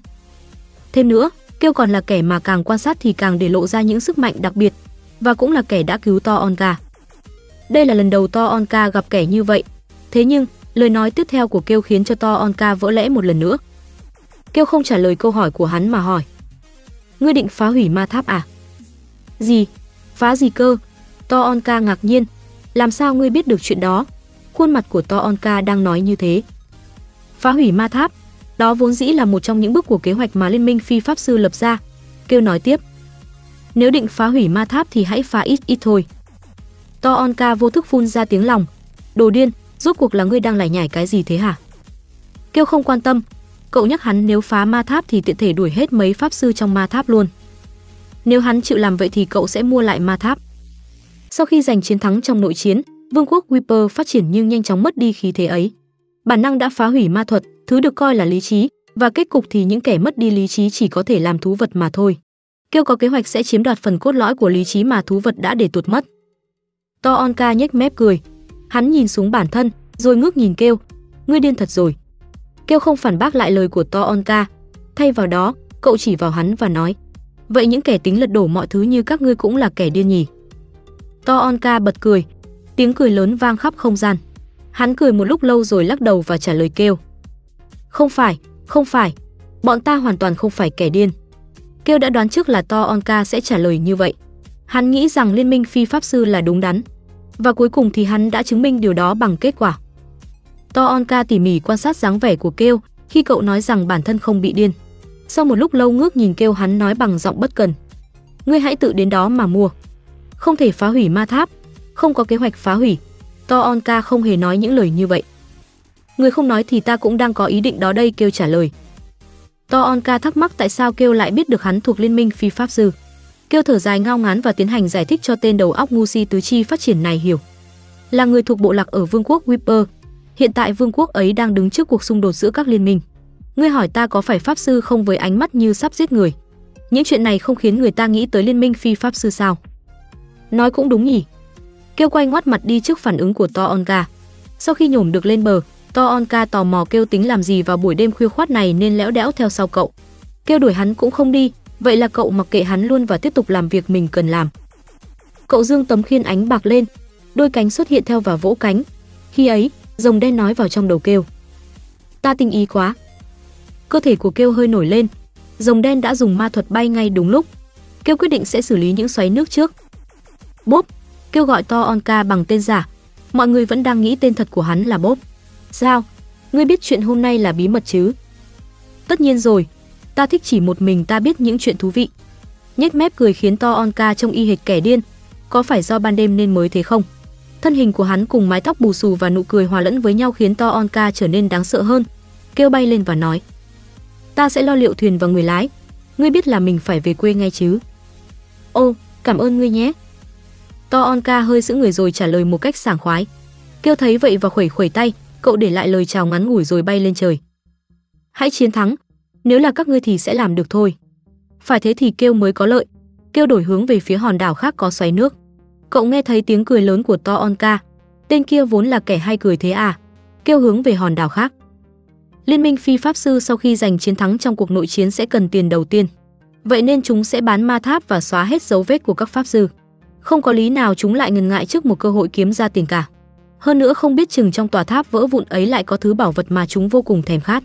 Thêm nữa, Kêu còn là kẻ mà càng quan sát thì càng để lộ ra những sức mạnh đặc biệt, và cũng là kẻ đã cứu To Onka. Đây là lần đầu To Onka gặp kẻ như vậy. Thế nhưng, lời nói tiếp theo của Kêu khiến cho To Onka vỡ lẽ một lần nữa. Kêu không trả lời câu hỏi của hắn mà hỏi. Ngươi định phá hủy ma tháp à? Gì? Phá gì cơ? To Onka ngạc nhiên. Làm sao ngươi biết được chuyện đó? Khuôn mặt của To Onka đang nói như thế. Phá hủy ma tháp? Đó vốn dĩ là một trong những bước của kế hoạch mà Liên minh Phi Pháp Sư lập ra. Kêu nói tiếp. Nếu định phá hủy ma tháp thì hãy phá ít ít thôi. To Onka vô thức phun ra tiếng lòng. Đồ điên, rốt cuộc là ngươi đang lải nhải cái gì thế hả? Kêu không quan tâm, cậu nhắc hắn nếu phá ma tháp thì tiện thể đuổi hết mấy pháp sư trong ma tháp luôn. Nếu hắn chịu làm vậy thì cậu sẽ mua lại ma tháp. Sau khi giành chiến thắng trong nội chiến, vương quốc Wiper phát triển nhưng nhanh chóng mất đi khí thế ấy. Bản năng đã phá hủy ma thuật, thứ được coi là lý trí, và kết cục thì những kẻ mất đi lý trí chỉ có thể làm thú vật mà thôi. Kêu có kế hoạch sẽ chiếm đoạt phần cốt lõi của lý trí mà thú vật đã để tuột mất. To Onka nhếch mép cười. Hắn nhìn xuống bản thân, rồi ngước nhìn Kêu. Ngươi điên thật rồi. Kêu không phản bác lại lời của To Onka. Thay vào đó, cậu chỉ vào hắn và nói. Vậy những kẻ tính lật đổ mọi thứ như các ngươi cũng là kẻ điên nhỉ? To Onka bật cười. Tiếng cười lớn vang khắp không gian. Hắn cười một lúc lâu rồi lắc đầu và trả lời kêu. Không phải, không phải, bọn ta hoàn toàn không phải kẻ điên. Kêu đã đoán trước là To Onka sẽ trả lời như vậy. Hắn nghĩ rằng liên minh phi pháp sư là đúng đắn. Và cuối cùng thì hắn đã chứng minh điều đó bằng kết quả. To Onka tỉ mỉ quan sát dáng vẻ của Kêu khi cậu nói rằng bản thân không bị điên. Sau một lúc lâu ngước nhìn Kêu hắn nói bằng giọng bất cần. Ngươi hãy tự đến đó mà mua. Không thể phá hủy ma tháp, không có kế hoạch phá hủy. To Onka không hề nói những lời như vậy. Người không nói thì ta cũng đang có ý định đó đây kêu trả lời. To Onka thắc mắc tại sao kêu lại biết được hắn thuộc liên minh phi pháp sư. Kêu thở dài ngao ngán và tiến hành giải thích cho tên đầu óc ngu si tứ chi phát triển này hiểu. Là người thuộc bộ lạc ở vương quốc Whisper, hiện tại vương quốc ấy đang đứng trước cuộc xung đột giữa các liên minh. Ngươi hỏi ta có phải pháp sư không với ánh mắt như sắp giết người. Những chuyện này không khiến người ta nghĩ tới liên minh phi pháp sư sao? Nói cũng đúng nhỉ. Kêu quay ngoắt mặt đi trước phản ứng của To Onka. Sau khi nhổm được lên bờ, To Onka tò mò kêu tính làm gì vào buổi đêm khuya khoát này nên lẽo đẽo theo sau cậu. Kêu đuổi hắn cũng không đi, vậy là cậu mặc kệ hắn luôn và tiếp tục làm việc mình cần làm. Cậu dương tấm khiên ánh bạc lên, đôi cánh xuất hiện theo và vỗ cánh. Khi ấy, rồng đen nói vào trong đầu kêu. Ta tinh ý quá. Cơ thể của kêu hơi nổi lên, rồng đen đã dùng ma thuật bay ngay đúng lúc. Kêu quyết định sẽ xử lý những xoáy nước trước. Bốp, kêu gọi to Onka bằng tên giả. Mọi người vẫn đang nghĩ tên thật của hắn là Bốp. Sao? Ngươi biết chuyện hôm nay là bí mật chứ? Tất nhiên rồi, ta thích chỉ một mình ta biết những chuyện thú vị. Nhếch mép cười khiến To Onka trông y hệt kẻ điên, có phải do ban đêm nên mới thế không? Thân hình của hắn cùng mái tóc bù xù và nụ cười hòa lẫn với nhau khiến To Onka trở nên đáng sợ hơn. Kêu bay lên và nói: "Ta sẽ lo liệu thuyền và người lái. Ngươi biết là mình phải về quê ngay chứ?" "Ô, cảm ơn ngươi nhé." To Onka hơi giữ người rồi trả lời một cách sảng khoái. Kêu thấy vậy và khuẩy khuẩy tay, cậu để lại lời chào ngắn ngủi rồi bay lên trời. Hãy chiến thắng, nếu là các ngươi thì sẽ làm được thôi. Phải thế thì kêu mới có lợi. Kêu đổi hướng về phía hòn đảo khác có xoáy nước. Cậu nghe thấy tiếng cười lớn của To Onka. Tên kia vốn là kẻ hay cười thế à? Kêu hướng về hòn đảo khác. Liên minh phi pháp sư sau khi giành chiến thắng trong cuộc nội chiến sẽ cần tiền đầu tiên. Vậy nên chúng sẽ bán ma tháp và xóa hết dấu vết của các pháp sư. Không có lý nào chúng lại ngần ngại trước một cơ hội kiếm ra tiền cả. Hơn nữa không biết chừng trong tòa tháp vỡ vụn ấy lại có thứ bảo vật mà chúng vô cùng thèm khát.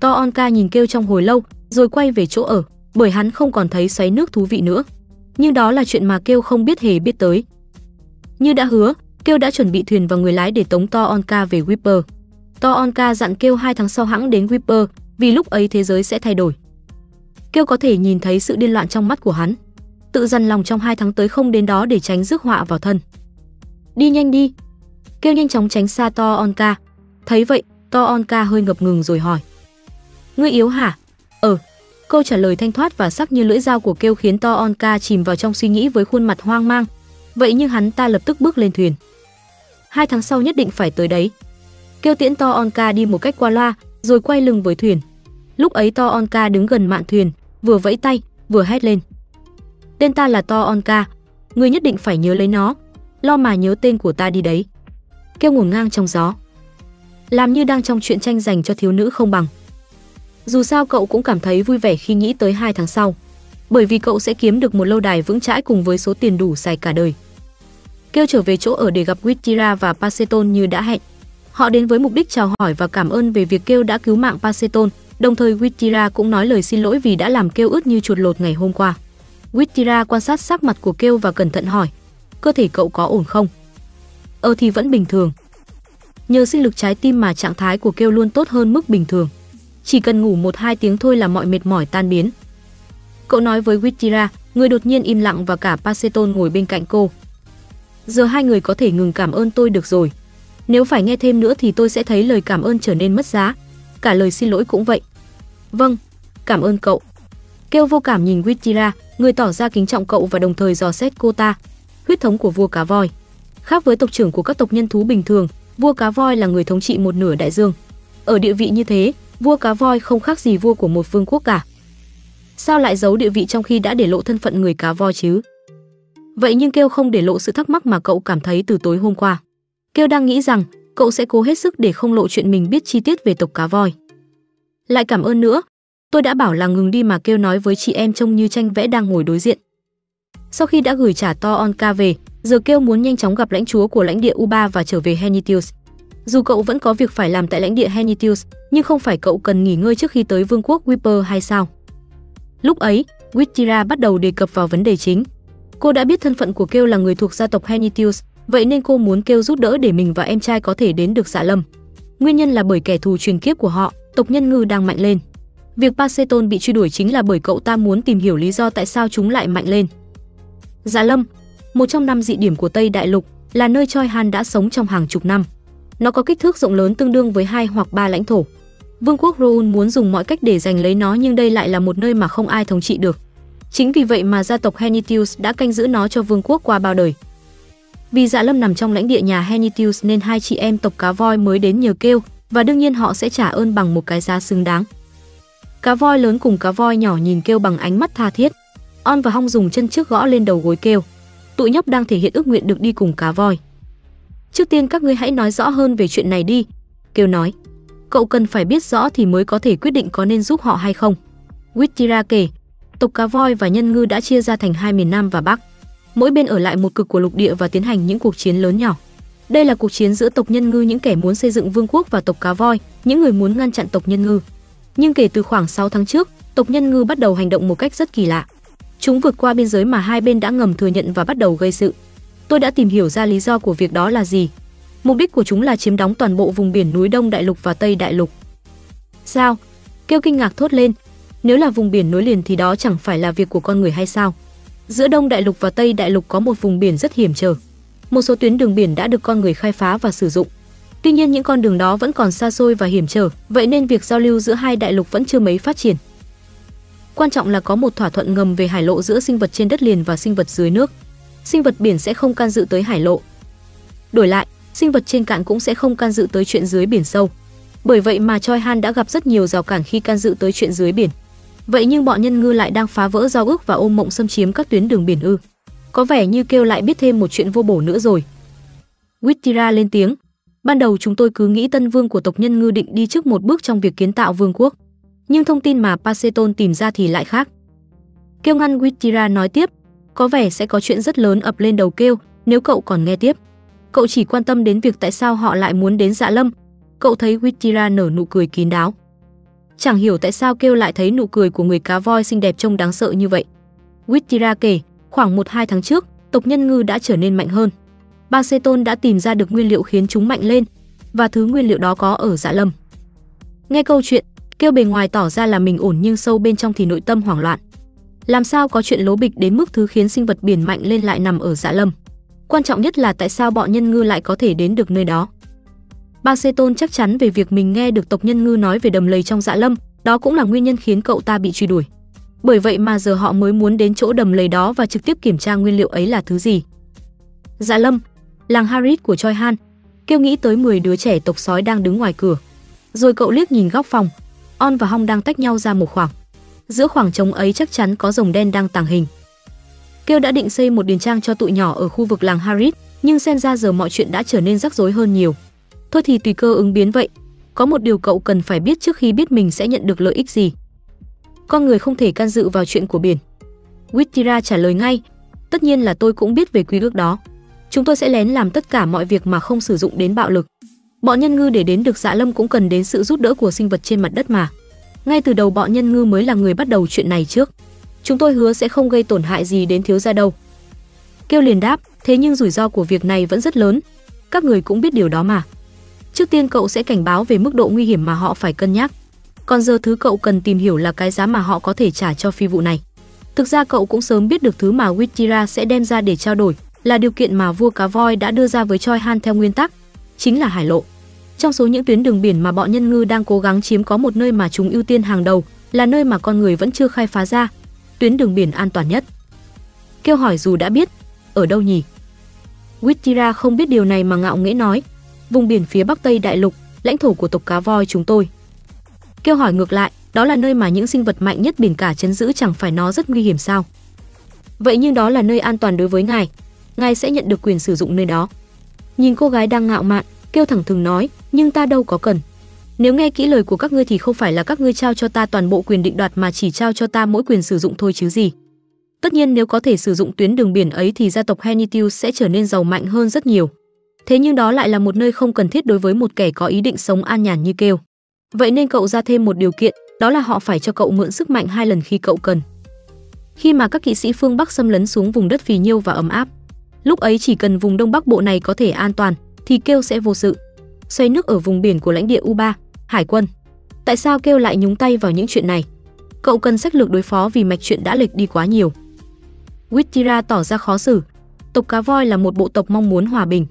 To Onka nhìn kêu trong hồi lâu, rồi quay về chỗ ở, bởi hắn không còn thấy xoáy nước thú vị nữa. Nhưng đó là chuyện mà kêu không biết hề biết tới. Như đã hứa, kêu đã chuẩn bị thuyền và người lái để tống To Onka về Whipper. To Onka dặn kêu hai tháng sau hãng đến Whipper, vì lúc ấy thế giới sẽ thay đổi. Kêu có thể nhìn thấy sự điên loạn trong mắt của hắn. Tự dằn lòng trong hai tháng tới không đến đó để tránh rước họa vào thân. Đi nhanh đi, kêu nhanh chóng tránh xa To Onka. Thấy vậy, To Onka hơi ngập ngừng rồi hỏi: "Ngươi yếu hả?" "Ờ." Câu trả lời thanh thoát và sắc như lưỡi dao của kêu khiến To Onka chìm vào trong suy nghĩ với khuôn mặt hoang mang. Vậy nhưng hắn ta lập tức bước lên thuyền. Hai tháng sau nhất định phải tới đấy. Kêu tiễn To Onka đi một cách qua loa, rồi quay lưng với thuyền. Lúc ấy To Onka đứng gần mạn thuyền, vừa vẫy tay, vừa hét lên. Tên ta là To Onka, ngươi nhất định phải nhớ lấy nó, lo mà nhớ tên của ta đi đấy kêu ngổn ngang trong gió. Làm như đang trong chuyện tranh dành cho thiếu nữ không bằng. Dù sao cậu cũng cảm thấy vui vẻ khi nghĩ tới hai tháng sau, bởi vì cậu sẽ kiếm được một lâu đài vững chãi cùng với số tiền đủ xài cả đời. Kêu trở về chỗ ở để gặp Wittira và Paceton như đã hẹn. Họ đến với mục đích chào hỏi và cảm ơn về việc Kêu đã cứu mạng Paceton. đồng thời Wittira cũng nói lời xin lỗi vì đã làm Kêu ướt như chuột lột ngày hôm qua. Wittira quan sát sắc mặt của Kêu và cẩn thận hỏi: "Cơ thể cậu có ổn không?" Ờ thì vẫn bình thường. Nhờ sinh lực trái tim mà trạng thái của kêu luôn tốt hơn mức bình thường. Chỉ cần ngủ một hai tiếng thôi là mọi mệt mỏi tan biến. Cậu nói với Wittira, người đột nhiên im lặng và cả Paceton ngồi bên cạnh cô. Giờ hai người có thể ngừng cảm ơn tôi được rồi. Nếu phải nghe thêm nữa thì tôi sẽ thấy lời cảm ơn trở nên mất giá. Cả lời xin lỗi cũng vậy. Vâng, cảm ơn cậu. Kêu vô cảm nhìn Wittira, người tỏ ra kính trọng cậu và đồng thời dò xét cô ta. Huyết thống của vua cá voi. Khác với tộc trưởng của các tộc nhân thú bình thường, vua cá voi là người thống trị một nửa đại dương. Ở địa vị như thế, vua cá voi không khác gì vua của một vương quốc cả. Sao lại giấu địa vị trong khi đã để lộ thân phận người cá voi chứ? Vậy nhưng Kêu không để lộ sự thắc mắc mà cậu cảm thấy từ tối hôm qua. Kêu đang nghĩ rằng cậu sẽ cố hết sức để không lộ chuyện mình biết chi tiết về tộc cá voi. Lại cảm ơn nữa, tôi đã bảo là ngừng đi mà Kêu nói với chị em trông như tranh vẽ đang ngồi đối diện. Sau khi đã gửi trả to Onka về, giờ kêu muốn nhanh chóng gặp lãnh chúa của lãnh địa U3 và trở về Henitius. Dù cậu vẫn có việc phải làm tại lãnh địa Henitius, nhưng không phải cậu cần nghỉ ngơi trước khi tới vương quốc Whipper hay sao? Lúc ấy, Wittira bắt đầu đề cập vào vấn đề chính. Cô đã biết thân phận của Kêu là người thuộc gia tộc Henitius, vậy nên cô muốn Kêu giúp đỡ để mình và em trai có thể đến được Dạ Lâm. Nguyên nhân là bởi kẻ thù truyền kiếp của họ, tộc nhân ngư đang mạnh lên. Việc Paceton bị truy đuổi chính là bởi cậu ta muốn tìm hiểu lý do tại sao chúng lại mạnh lên. Dạ Lâm, một trong năm dị điểm của Tây Đại Lục, là nơi Choi Han đã sống trong hàng chục năm. Nó có kích thước rộng lớn tương đương với hai hoặc ba lãnh thổ. Vương quốc Roon muốn dùng mọi cách để giành lấy nó nhưng đây lại là một nơi mà không ai thống trị được. Chính vì vậy mà gia tộc Henitius đã canh giữ nó cho vương quốc qua bao đời. Vì Dạ Lâm nằm trong lãnh địa nhà Henitius nên hai chị em tộc cá voi mới đến nhờ kêu, và đương nhiên họ sẽ trả ơn bằng một cái giá xứng đáng. Cá voi lớn cùng cá voi nhỏ nhìn kêu bằng ánh mắt tha thiết. On và Hong dùng chân trước gõ lên đầu gối kêu tụi nhóc đang thể hiện ước nguyện được đi cùng cá voi. Trước tiên các ngươi hãy nói rõ hơn về chuyện này đi. Kêu nói. Cậu cần phải biết rõ thì mới có thể quyết định có nên giúp họ hay không. Witira kể, tộc cá voi và nhân ngư đã chia ra thành hai miền Nam và Bắc. Mỗi bên ở lại một cực của lục địa và tiến hành những cuộc chiến lớn nhỏ. Đây là cuộc chiến giữa tộc nhân ngư những kẻ muốn xây dựng vương quốc và tộc cá voi, những người muốn ngăn chặn tộc nhân ngư. Nhưng kể từ khoảng 6 tháng trước, tộc nhân ngư bắt đầu hành động một cách rất kỳ lạ. Chúng vượt qua biên giới mà hai bên đã ngầm thừa nhận và bắt đầu gây sự. Tôi đã tìm hiểu ra lý do của việc đó là gì. Mục đích của chúng là chiếm đóng toàn bộ vùng biển núi Đông Đại Lục và Tây Đại Lục. Sao? Kêu kinh ngạc thốt lên. Nếu là vùng biển nối liền thì đó chẳng phải là việc của con người hay sao? Giữa Đông Đại Lục và Tây Đại Lục có một vùng biển rất hiểm trở. Một số tuyến đường biển đã được con người khai phá và sử dụng. Tuy nhiên những con đường đó vẫn còn xa xôi và hiểm trở, vậy nên việc giao lưu giữa hai đại lục vẫn chưa mấy phát triển. Quan trọng là có một thỏa thuận ngầm về hải lộ giữa sinh vật trên đất liền và sinh vật dưới nước. Sinh vật biển sẽ không can dự tới hải lộ. Đổi lại, sinh vật trên cạn cũng sẽ không can dự tới chuyện dưới biển sâu. Bởi vậy mà Choi Han đã gặp rất nhiều rào cản khi can dự tới chuyện dưới biển. Vậy nhưng bọn nhân ngư lại đang phá vỡ giao ước và ôm mộng xâm chiếm các tuyến đường biển ư? Có vẻ như kêu lại biết thêm một chuyện vô bổ nữa rồi. Wittira lên tiếng. Ban đầu chúng tôi cứ nghĩ tân vương của tộc nhân ngư định đi trước một bước trong việc kiến tạo vương quốc. Nhưng thông tin mà Paseton tìm ra thì lại khác. Kêu ngăn Wittira nói tiếp. Có vẻ sẽ có chuyện rất lớn ập lên đầu kêu nếu cậu còn nghe tiếp. Cậu chỉ quan tâm đến việc tại sao họ lại muốn đến dạ lâm. Cậu thấy Wittira nở nụ cười kín đáo. Chẳng hiểu tại sao kêu lại thấy nụ cười của người cá voi xinh đẹp trông đáng sợ như vậy. Wittira kể, khoảng 1-2 tháng trước, tộc nhân ngư đã trở nên mạnh hơn. Baceton đã tìm ra được nguyên liệu khiến chúng mạnh lên, và thứ nguyên liệu đó có ở Dạ Lâm. Nghe câu chuyện, kêu bề ngoài tỏ ra là mình ổn nhưng sâu bên trong thì nội tâm hoảng loạn. Làm sao có chuyện lố bịch đến mức thứ khiến sinh vật biển mạnh lên lại nằm ở Dạ Lâm? Quan trọng nhất là tại sao bọn nhân ngư lại có thể đến được nơi đó? Ba Seton chắc chắn về việc mình nghe được tộc nhân ngư nói về đầm lầy trong Dạ Lâm, đó cũng là nguyên nhân khiến cậu ta bị truy đuổi. Bởi vậy mà giờ họ mới muốn đến chỗ đầm lầy đó và trực tiếp kiểm tra nguyên liệu ấy là thứ gì. Dạ Lâm, làng Harris của Choi Han, kêu nghĩ tới 10 đứa trẻ tộc sói đang đứng ngoài cửa. Rồi cậu liếc nhìn góc phòng, On và Hong đang tách nhau ra một khoảng. Giữa khoảng trống ấy chắc chắn có rồng đen đang tàng hình. Kêu đã định xây một điền trang cho tụi nhỏ ở khu vực làng Harit, nhưng xem ra giờ mọi chuyện đã trở nên rắc rối hơn nhiều. Thôi thì tùy cơ ứng biến vậy. Có một điều cậu cần phải biết trước khi biết mình sẽ nhận được lợi ích gì. Con người không thể can dự vào chuyện của biển. Wittira trả lời ngay, tất nhiên là tôi cũng biết về quy ước đó. Chúng tôi sẽ lén làm tất cả mọi việc mà không sử dụng đến bạo lực. Bọn nhân ngư để đến được Dạ Lâm cũng cần đến sự giúp đỡ của sinh vật trên mặt đất mà. Ngay từ đầu bọn nhân ngư mới là người bắt đầu chuyện này trước. Chúng tôi hứa sẽ không gây tổn hại gì đến thiếu gia đâu. Kêu liền đáp, thế nhưng rủi ro của việc này vẫn rất lớn. Các người cũng biết điều đó mà. Trước tiên cậu sẽ cảnh báo về mức độ nguy hiểm mà họ phải cân nhắc. Còn giờ thứ cậu cần tìm hiểu là cái giá mà họ có thể trả cho phi vụ này. Thực ra cậu cũng sớm biết được thứ mà Wittira sẽ đem ra để trao đổi, là điều kiện mà vua cá voi đã đưa ra với Choi Han theo nguyên tắc, chính là hải lộ. Trong số những tuyến đường biển mà bọn nhân ngư đang cố gắng chiếm có một nơi mà chúng ưu tiên hàng đầu, là nơi mà con người vẫn chưa khai phá ra, tuyến đường biển an toàn nhất. Kêu hỏi dù đã biết, ở đâu nhỉ? Wittira không biết điều này mà ngạo nghễ nói, vùng biển phía bắc tây đại lục, lãnh thổ của tộc cá voi chúng tôi. Kêu hỏi ngược lại, đó là nơi mà những sinh vật mạnh nhất biển cả chấn giữ chẳng phải nó rất nguy hiểm sao? Vậy nhưng đó là nơi an toàn đối với ngài, ngài sẽ nhận được quyền sử dụng nơi đó. Nhìn cô gái đang ngạo mạn, kêu thẳng thừng nói, nhưng ta đâu có cần. Nếu nghe kỹ lời của các ngươi thì không phải là các ngươi trao cho ta toàn bộ quyền định đoạt mà chỉ trao cho ta mỗi quyền sử dụng thôi chứ gì. Tất nhiên nếu có thể sử dụng tuyến đường biển ấy thì gia tộc Henitius sẽ trở nên giàu mạnh hơn rất nhiều. Thế nhưng đó lại là một nơi không cần thiết đối với một kẻ có ý định sống an nhàn như kêu. Vậy nên cậu ra thêm một điều kiện, đó là họ phải cho cậu mượn sức mạnh hai lần khi cậu cần. Khi mà các kỵ sĩ phương Bắc xâm lấn xuống vùng đất phì nhiêu và ấm áp, lúc ấy chỉ cần vùng Đông Bắc Bộ này có thể an toàn thì kêu sẽ vô sự. Xoay nước ở vùng biển của lãnh địa U3, hải quân. Tại sao kêu lại nhúng tay vào những chuyện này? Cậu cần sách lược đối phó vì mạch chuyện đã lệch đi quá nhiều. Wittira tỏ ra khó xử. Tộc cá voi là một bộ tộc mong muốn hòa bình.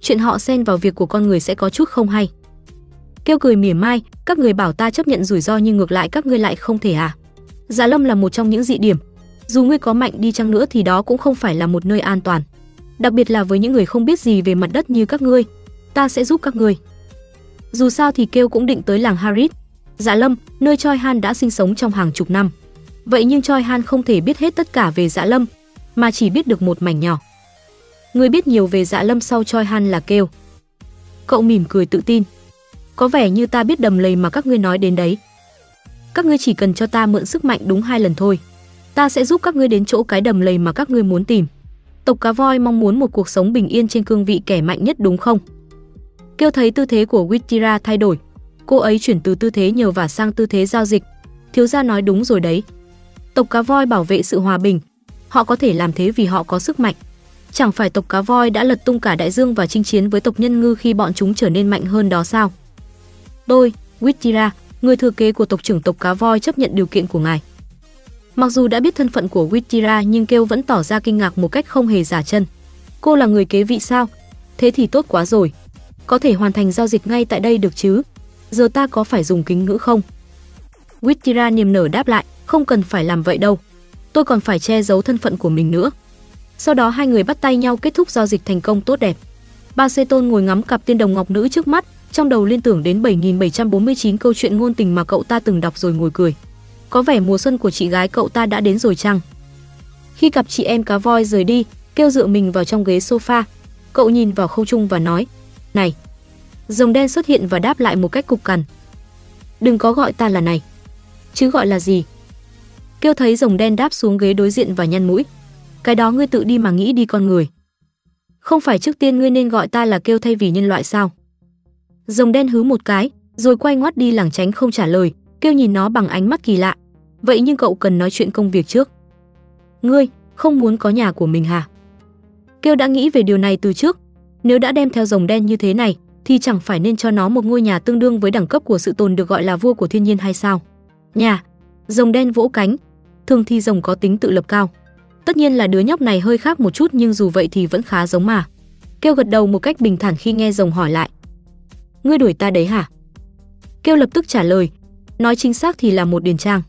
Chuyện họ xen vào việc của con người sẽ có chút không hay. Kêu cười mỉa mai, các người bảo ta chấp nhận rủi ro nhưng ngược lại các ngươi lại không thể à? Dạ Lâm là một trong những dị điểm. Dù ngươi có mạnh đi chăng nữa thì đó cũng không phải là một nơi an toàn. Đặc biệt là với những người không biết gì về mặt đất như các ngươi, ta sẽ giúp các ngươi. Dù sao thì kêu cũng định tới làng Harit, Dạ Lâm, nơi Choi Han đã sinh sống trong hàng chục năm. Vậy nhưng Choi Han không thể biết hết tất cả về Dạ Lâm, mà chỉ biết được một mảnh nhỏ. Người biết nhiều về Dạ Lâm sau Choi Han là kêu. Cậu mỉm cười tự tin. Có vẻ như ta biết đầm lầy mà các ngươi nói đến đấy. Các ngươi chỉ cần cho ta mượn sức mạnh đúng hai lần thôi. Ta sẽ giúp các ngươi đến chỗ cái đầm lầy mà các ngươi muốn tìm. Tộc cá voi mong muốn một cuộc sống bình yên trên cương vị kẻ mạnh nhất đúng không? Kêu thấy tư thế của Witira thay đổi. Cô ấy chuyển từ tư thế nhờ vả sang tư thế giao dịch. Thiếu gia nói đúng rồi đấy. Tộc cá voi bảo vệ sự hòa bình. Họ có thể làm thế vì họ có sức mạnh. Chẳng phải tộc cá voi đã lật tung cả đại dương và chinh chiến với tộc nhân ngư khi bọn chúng trở nên mạnh hơn đó sao? Tôi, Witira, người thừa kế của tộc trưởng tộc cá voi chấp nhận điều kiện của ngài. Mặc dù đã biết thân phận của Witira nhưng Kêu vẫn tỏ ra kinh ngạc một cách không hề giả chân. Cô là người kế vị sao? Thế thì tốt quá rồi. Có thể hoàn thành giao dịch ngay tại đây được chứ? Giờ ta có phải dùng kính ngữ không? Witira niềm nở đáp lại, không cần phải làm vậy đâu. Tôi còn phải che giấu thân phận của mình nữa. Sau đó hai người bắt tay nhau kết thúc giao dịch thành công tốt đẹp. Ba Sê Tôn ngồi ngắm cặp tiên đồng ngọc nữ trước mắt, trong đầu liên tưởng đến 7749 câu chuyện ngôn tình mà cậu ta từng đọc rồi ngồi cười. Có vẻ mùa xuân của chị gái cậu ta đã đến rồi chăng? Khi cặp chị em cá voi rời đi, kêu dựa mình vào trong ghế sofa, cậu nhìn vào không trung và nói: "Này." Rồng đen xuất hiện và đáp lại một cách cục cằn. "Đừng có gọi ta là này." "Chứ gọi là gì?" Kêu thấy rồng đen đáp xuống ghế đối diện và nhăn mũi. "Cái đó ngươi tự đi mà nghĩ đi con người." Không phải trước tiên ngươi nên gọi ta là kêu thay vì nhân loại sao? Rồng đen hứ một cái, rồi quay ngoắt đi lảng tránh không trả lời, kêu nhìn nó bằng ánh mắt kỳ lạ. Vậy nhưng cậu cần nói chuyện công việc trước. Ngươi, không muốn có nhà của mình hả? Kêu đã nghĩ về điều này từ trước. Nếu đã đem theo rồng đen như thế này, thì chẳng phải nên cho nó một ngôi nhà tương đương với đẳng cấp của sự tồn được gọi là vua của thiên nhiên hay sao? Nhà, rồng đen vỗ cánh. Thường thì rồng có tính tự lập cao. Tất nhiên là đứa nhóc này hơi khác một chút nhưng dù vậy thì vẫn khá giống mà. Kêu gật đầu một cách bình thản khi nghe rồng hỏi lại ngươi đuổi ta đấy hả? Kêu lập tức trả lời, nói chính xác thì là một điền trang.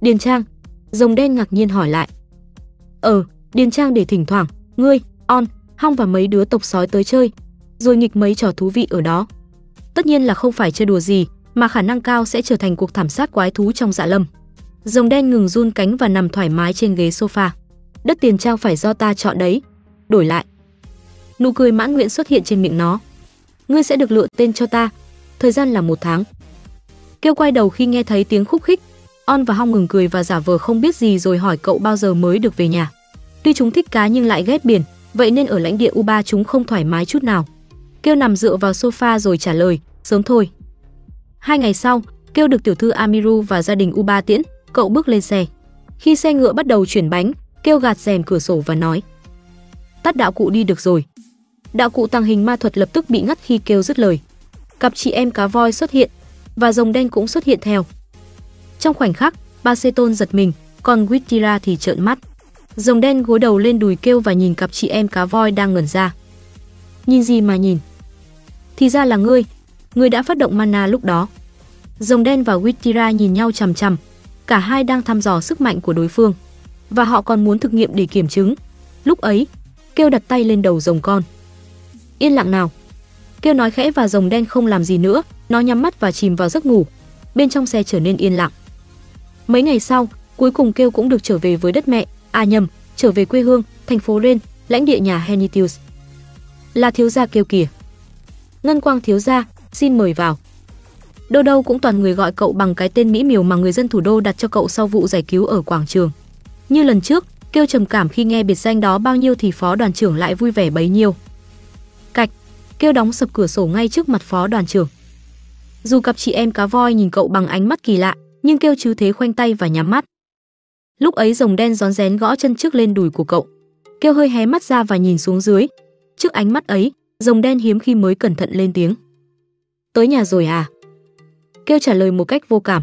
Điền trang? Rồng đen ngạc nhiên hỏi lại. Ờ, điền trang để thỉnh thoảng, ngươi, on, hong và mấy đứa tộc sói tới chơi, rồi nghịch mấy trò thú vị ở đó. Tất nhiên là không phải chơi đùa gì, mà khả năng cao sẽ trở thành cuộc thảm sát quái thú trong dạ lâm. Rồng đen ngừng run cánh và nằm thoải mái trên ghế sofa. Đất tiền trang phải do ta chọn đấy. Đổi lại. Nụ cười mãn nguyện xuất hiện trên miệng nó ngươi sẽ được lựa tên cho ta. Thời gian là một tháng. Kêu quay đầu khi nghe thấy tiếng khúc khích. On và Hong ngừng cười và giả vờ không biết gì rồi hỏi cậu bao giờ mới được về nhà. Tuy chúng thích cá nhưng lại ghét biển, vậy nên ở lãnh địa U3 chúng không thoải mái chút nào. Kêu nằm dựa vào sofa rồi trả lời, sớm thôi. Hai ngày sau, Kêu được tiểu thư Amiru và gia đình U3 tiễn, cậu bước lên xe. Khi xe ngựa bắt đầu chuyển bánh, Kêu gạt rèm cửa sổ và nói: "Tắt đạo cụ đi được rồi." đạo cụ tàng hình ma thuật lập tức bị ngắt khi kêu dứt lời. Cặp chị em cá voi xuất hiện và rồng đen cũng xuất hiện theo. Trong khoảnh khắc, Baceton tôn giật mình, còn Witira thì trợn mắt. Rồng đen gối đầu lên đùi kêu và nhìn cặp chị em cá voi đang ngẩn ra. Nhìn gì mà nhìn? Thì ra là ngươi, ngươi đã phát động mana lúc đó. Rồng đen và Witira nhìn nhau chằm chằm, cả hai đang thăm dò sức mạnh của đối phương và họ còn muốn thực nghiệm để kiểm chứng. Lúc ấy, kêu đặt tay lên đầu rồng con yên lặng nào. Kêu nói khẽ và rồng đen không làm gì nữa, nó nhắm mắt và chìm vào giấc ngủ. Bên trong xe trở nên yên lặng. Mấy ngày sau, cuối cùng kêu cũng được trở về với đất mẹ, à nhầm, trở về quê hương, thành phố Ren, lãnh địa nhà Henitius. Là thiếu gia kêu kìa. Ngân Quang thiếu gia, xin mời vào. Đâu đâu cũng toàn người gọi cậu bằng cái tên mỹ miều mà người dân thủ đô đặt cho cậu sau vụ giải cứu ở quảng trường. Như lần trước, kêu trầm cảm khi nghe biệt danh đó bao nhiêu thì phó đoàn trưởng lại vui vẻ bấy nhiêu cạch, kêu đóng sập cửa sổ ngay trước mặt phó đoàn trưởng. Dù cặp chị em cá voi nhìn cậu bằng ánh mắt kỳ lạ, nhưng kêu chứ thế khoanh tay và nhắm mắt. Lúc ấy rồng đen rón rén gõ chân trước lên đùi của cậu. Kêu hơi hé mắt ra và nhìn xuống dưới. Trước ánh mắt ấy, rồng đen hiếm khi mới cẩn thận lên tiếng. Tới nhà rồi à? Kêu trả lời một cách vô cảm.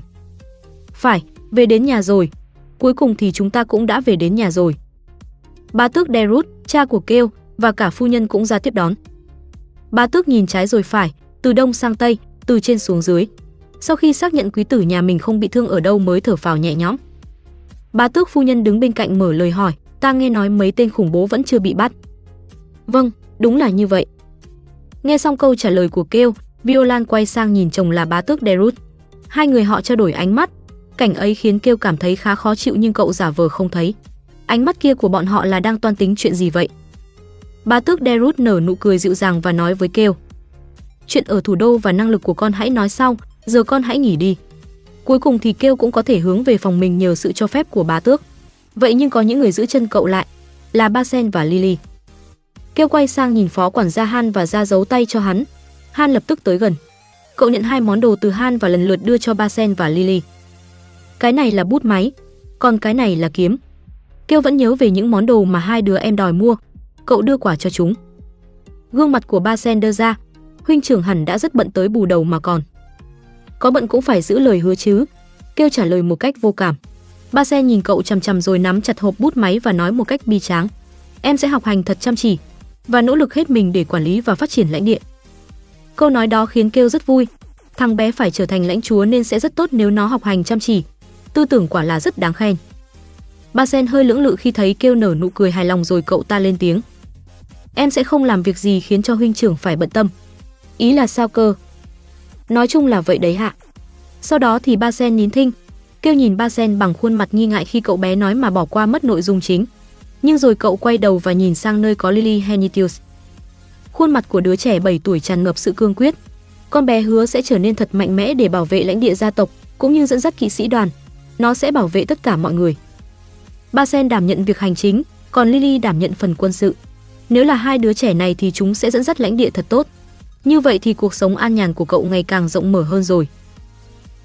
Phải, về đến nhà rồi. Cuối cùng thì chúng ta cũng đã về đến nhà rồi. Ba tước Derut, cha của Kêu, và cả phu nhân cũng ra tiếp đón. Ba tước nhìn trái rồi phải, từ đông sang tây, từ trên xuống dưới. Sau khi xác nhận quý tử nhà mình không bị thương ở đâu mới thở phào nhẹ nhõm. Bà tước phu nhân đứng bên cạnh mở lời hỏi, ta nghe nói mấy tên khủng bố vẫn chưa bị bắt. Vâng, đúng là như vậy. Nghe xong câu trả lời của kêu, Violan quay sang nhìn chồng là bá tước Derut. Hai người họ trao đổi ánh mắt. Cảnh ấy khiến kêu cảm thấy khá khó chịu nhưng cậu giả vờ không thấy. Ánh mắt kia của bọn họ là đang toan tính chuyện gì vậy? Bá tước Derut nở nụ cười dịu dàng và nói với Kêu chuyện ở thủ đô và năng lực của con hãy nói sau, giờ con hãy nghỉ đi. Cuối cùng thì kêu cũng có thể hướng về phòng mình nhờ sự cho phép của bá tước. Vậy nhưng có những người giữ chân cậu lại, là Ba Sen và Lily. Kêu quay sang nhìn phó quản gia Han và ra dấu tay cho hắn. Han lập tức tới gần. Cậu nhận hai món đồ từ Han và lần lượt đưa cho Ba Sen và Lily. Cái này là bút máy, còn cái này là kiếm. Kêu vẫn nhớ về những món đồ mà hai đứa em đòi mua. Cậu đưa quả cho chúng. Gương mặt của Ba Sen đưa ra, huynh trưởng hẳn đã rất bận tới bù đầu mà còn. Có bận cũng phải giữ lời hứa chứ. Kêu trả lời một cách vô cảm. Ba Sen nhìn cậu chằm chằm rồi nắm chặt hộp bút máy và nói một cách bi tráng. Em sẽ học hành thật chăm chỉ và nỗ lực hết mình để quản lý và phát triển lãnh địa. Câu nói đó khiến Kêu rất vui. Thằng bé phải trở thành lãnh chúa nên sẽ rất tốt nếu nó học hành chăm chỉ. Tư tưởng quả là rất đáng khen. Ba Sen hơi lưỡng lự khi thấy Kêu nở nụ cười hài lòng rồi cậu ta lên tiếng. Em sẽ không làm việc gì khiến cho huynh trưởng phải bận tâm. Ý là sao cơ? Nói chung là vậy đấy hạ. Sau đó thì Ba Sen nín thinh, kêu nhìn Ba Sen bằng khuôn mặt nghi ngại khi cậu bé nói mà bỏ qua mất nội dung chính. Nhưng rồi cậu quay đầu và nhìn sang nơi có Lily Henitius. Khuôn mặt của đứa trẻ 7 tuổi tràn ngập sự cương quyết. Con bé hứa sẽ trở nên thật mạnh mẽ để bảo vệ lãnh địa gia tộc, cũng như dẫn dắt kỵ sĩ đoàn. Nó sẽ bảo vệ tất cả mọi người. Ba Sen đảm nhận việc hành chính, còn Lily đảm nhận phần quân sự. Nếu là hai đứa trẻ này thì chúng sẽ dẫn dắt lãnh địa thật tốt. Như vậy thì cuộc sống an nhàn của cậu ngày càng rộng mở hơn rồi.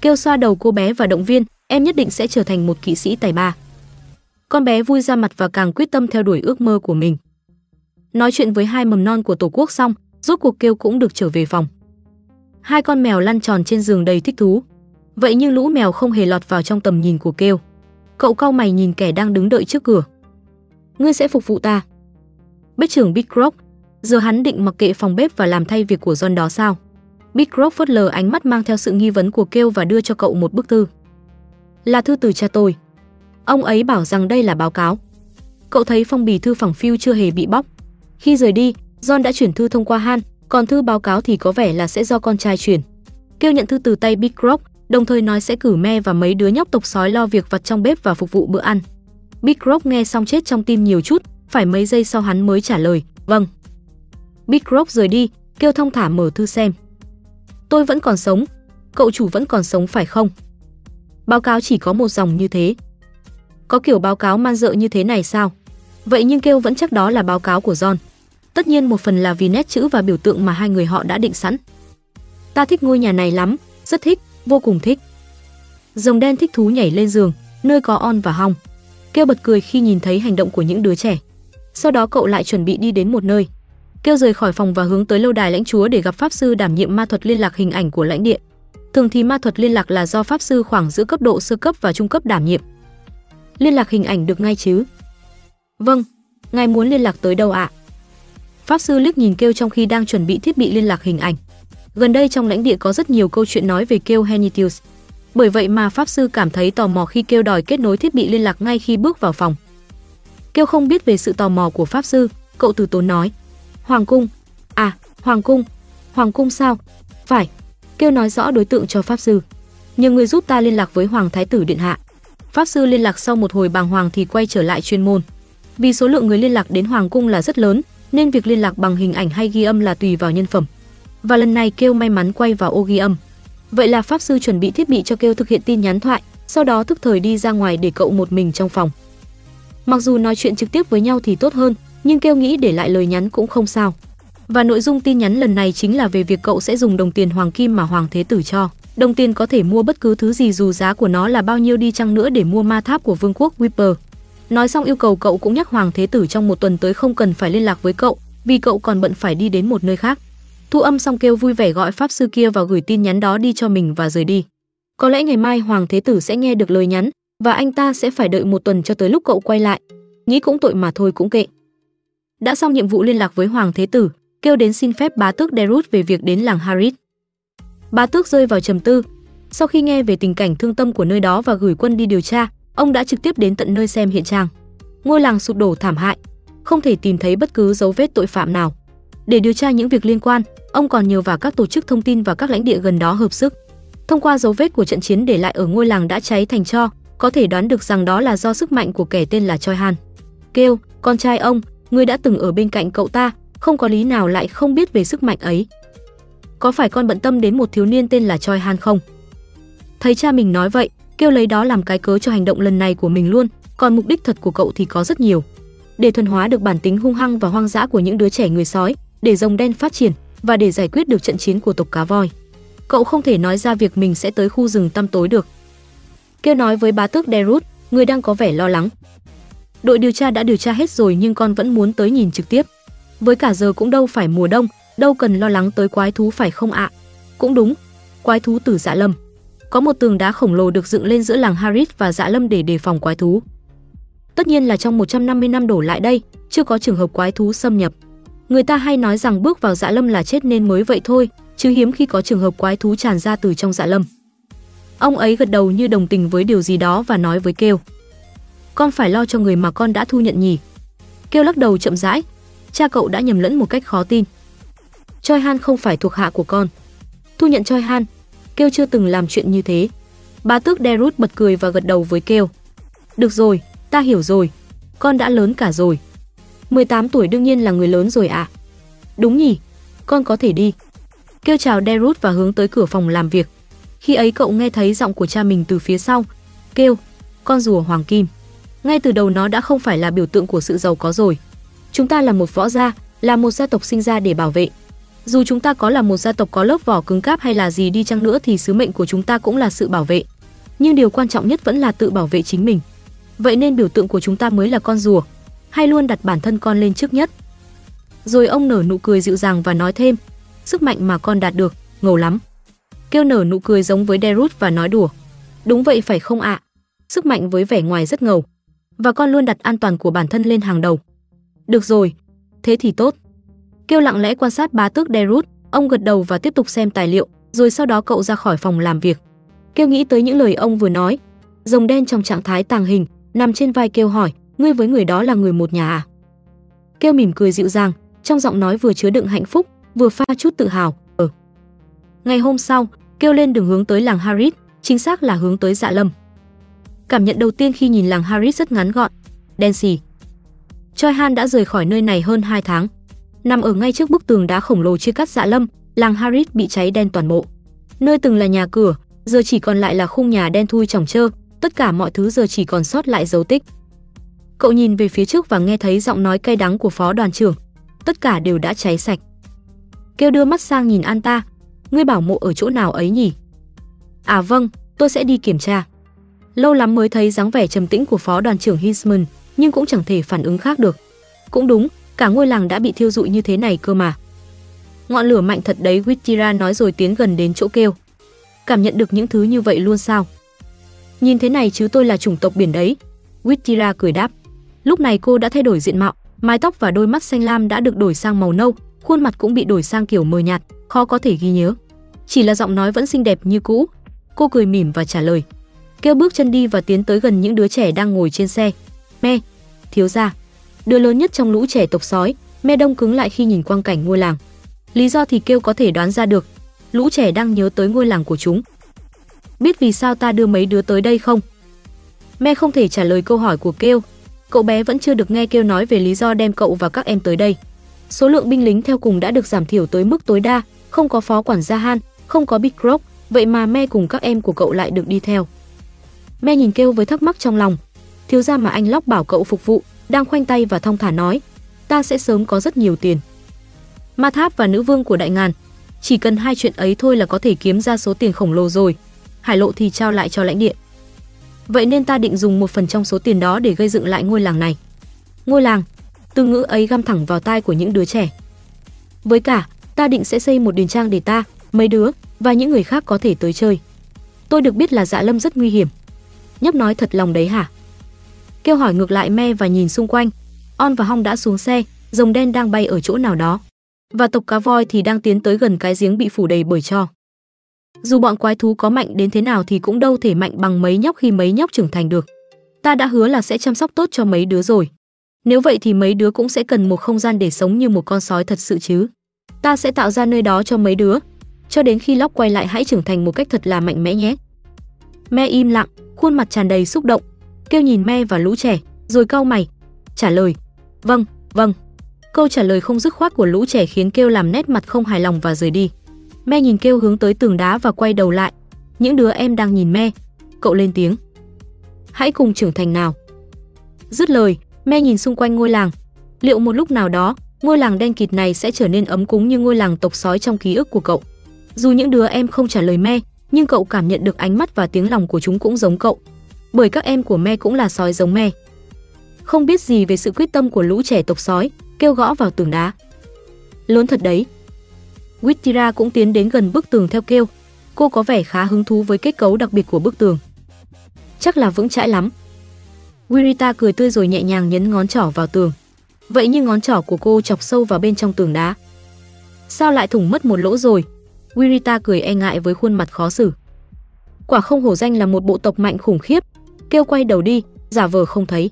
Kêu xoa đầu cô bé và động viên, em nhất định sẽ trở thành một kỵ sĩ tài ba. Con bé vui ra mặt và càng quyết tâm theo đuổi ước mơ của mình. Nói chuyện với hai mầm non của tổ quốc xong, rốt cuộc kêu cũng được trở về phòng. Hai con mèo lăn tròn trên giường đầy thích thú. Vậy nhưng lũ mèo không hề lọt vào trong tầm nhìn của kêu. Cậu cau mày nhìn kẻ đang đứng đợi trước cửa. Ngươi sẽ phục vụ ta. Bếp trưởng Big Rock, giờ hắn định mặc kệ phòng bếp và làm thay việc của John đó sao? Big Rock phớt lờ ánh mắt mang theo sự nghi vấn của kêu và đưa cho cậu một bức thư. Là thư từ cha tôi. Ông ấy bảo rằng đây là báo cáo. Cậu thấy phong bì thư phẳng phiu chưa hề bị bóc. Khi rời đi, John đã chuyển thư thông qua Han, còn thư báo cáo thì có vẻ là sẽ do con trai chuyển. Kêu nhận thư từ tay Big Rock, đồng thời nói sẽ cử me và mấy đứa nhóc tộc sói lo việc vặt trong bếp và phục vụ bữa ăn. Big Rock nghe xong chết trong tim nhiều chút, phải mấy giây sau hắn mới trả lời, vâng. Big Rock rời đi, kêu thông thả mở thư xem. Tôi vẫn còn sống, cậu chủ vẫn còn sống phải không? Báo cáo chỉ có một dòng như thế. Có kiểu báo cáo man dợ như thế này sao? Vậy nhưng kêu vẫn chắc đó là báo cáo của John. Tất nhiên một phần là vì nét chữ và biểu tượng mà hai người họ đã định sẵn. Ta thích ngôi nhà này lắm, rất thích, vô cùng thích. Rồng đen thích thú nhảy lên giường, nơi có on và hong. Kêu bật cười khi nhìn thấy hành động của những đứa trẻ. Sau đó cậu lại chuẩn bị đi đến một nơi. Kêu rời khỏi phòng và hướng tới lâu đài lãnh chúa để gặp pháp sư đảm nhiệm ma thuật liên lạc hình ảnh của lãnh địa. Thường thì ma thuật liên lạc là do pháp sư khoảng giữa cấp độ sơ cấp và trung cấp đảm nhiệm. Liên lạc hình ảnh được ngay chứ? Vâng, ngài muốn liên lạc tới đâu ạ? Pháp sư liếc nhìn kêu trong khi đang chuẩn bị thiết bị liên lạc hình ảnh. Gần đây trong lãnh địa có rất nhiều câu chuyện nói về kêu Henitius. Bởi vậy mà pháp sư cảm thấy tò mò khi kêu đòi kết nối thiết bị liên lạc ngay khi bước vào phòng. Kêu không biết về sự tò mò của pháp sư, cậu từ tốn nói: "Hoàng cung? À, hoàng cung. Hoàng cung sao? Phải." Kêu nói rõ đối tượng cho pháp sư. "Nhờ người giúp ta liên lạc với hoàng thái tử điện hạ." Pháp sư liên lạc sau một hồi bàng hoàng thì quay trở lại chuyên môn. Vì số lượng người liên lạc đến hoàng cung là rất lớn, nên việc liên lạc bằng hình ảnh hay ghi âm là tùy vào nhân phẩm. Và lần này kêu may mắn quay vào ô ghi âm. Vậy là pháp sư chuẩn bị thiết bị cho kêu thực hiện tin nhắn thoại, sau đó thức thời đi ra ngoài để cậu một mình trong phòng. Mặc dù nói chuyện trực tiếp với nhau thì tốt hơn, nhưng kêu nghĩ để lại lời nhắn cũng không sao. Và nội dung tin nhắn lần này chính là về việc cậu sẽ dùng đồng tiền hoàng kim mà hoàng thế tử cho. Đồng tiền có thể mua bất cứ thứ gì dù giá của nó là bao nhiêu đi chăng nữa để mua ma tháp của vương quốc whipper Nói xong yêu cầu cậu cũng nhắc hoàng thế tử trong một tuần tới không cần phải liên lạc với cậu, vì cậu còn bận phải đi đến một nơi khác. Thu âm xong kêu vui vẻ gọi pháp sư kia vào gửi tin nhắn đó đi cho mình và rời đi. Có lẽ ngày mai hoàng thế tử sẽ nghe được lời nhắn và anh ta sẽ phải đợi một tuần cho tới lúc cậu quay lại. Nghĩ cũng tội mà thôi cũng kệ. Đã xong nhiệm vụ liên lạc với hoàng thế tử, kêu đến xin phép bá tước Derut về việc đến làng Harit. Bá tước rơi vào trầm tư. Sau khi nghe về tình cảnh thương tâm của nơi đó và gửi quân đi điều tra, ông đã trực tiếp đến tận nơi xem hiện trạng. Ngôi làng sụp đổ thảm hại, không thể tìm thấy bất cứ dấu vết tội phạm nào. Để điều tra những việc liên quan, ông còn nhờ vào các tổ chức thông tin và các lãnh địa gần đó hợp sức. Thông qua dấu vết của trận chiến để lại ở ngôi làng đã cháy thành tro, có thể đoán được rằng đó là do sức mạnh của kẻ tên là Choi Han. Kêu, con trai ông, người đã từng ở bên cạnh cậu ta, không có lý nào lại không biết về sức mạnh ấy. có phải con bận tâm đến một thiếu niên tên là Choi Han không? Thấy cha mình nói vậy, kêu lấy đó làm cái cớ cho hành động lần này của mình luôn, còn mục đích thật của cậu thì có rất nhiều. Để thuần hóa được bản tính hung hăng và hoang dã của những đứa trẻ người sói, để rồng đen phát triển và để giải quyết được trận chiến của tộc cá voi. Cậu không thể nói ra việc mình sẽ tới khu rừng tăm tối được. Kêu nói với bá tước Derut, người đang có vẻ lo lắng. Đội điều tra đã điều tra hết rồi nhưng con vẫn muốn tới nhìn trực tiếp. Với cả giờ cũng đâu phải mùa đông, đâu cần lo lắng tới quái thú phải không ạ? Cũng đúng, quái thú từ Dạ Lâm. Có một tường đá khổng lồ được dựng lên giữa làng Harris và Dạ Lâm để đề phòng quái thú. Tất nhiên là trong 150 năm đổ lại đây, chưa có trường hợp quái thú xâm nhập. Người ta hay nói rằng bước vào Dạ Lâm là chết nên mới vậy thôi, chứ hiếm khi có trường hợp quái thú tràn ra từ trong Dạ Lâm. Ông ấy gật đầu như đồng tình với điều gì đó và nói với Kêu: "Con phải lo cho người mà con đã thu nhận nhỉ?" Kêu lắc đầu chậm rãi, cha cậu đã nhầm lẫn một cách khó tin. Choi Han không phải thuộc hạ của con. Thu nhận Choi Han, Kêu chưa từng làm chuyện như thế. Bà tước Derut bật cười và gật đầu với Kêu. Được rồi, ta hiểu rồi. Con đã lớn cả rồi. 18 tuổi đương nhiên là người lớn rồi ạ. À? Đúng nhỉ, con có thể đi. Kêu chào Derut và hướng tới cửa phòng làm việc. Khi ấy cậu nghe thấy giọng của cha mình từ phía sau. Kêu, con rùa hoàng kim. Ngay từ đầu nó đã không phải là biểu tượng của sự giàu có rồi. Chúng ta là một võ gia, là một gia tộc sinh ra để bảo vệ. Dù chúng ta có là một gia tộc có lớp vỏ cứng cáp hay là gì đi chăng nữa thì sứ mệnh của chúng ta cũng là sự bảo vệ. Nhưng điều quan trọng nhất vẫn là tự bảo vệ chính mình. Vậy nên biểu tượng của chúng ta mới là con rùa, hay luôn đặt bản thân con lên trước nhất. Rồi ông nở nụ cười dịu dàng và nói thêm, sức mạnh mà con đạt được, ngầu lắm. Kêu nở nụ cười giống với Derut và nói đùa. Đúng vậy phải không ạ? Sức mạnh với vẻ ngoài rất ngầu. Và con luôn đặt an toàn của bản thân lên hàng đầu. Được rồi, thế thì tốt. Kêu lặng lẽ quan sát bá tước Derut, ông gật đầu và tiếp tục xem tài liệu, rồi sau đó cậu ra khỏi phòng làm việc. Kêu nghĩ tới những lời ông vừa nói. Rồng đen trong trạng thái tàng hình, nằm trên vai kêu hỏi, ngươi với người đó là người một nhà à? Kêu mỉm cười dịu dàng, trong giọng nói vừa chứa đựng hạnh phúc, vừa pha chút tự hào. Ờ. Ngày hôm sau, kêu lên đường hướng tới làng Harit, chính xác là hướng tới Dạ Lâm. Cảm nhận đầu tiên khi nhìn làng Harris rất ngắn gọn, đen xì. Choi Han đã rời khỏi nơi này hơn 2 tháng. Nằm ở ngay trước bức tường đá khổng lồ chia cắt Dạ Lâm, làng Harris bị cháy đen toàn bộ. Nơi từng là nhà cửa, giờ chỉ còn lại là khung nhà đen thui chỏng trơ, tất cả mọi thứ giờ chỉ còn sót lại dấu tích. Cậu nhìn về phía trước và nghe thấy giọng nói cay đắng của phó đoàn trưởng. Tất cả đều đã cháy sạch. Kêu đưa mắt sang nhìn an ta, ngươi bảo mộ ở chỗ nào ấy nhỉ? À vâng, tôi sẽ đi kiểm tra. Lâu lắm mới thấy dáng vẻ trầm tĩnh của phó đoàn trưởng Hinsman, nhưng cũng chẳng thể phản ứng khác được. Cũng đúng, cả ngôi làng đã bị thiêu dụi như thế này cơ mà. Ngọn lửa mạnh thật đấy, Wittira nói rồi tiến gần đến chỗ kêu. Cảm nhận được những thứ như vậy luôn sao? Nhìn thế này chứ tôi là chủng tộc biển đấy. Wittira cười đáp. Lúc này cô đã thay đổi diện mạo, mái tóc và đôi mắt xanh lam đã được đổi sang màu nâu, khuôn mặt cũng bị đổi sang kiểu mờ nhạt, khó có thể ghi nhớ. Chỉ là giọng nói vẫn xinh đẹp như cũ. Cô cười mỉm và trả lời. Kêu bước chân đi và tiến tới gần những đứa trẻ đang ngồi trên xe. Me, thiếu gia. Đứa lớn nhất trong lũ trẻ tộc sói, me đông cứng lại khi nhìn quang cảnh ngôi làng. Lý do thì kêu có thể đoán ra được, lũ trẻ đang nhớ tới ngôi làng của chúng. Biết vì sao ta đưa mấy đứa tới đây không? Me không thể trả lời câu hỏi của kêu, cậu bé vẫn chưa được nghe kêu nói về lý do đem cậu và các em tới đây. Số lượng binh lính theo cùng đã được giảm thiểu tới mức tối đa, không có phó quản gia Han, không có Big Rock, vậy mà Me cùng các em của cậu lại được đi theo. Me nhìn kêu với thắc mắc trong lòng. Thiếu gia mà anh Lóc bảo cậu phục vụ, đang khoanh tay và thong thả nói, ta sẽ sớm có rất nhiều tiền. Ma Tháp và nữ vương của Đại Ngàn, chỉ cần hai chuyện ấy thôi là có thể kiếm ra số tiền khổng lồ rồi. Hải Lộ thì trao lại cho lãnh địa. Vậy nên ta định dùng một phần trong số tiền đó để gây dựng lại ngôi làng này. Ngôi làng, từ ngữ ấy găm thẳng vào tai của những đứa trẻ. Với cả, ta định sẽ xây một đền trang để ta, mấy đứa và những người khác có thể tới chơi. Tôi được biết là Dạ Lâm rất nguy hiểm. Nhóc nói thật lòng đấy hả? Kêu hỏi ngược lại me và nhìn xung quanh. On và Hong đã xuống xe, rồng đen đang bay ở chỗ nào đó. Và tộc cá voi thì đang tiến tới gần cái giếng bị phủ đầy bởi cho. Dù bọn quái thú có mạnh đến thế nào thì cũng đâu thể mạnh bằng mấy nhóc khi mấy nhóc trưởng thành được. Ta đã hứa là sẽ chăm sóc tốt cho mấy đứa rồi. Nếu vậy thì mấy đứa cũng sẽ cần một không gian để sống như một con sói thật sự chứ. Ta sẽ tạo ra nơi đó cho mấy đứa, cho đến khi Lóc quay lại hãy trưởng thành một cách thật là mạnh mẽ nhé. Me im lặng, khuôn mặt tràn đầy xúc động, kêu nhìn Me và lũ trẻ, rồi cau mày, trả lời, "Vâng, vâng." Câu trả lời không dứt khoát của lũ trẻ khiến kêu làm nét mặt không hài lòng và rời đi. Me nhìn kêu hướng tới tường đá và quay đầu lại. Những đứa em đang nhìn Me. Cậu lên tiếng. Hãy cùng trưởng thành nào. Dứt lời, Me nhìn xung quanh ngôi làng. Liệu một lúc nào đó, ngôi làng đen kịt này sẽ trở nên ấm cúng như ngôi làng tộc sói trong ký ức của cậu? Dù những đứa em không trả lời Me, nhưng cậu cảm nhận được ánh mắt và tiếng lòng của chúng cũng giống cậu. Bởi các em của Me cũng là sói giống Me. Không biết gì về sự quyết tâm của lũ trẻ tộc sói, kêu gõ vào tường đá. Lớn thật đấy. Wittira cũng tiến đến gần bức tường theo kêu. Cô có vẻ khá hứng thú với kết cấu đặc biệt của bức tường. Chắc là vững chãi lắm. Wirita cười tươi rồi nhẹ nhàng nhấn ngón trỏ vào tường. Vậy nhưng ngón trỏ của cô chọc sâu vào bên trong tường đá. Sao lại thủng mất một lỗ rồi? Wirita cười e ngại với khuôn mặt khó xử. Quả không hổ danh là một bộ tộc mạnh khủng khiếp. Kêu quay đầu đi, giả vờ không thấy.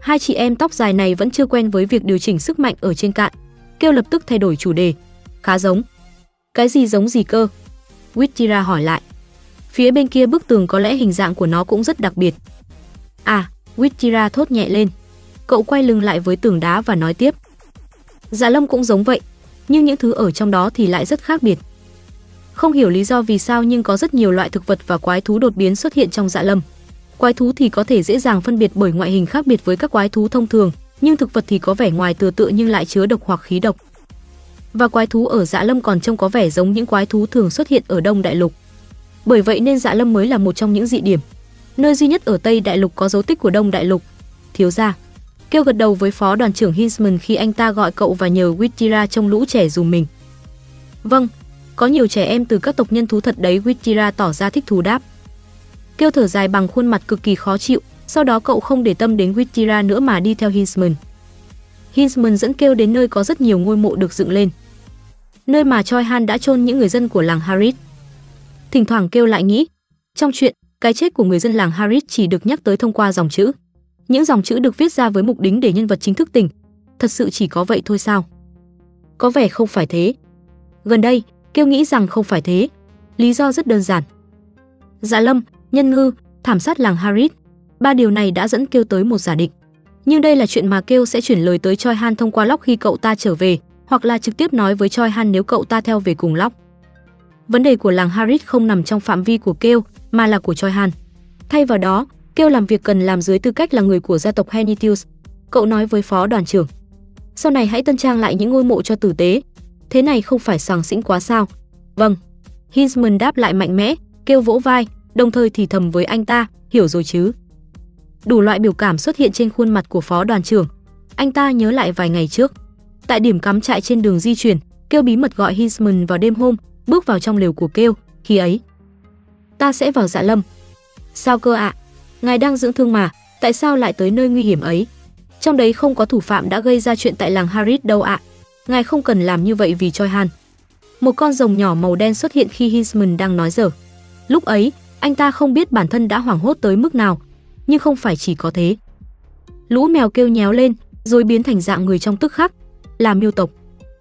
Hai chị em tóc dài này vẫn chưa quen với việc điều chỉnh sức mạnh ở trên cạn. Kêu lập tức thay đổi chủ đề. Khá giống. Cái gì giống gì cơ? Wittira hỏi lại. Phía bên kia bức tường có lẽ hình dạng của nó cũng rất đặc biệt. À, Wittira thốt nhẹ lên. Cậu quay lưng lại với tường đá và nói tiếp. Dạ lâm cũng giống vậy, nhưng những thứ ở trong đó thì lại rất khác biệt. Không hiểu lý do vì sao nhưng có rất nhiều loại thực vật và quái thú đột biến xuất hiện trong dạ lâm. Quái thú thì có thể dễ dàng phân biệt bởi ngoại hình khác biệt với các quái thú thông thường, nhưng thực vật thì có vẻ ngoài tựa tựa nhưng lại chứa độc hoặc khí độc. Và quái thú ở Dạ Lâm còn trông có vẻ giống những quái thú thường xuất hiện ở Đông Đại Lục. Bởi vậy nên Dạ Lâm mới là một trong những dị điểm. Nơi duy nhất ở Tây Đại Lục có dấu tích của Đông Đại Lục. Thiếu gia kêu gật đầu với phó đoàn trưởng Hinsman khi anh ta gọi cậu và nhờ Wittira trông lũ trẻ dùm mình. Vâng, có nhiều trẻ em từ các tộc nhân thú thật đấy Witira tỏ ra thích thú đáp. Kêu thở dài bằng khuôn mặt cực kỳ khó chịu, sau đó cậu không để tâm đến Witira nữa mà đi theo Hinsman. Hinsman dẫn kêu đến nơi có rất nhiều ngôi mộ được dựng lên. Nơi mà Choi Han đã chôn những người dân của làng Harith. Thỉnh thoảng kêu lại nghĩ, trong chuyện, cái chết của người dân làng Harith chỉ được nhắc tới thông qua dòng chữ. Những dòng chữ được viết ra với mục đích để nhân vật chính thức tỉnh. Thật sự chỉ có vậy thôi sao? Có vẻ không phải thế. Gần đây, kêu nghĩ rằng không phải thế. Lý do rất đơn giản. Dạ Lâm, nhân ngư, thảm sát làng Harit. Ba điều này đã dẫn kêu tới một giả định. Nhưng đây là chuyện mà kêu sẽ chuyển lời tới Choi Han thông qua Lóc khi cậu ta trở về, hoặc là trực tiếp nói với Choi Han nếu cậu ta theo về cùng Lóc. Vấn đề của làng Harit không nằm trong phạm vi của kêu, mà là của Choi Han. Thay vào đó, kêu làm việc cần làm dưới tư cách là người của gia tộc Henitius. Cậu nói với phó đoàn trưởng. Sau này hãy tân trang lại những ngôi mộ cho tử tế. Thế này không phải sàng xĩnh quá sao? Vâng. Hinsman đáp lại mạnh mẽ, kêu vỗ vai, đồng thời thì thầm với anh ta, hiểu rồi chứ. Đủ loại biểu cảm xuất hiện trên khuôn mặt của phó đoàn trưởng. Anh ta nhớ lại vài ngày trước. Tại điểm cắm trại trên đường di chuyển, kêu bí mật gọi Hinsman vào đêm hôm, bước vào trong lều của kêu, khi ấy. Ta sẽ vào dạ lâm. Sao cơ ạ? À? Ngài đang dưỡng thương mà, tại sao lại tới nơi nguy hiểm ấy? Trong đấy không có thủ phạm đã gây ra chuyện tại làng Harris đâu ạ. À. Ngài không cần làm như vậy vì Choi Han. Một con rồng nhỏ màu đen xuất hiện khi Hinsman đang nói dở. Lúc ấy, anh ta không biết bản thân đã hoảng hốt tới mức nào, nhưng không phải chỉ có thế. Lũ mèo kêu nhéo lên, rồi biến thành dạng người trong tức khắc, là miêu tộc.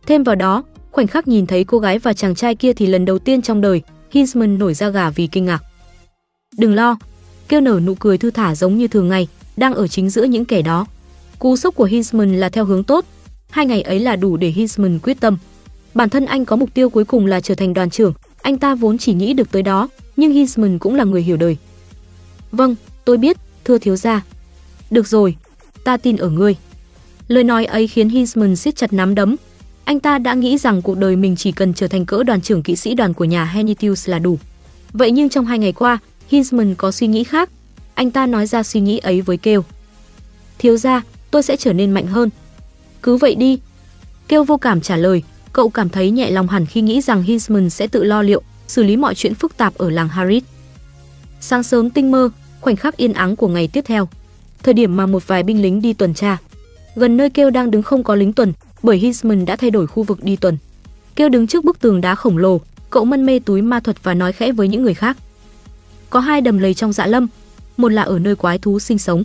Thêm vào đó, khoảnh khắc nhìn thấy cô gái và chàng trai kia thì lần đầu tiên trong đời, Hinsman nổi da gà vì kinh ngạc. Đừng lo, kêu nở nụ cười thư thả giống như thường ngày, đang ở chính giữa những kẻ đó. Cú sốc của Hinsman là theo hướng tốt, hai ngày ấy là đủ để Hinsman quyết tâm. Bản thân anh có mục tiêu cuối cùng là trở thành đoàn trưởng, anh ta vốn chỉ nghĩ được tới đó, nhưng Hinsman cũng là người hiểu đời. Vâng, tôi biết, thưa thiếu gia. Được rồi, ta tin ở ngươi. Lời nói ấy khiến Hinsman siết chặt nắm đấm. Anh ta đã nghĩ rằng cuộc đời mình chỉ cần trở thành cỡ đoàn trưởng kỵ sĩ đoàn của nhà Henitius là đủ. Vậy nhưng trong hai ngày qua, Hinsman có suy nghĩ khác. Anh ta nói ra suy nghĩ ấy với Kêu. Thiếu gia, tôi sẽ trở nên mạnh hơn. Cứ vậy đi. Kêu vô cảm trả lời, cậu cảm thấy nhẹ lòng hẳn khi nghĩ rằng Hinsman sẽ tự lo liệu, xử lý mọi chuyện phức tạp ở làng Harit. Sáng sớm tinh mơ, khoảnh khắc yên ắng của ngày tiếp theo. Thời điểm mà một vài binh lính đi tuần tra. Gần nơi Kêu đang đứng không có lính tuần, bởi Hinsman đã thay đổi khu vực đi tuần. Kêu đứng trước bức tường đá khổng lồ, cậu mân mê túi ma thuật và nói khẽ với những người khác. Có hai đầm lầy trong dạ lâm, một là ở nơi quái thú sinh sống,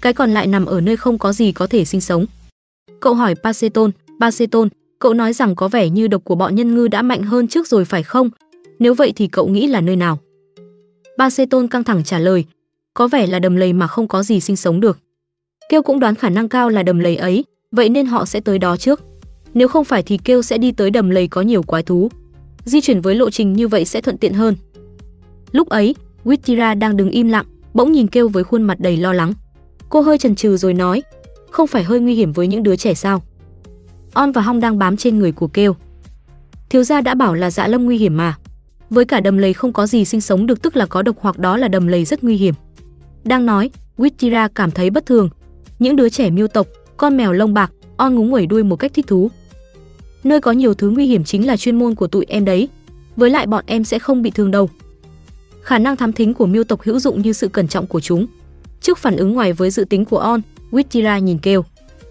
cái còn lại nằm ở nơi không có gì có thể sinh sống. Cậu hỏi Paceton, Paceton, cậu nói rằng có vẻ như độc của bọn nhân ngư đã mạnh hơn trước rồi phải không? Nếu vậy thì cậu nghĩ là nơi nào? Paceton căng thẳng trả lời, có vẻ là đầm lầy mà không có gì sinh sống được. Kêu cũng đoán khả năng cao là đầm lầy ấy, vậy nên họ sẽ tới đó trước. Nếu không phải thì Kêu sẽ đi tới đầm lầy có nhiều quái thú. Di chuyển với lộ trình như vậy sẽ thuận tiện hơn. Lúc ấy, Wittira đang đứng im lặng, bỗng nhìn kêu với khuôn mặt đầy lo lắng. Cô hơi chần chừ rồi nói, không phải hơi nguy hiểm với những đứa trẻ sao? On và Hong đang bám trên người của kêu. Thiếu gia đã bảo là dạ lâm nguy hiểm mà. Với cả đầm lầy không có gì sinh sống được tức là có độc hoặc đó là đầm lầy rất nguy hiểm. Đang nói, Wittira cảm thấy bất thường. Những đứa trẻ miêu tộc, con mèo lông bạc, On ngúng nguẩy đuôi một cách thích thú. Nơi có nhiều thứ nguy hiểm chính là chuyên môn của tụi em đấy. Với lại bọn em sẽ không bị thương đâu. Khả năng thám thính của miêu tộc hữu dụng như sự cẩn trọng của chúng. Trước phản ứng ngoài với dự tính của On, Wittira nhìn kêu.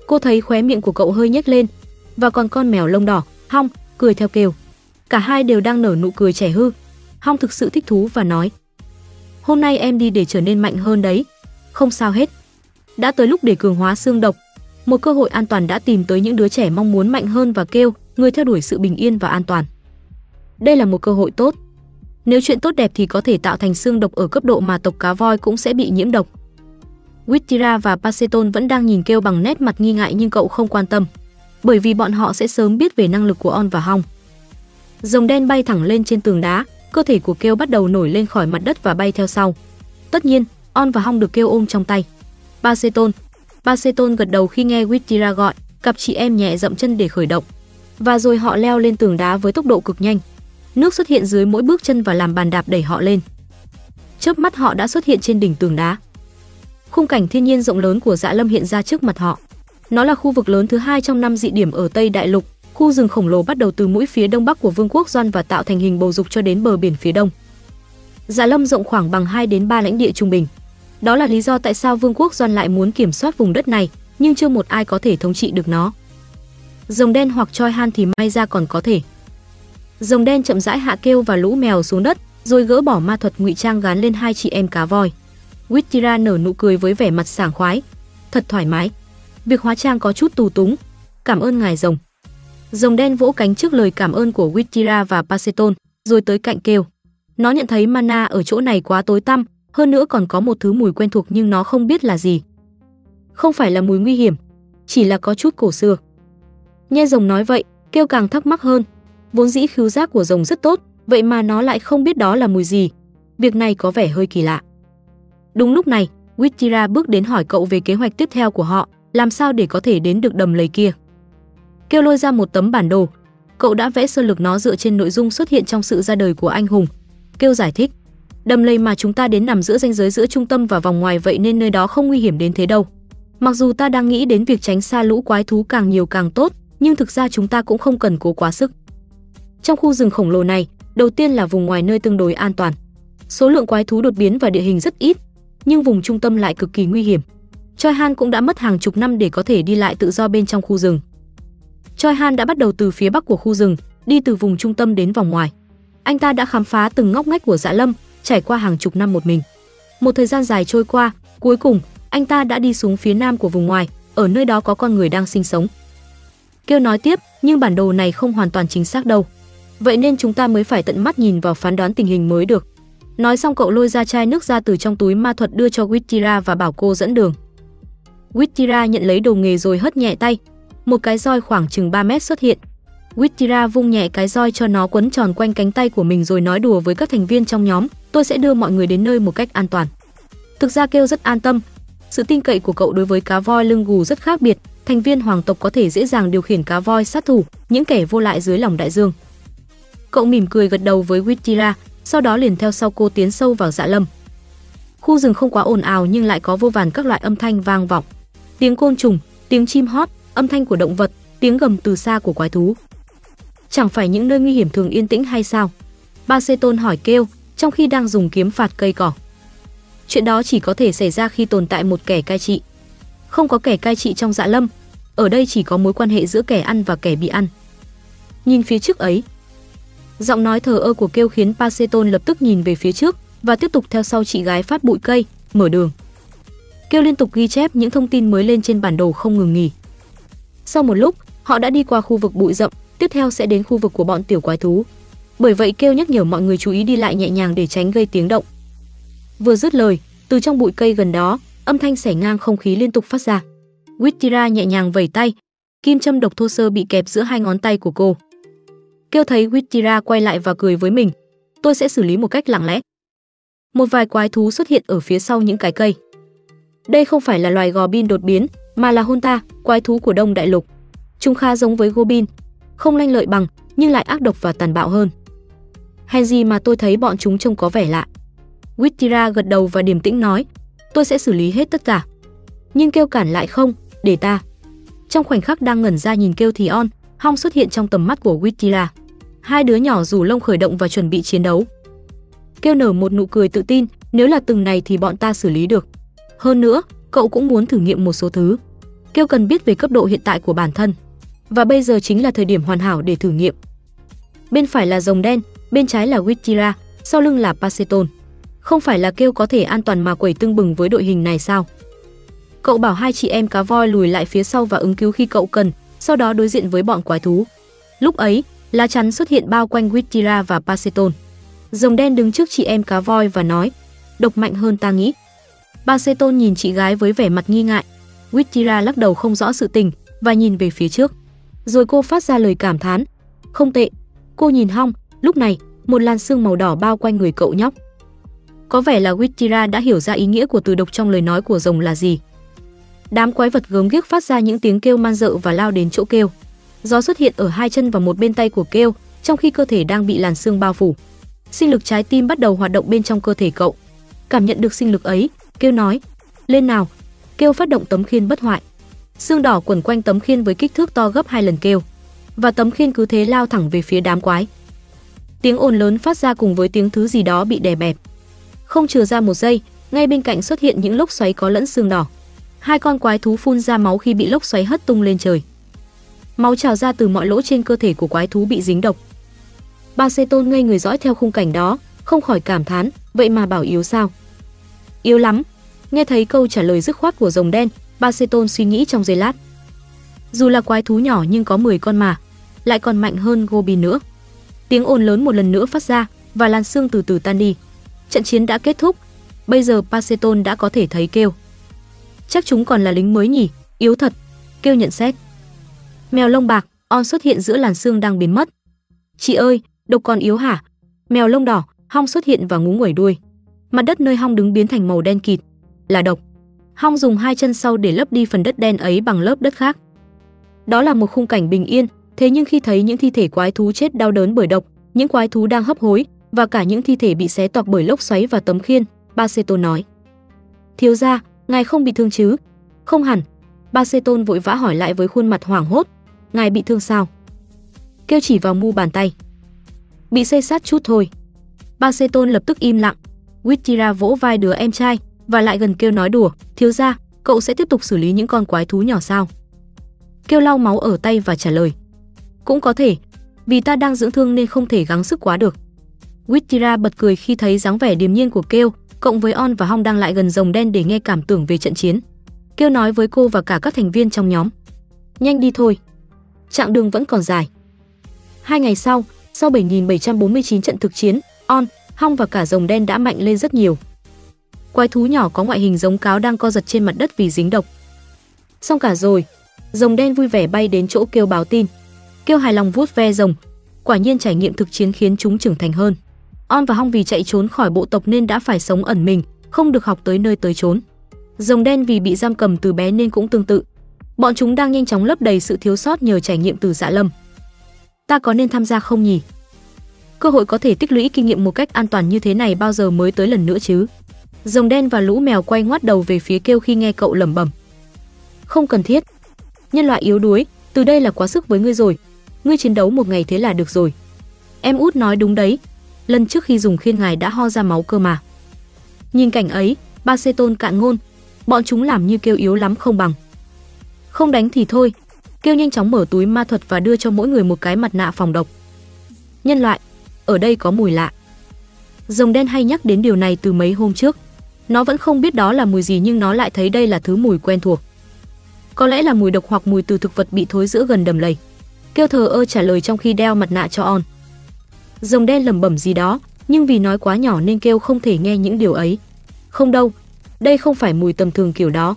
Cô thấy khóe miệng của cậu hơi nhếch lên, và còn con mèo lông đỏ, Hong, cười theo kêu. Cả hai đều đang nở nụ cười trẻ hư. Hong thực sự thích thú và nói: "Hôm nay em đi để trở nên mạnh hơn đấy." Không sao hết. Đã tới lúc để cường hóa xương độc. Một cơ hội an toàn đã tìm tới những đứa trẻ mong muốn mạnh hơn và kêu, người theo đuổi sự bình yên và an toàn. Đây là một cơ hội tốt. Nếu chuyện tốt đẹp thì có thể tạo thành xương độc ở cấp độ mà tộc cá voi cũng sẽ bị nhiễm độc. Wittira và Paceton vẫn đang nhìn kêu bằng nét mặt nghi ngại nhưng cậu không quan tâm, bởi vì bọn họ sẽ sớm biết về năng lực của On và Hong. Rồng đen bay thẳng lên trên tường đá, cơ thể của kêu bắt đầu nổi lên khỏi mặt đất và bay theo sau. Tất nhiên, On và Hong được kêu ôm trong tay. Paceton, Paceton gật đầu khi nghe Wittira gọi, cặp chị em nhẹ dậm chân để khởi động. Và rồi họ leo lên tường đá với tốc độ cực nhanh. Nước xuất hiện dưới mỗi bước chân và làm bàn đạp đẩy họ lên. Chớp mắt họ đã xuất hiện trên đỉnh tường đá. Khung cảnh thiên nhiên rộng lớn của Dạ Lâm hiện ra trước mặt họ. Nó là khu vực lớn thứ hai trong năm dị điểm ở Tây Đại Lục. Khu rừng khổng lồ bắt đầu từ mũi phía đông bắc của Vương quốc Doan và tạo thành hình bầu dục cho đến bờ biển phía đông. Dạ Lâm rộng khoảng bằng 2 đến 3 lãnh địa trung bình. Đó là lý do tại sao Vương quốc Doan lại muốn kiểm soát vùng đất này, nhưng chưa một ai có thể thống trị được nó. Rồng đen hoặc choi han thì may ra còn có thể. Rồng đen chậm rãi hạ kêu và lũ mèo xuống đất, rồi gỡ bỏ ma thuật ngụy trang gán lên hai chị em cá voi. Wittira nở nụ cười với vẻ mặt sảng khoái, thật thoải mái. Việc hóa trang có chút tù túng. Cảm ơn ngài rồng. Rồng đen vỗ cánh trước lời cảm ơn của Wittira và Paceton, rồi tới cạnh kêu. Nó nhận thấy mana ở chỗ này quá tối tăm, hơn nữa còn có một thứ mùi quen thuộc nhưng nó không biết là gì. Không phải là mùi nguy hiểm, chỉ là có chút cổ xưa. Nghe rồng nói vậy, kêu càng thắc mắc hơn. Vốn dĩ khứu giác của rồng rất tốt, vậy mà nó lại không biết đó là mùi gì. Việc này có vẻ hơi kỳ lạ. Đúng lúc này, Wichira bước đến hỏi cậu về kế hoạch tiếp theo của họ, làm sao để có thể đến được đầm lầy kia. Kêu lôi ra một tấm bản đồ. Cậu đã vẽ sơ lược nó dựa trên nội dung xuất hiện trong sự ra đời của anh hùng. Kêu giải thích. Đầm lầy mà chúng ta đến nằm giữa ranh giới giữa trung tâm và vòng ngoài vậy nên nơi đó không nguy hiểm đến thế đâu. Mặc dù ta đang nghĩ đến việc tránh xa lũ quái thú càng nhiều càng tốt, nhưng thực ra chúng ta cũng không cần cố quá sức. Trong khu rừng khổng lồ này, đầu tiên là vùng ngoài nơi tương đối an toàn. Số lượng quái thú đột biến và địa hình rất ít, nhưng vùng trung tâm lại cực kỳ nguy hiểm. Choi Han cũng đã mất hàng chục năm để có thể đi lại tự do bên trong khu rừng. Choi Han đã bắt đầu từ phía bắc của khu rừng, đi từ vùng trung tâm đến vòng ngoài. Anh ta đã khám phá từng ngóc ngách của dã Lâm, trải qua hàng chục năm một mình. Một thời gian dài trôi qua, cuối cùng anh ta đã đi xuống phía nam của vùng ngoài, ở nơi đó có con người đang sinh sống. Kêu nói tiếp, nhưng bản đồ này không hoàn toàn chính xác đâu. Vậy nên chúng ta mới phải tận mắt nhìn vào phán đoán tình hình mới được. Nói xong cậu lôi ra chai nước ra từ trong túi ma thuật đưa cho Wittira và bảo cô dẫn đường. Wittira nhận lấy đồ nghề rồi hất nhẹ tay. Một cái roi khoảng chừng 3 mét xuất hiện. Wittira vung nhẹ cái roi cho nó quấn tròn quanh cánh tay của mình rồi nói đùa với các thành viên trong nhóm, tôi sẽ đưa mọi người đến nơi một cách an toàn. Thực ra kêu rất an tâm. Sự tin cậy của cậu đối với cá voi lưng gù rất khác biệt, thành viên hoàng tộc có thể dễ dàng điều khiển cá voi sát thủ, những kẻ vô lại dưới lòng đại dương. Cậu mỉm cười gật đầu với Wittira, sau đó liền theo sau cô tiến sâu vào dạ lâm. Khu rừng không quá ồn ào nhưng lại có vô vàn các loại âm thanh vang vọng. Tiếng côn trùng, tiếng chim hót, âm thanh của động vật, tiếng gầm từ xa của quái thú. Chẳng phải những nơi nguy hiểm thường yên tĩnh hay sao? Ba Sê Tôn hỏi kêu, trong khi đang dùng kiếm phạt cây cỏ. Chuyện đó chỉ có thể xảy ra khi tồn tại một kẻ cai trị. Không có kẻ cai trị trong dạ lâm, ở đây chỉ có mối quan hệ giữa kẻ ăn và kẻ bị ăn. Nhìn phía trước ấy, Giọng nói thờ ơ của kêu khiến Paceton lập tức nhìn về phía trước và tiếp tục theo sau chị gái phát bụi cây, mở đường. Kêu liên tục ghi chép những thông tin mới lên trên bản đồ không ngừng nghỉ. Sau một lúc, họ đã đi qua khu vực bụi rậm, tiếp theo sẽ đến khu vực của bọn tiểu quái thú. Bởi vậy kêu nhắc nhở mọi người chú ý đi lại nhẹ nhàng để tránh gây tiếng động. Vừa dứt lời, từ trong bụi cây gần đó, âm thanh xẻ ngang không khí liên tục phát ra. Wittira nhẹ nhàng vẩy tay, kim châm độc thô sơ bị kẹp giữa hai ngón tay của cô. Kêu thấy Witira quay lại và cười với mình. Tôi sẽ xử lý một cách lặng lẽ. Một vài quái thú xuất hiện ở phía sau những cái cây. Đây không phải là loài goblin đột biến, mà là Honta, quái thú của Đông Đại Lục. Chúng khá giống với Gobin, không lanh lợi bằng, nhưng lại ác độc và tàn bạo hơn. Hèn gì mà tôi thấy bọn chúng trông có vẻ lạ. Witira gật đầu và điềm tĩnh nói, tôi sẽ xử lý hết tất cả. Nhưng kêu cản lại không, để ta. Trong khoảnh khắc đang ngẩn ra nhìn kêu thì on, Hong xuất hiện trong tầm mắt của Witira. Hai đứa nhỏ rủ lông khởi động và chuẩn bị chiến đấu. Kêu nở một nụ cười tự tin, nếu là từng này thì bọn ta xử lý được. Hơn nữa, cậu cũng muốn thử nghiệm một số thứ. Kêu cần biết về cấp độ hiện tại của bản thân. Và bây giờ chính là thời điểm hoàn hảo để thử nghiệm. Bên phải là rồng đen, bên trái là Wittira, sau lưng là Paceton. Không phải là kêu có thể an toàn mà quẩy tưng bừng với đội hình này sao? Cậu bảo hai chị em cá voi lùi lại phía sau và ứng cứu khi cậu cần, sau đó đối diện với bọn quái thú. Lúc ấy, lá chắn xuất hiện bao quanh Wittira và Paceton. Rồng đen đứng trước chị em cá voi và nói, độc mạnh hơn ta nghĩ. Paceton nhìn chị gái với vẻ mặt nghi ngại. Wittira lắc đầu không rõ sự tình và nhìn về phía trước. Rồi cô phát ra lời cảm thán. Không tệ. Cô nhìn hong, lúc này, một làn sương màu đỏ bao quanh người cậu nhóc. Có vẻ là Wittira đã hiểu ra ý nghĩa của từ độc trong lời nói của rồng là gì. Đám quái vật gớm ghiếc phát ra những tiếng kêu man dợ và lao đến chỗ kêu. Gió xuất hiện ở hai chân và một bên tay của kêu, trong khi cơ thể đang bị làn xương bao phủ. Sinh lực trái tim bắt đầu hoạt động bên trong cơ thể cậu. Cảm nhận được sinh lực ấy, kêu nói: "Lên nào!" Kêu phát động tấm khiên bất hoại. Xương đỏ quẩn quanh tấm khiên với kích thước to gấp hai lần kêu, và tấm khiên cứ thế lao thẳng về phía đám quái. Tiếng ồn lớn phát ra cùng với tiếng thứ gì đó bị đè bẹp. Không chừa ra một giây, ngay bên cạnh xuất hiện những lốc xoáy có lẫn xương đỏ. Hai con quái thú phun ra máu khi bị lốc xoáy hất tung lên trời. Máu trào ra từ mọi lỗ trên cơ thể của quái thú bị dính độc. Ba Sê Tôn ngây người dõi theo khung cảnh đó, không khỏi cảm thán, vậy mà bảo yếu sao? Yếu lắm. Nghe thấy câu trả lời dứt khoát của rồng đen, Ba Sê Tôn suy nghĩ trong giây lát. Dù là quái thú nhỏ nhưng có 10 con mà, lại còn mạnh hơn Gobi nữa. Tiếng ồn lớn một lần nữa phát ra và làn xương từ từ tan đi. Trận chiến đã kết thúc, bây giờ Paceton đã có thể thấy kêu. Chắc chúng còn là lính mới nhỉ, yếu thật. Kêu nhận xét. Mèo lông bạc, on xuất hiện giữa làn xương đang biến mất. Chị ơi, độc còn yếu hả? Mèo lông đỏ, hong xuất hiện và ngú nguẩy đuôi. Mặt đất nơi hong đứng biến thành màu đen kịt, là độc. Hong dùng hai chân sau để lấp đi phần đất đen ấy bằng lớp đất khác. Đó là một khung cảnh bình yên, thế nhưng khi thấy những thi thể quái thú chết đau đớn bởi độc, những quái thú đang hấp hối và cả những thi thể bị xé toạc bởi lốc xoáy và tấm khiên, Baseton nói: "Thiếu gia, ngài không bị thương chứ?" "Không hẳn." Baseton vội vã hỏi lại với khuôn mặt hoảng hốt: "Ngài bị thương sao?" Kêu chỉ vào mu bàn tay. "Bị xây sát chút thôi." Baseton lập tức im lặng. Wittira vỗ vai đứa em trai và lại gần kêu nói đùa: "Thiếu gia, cậu sẽ tiếp tục xử lý những con quái thú nhỏ sao?" Kêu lau máu ở tay và trả lời: "Cũng có thể, vì ta đang dưỡng thương nên không thể gắng sức quá được." Wittira bật cười khi thấy dáng vẻ điềm nhiên của Kêu, cộng với On và Hong đang lại gần rồng đen để nghe cảm tưởng về trận chiến. Kêu nói với cô và cả các thành viên trong nhóm. Nhanh đi thôi. Chặng đường vẫn còn dài. Hai ngày sau, sau 7.749 trận thực chiến, On, Hong và cả rồng đen đã mạnh lên rất nhiều. Quái thú nhỏ có ngoại hình giống cáo đang co giật trên mặt đất vì dính độc. Xong cả rồi, rồng đen vui vẻ bay đến chỗ kêu báo tin. Kêu hài lòng vuốt ve rồng. Quả nhiên trải nghiệm thực chiến khiến chúng trưởng thành hơn. On và Hong vì chạy trốn khỏi bộ tộc nên đã phải sống ẩn mình, không được học tới nơi tới chốn. Rồng đen vì bị giam cầm từ bé nên cũng tương tự. Bọn chúng đang nhanh chóng lấp đầy sự thiếu sót nhờ trải nghiệm từ Dạ Lâm. Ta có nên tham gia không nhỉ? Cơ hội có thể tích lũy kinh nghiệm một cách an toàn như thế này bao giờ mới tới lần nữa chứ? Rồng đen và lũ mèo quay ngoắt đầu về phía kêu khi nghe cậu lẩm bẩm. Không cần thiết. Nhân loại yếu đuối, từ đây là quá sức với ngươi rồi. Ngươi chiến đấu một ngày thế là được rồi. Em út nói đúng đấy, lần trước khi dùng khiên ngài đã ho ra máu cơ mà. Nhìn cảnh ấy, ba xê tôn cạn ngôn, bọn chúng làm như kêu yếu lắm không bằng. Không đánh thì thôi, kêu nhanh chóng mở túi ma thuật và đưa cho mỗi người một cái mặt nạ phòng độc. Nhân loại, ở đây có mùi lạ. Rồng đen hay nhắc đến điều này từ mấy hôm trước. Nó vẫn không biết đó là mùi gì nhưng nó lại thấy đây là thứ mùi quen thuộc. Có lẽ là mùi độc hoặc mùi từ thực vật bị thối giữa gần đầm lầy. Kêu thờ ơ trả lời trong khi đeo mặt nạ cho On. Rồng đen lẩm bẩm gì đó, nhưng vì nói quá nhỏ nên kêu không thể nghe những điều ấy. Không đâu, đây không phải mùi tầm thường kiểu đó.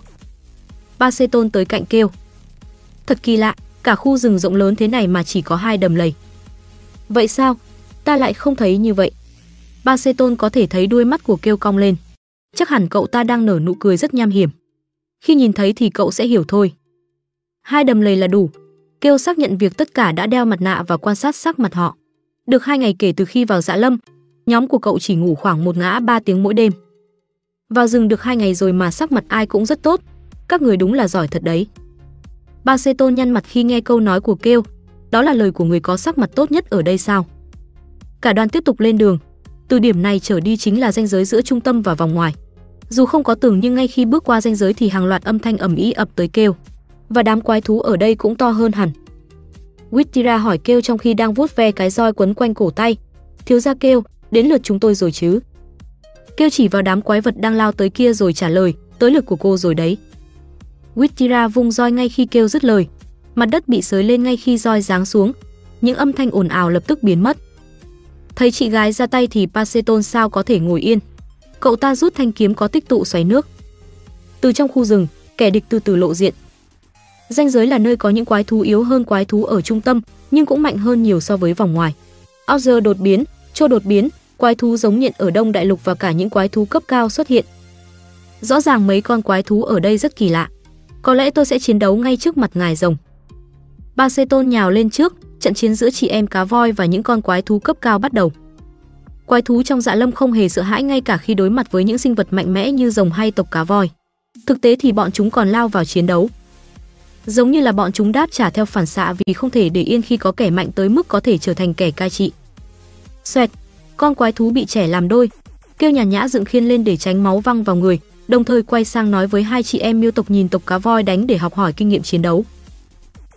Ba Xê Tôn tới cạnh kêu. Thật kỳ lạ, cả khu rừng rộng lớn thế này mà chỉ có hai đầm lầy. Vậy sao? Ta lại không thấy như vậy. Ba Sê Tôn có thể thấy đuôi mắt của kêu cong lên. Chắc hẳn cậu ta đang nở nụ cười rất nham hiểm. Khi nhìn thấy thì cậu sẽ hiểu thôi. Hai đầm lầy là đủ. Kêu xác nhận việc tất cả đã đeo mặt nạ và quan sát sắc mặt họ. Được hai ngày kể từ khi vào dạ lâm, nhóm của cậu chỉ ngủ khoảng một ngã ba tiếng mỗi đêm. Vào rừng được hai ngày rồi mà sắc mặt ai cũng rất tốt. Các người đúng là giỏi thật đấy. Ba Sê Tôn nhăn mặt khi nghe câu nói của kêu. Đó là lời của người có sắc mặt tốt nhất ở đây sao? Cả đoàn tiếp tục lên đường. Từ điểm này trở đi chính là ranh giới giữa trung tâm và vòng ngoài. Dù không có tường nhưng ngay khi bước qua ranh giới thì hàng loạt âm thanh ầm ĩ ập tới kêu. Và đám quái thú ở đây cũng to hơn hẳn. Wittira hỏi kêu trong khi đang vuốt ve cái roi quấn quanh cổ tay. Thiếu gia kêu, đến lượt chúng tôi rồi chứ. Kêu chỉ vào đám quái vật đang lao tới kia rồi trả lời, tới lượt của cô rồi đấy. Wittira vung roi ngay khi kêu dứt lời. Mặt đất bị sới lên ngay khi roi giáng xuống. Những âm thanh ồn ào lập tức biến mất. Thấy chị gái ra tay thì Paceton sao có thể ngồi yên. Cậu ta rút thanh kiếm có tích tụ xoáy nước. Từ trong khu rừng, kẻ địch từ từ lộ diện. Danh giới là nơi có những quái thú yếu hơn quái thú ở trung tâm, nhưng cũng mạnh hơn nhiều so với vòng ngoài. Auger đột biến, Cho đột biến, quái thú giống nhện ở Đông Đại Lục và cả những quái thú cấp cao xuất hiện. Rõ ràng mấy con quái thú ở đây rất kỳ lạ. Có lẽ tôi sẽ chiến đấu ngay trước mặt ngài rồng. Ba Xê Tôn nhào lên trước, trận chiến giữa chị em cá voi và những con quái thú cấp cao bắt đầu. Quái thú trong dạ lâm không hề sợ hãi ngay cả khi đối mặt với những sinh vật mạnh mẽ như rồng hay tộc cá voi. Thực tế thì bọn chúng còn lao vào chiến đấu. Giống như là bọn chúng đáp trả theo phản xạ vì không thể để yên khi có kẻ mạnh tới mức có thể trở thành kẻ cai trị. Xoẹt, con quái thú bị trẻ làm đôi, kêu nhàn nhã dựng khiên lên để tránh máu văng vào người, đồng thời quay sang nói với hai chị em miêu tộc nhìn tộc cá voi đánh để học hỏi kinh nghiệm chiến đấu.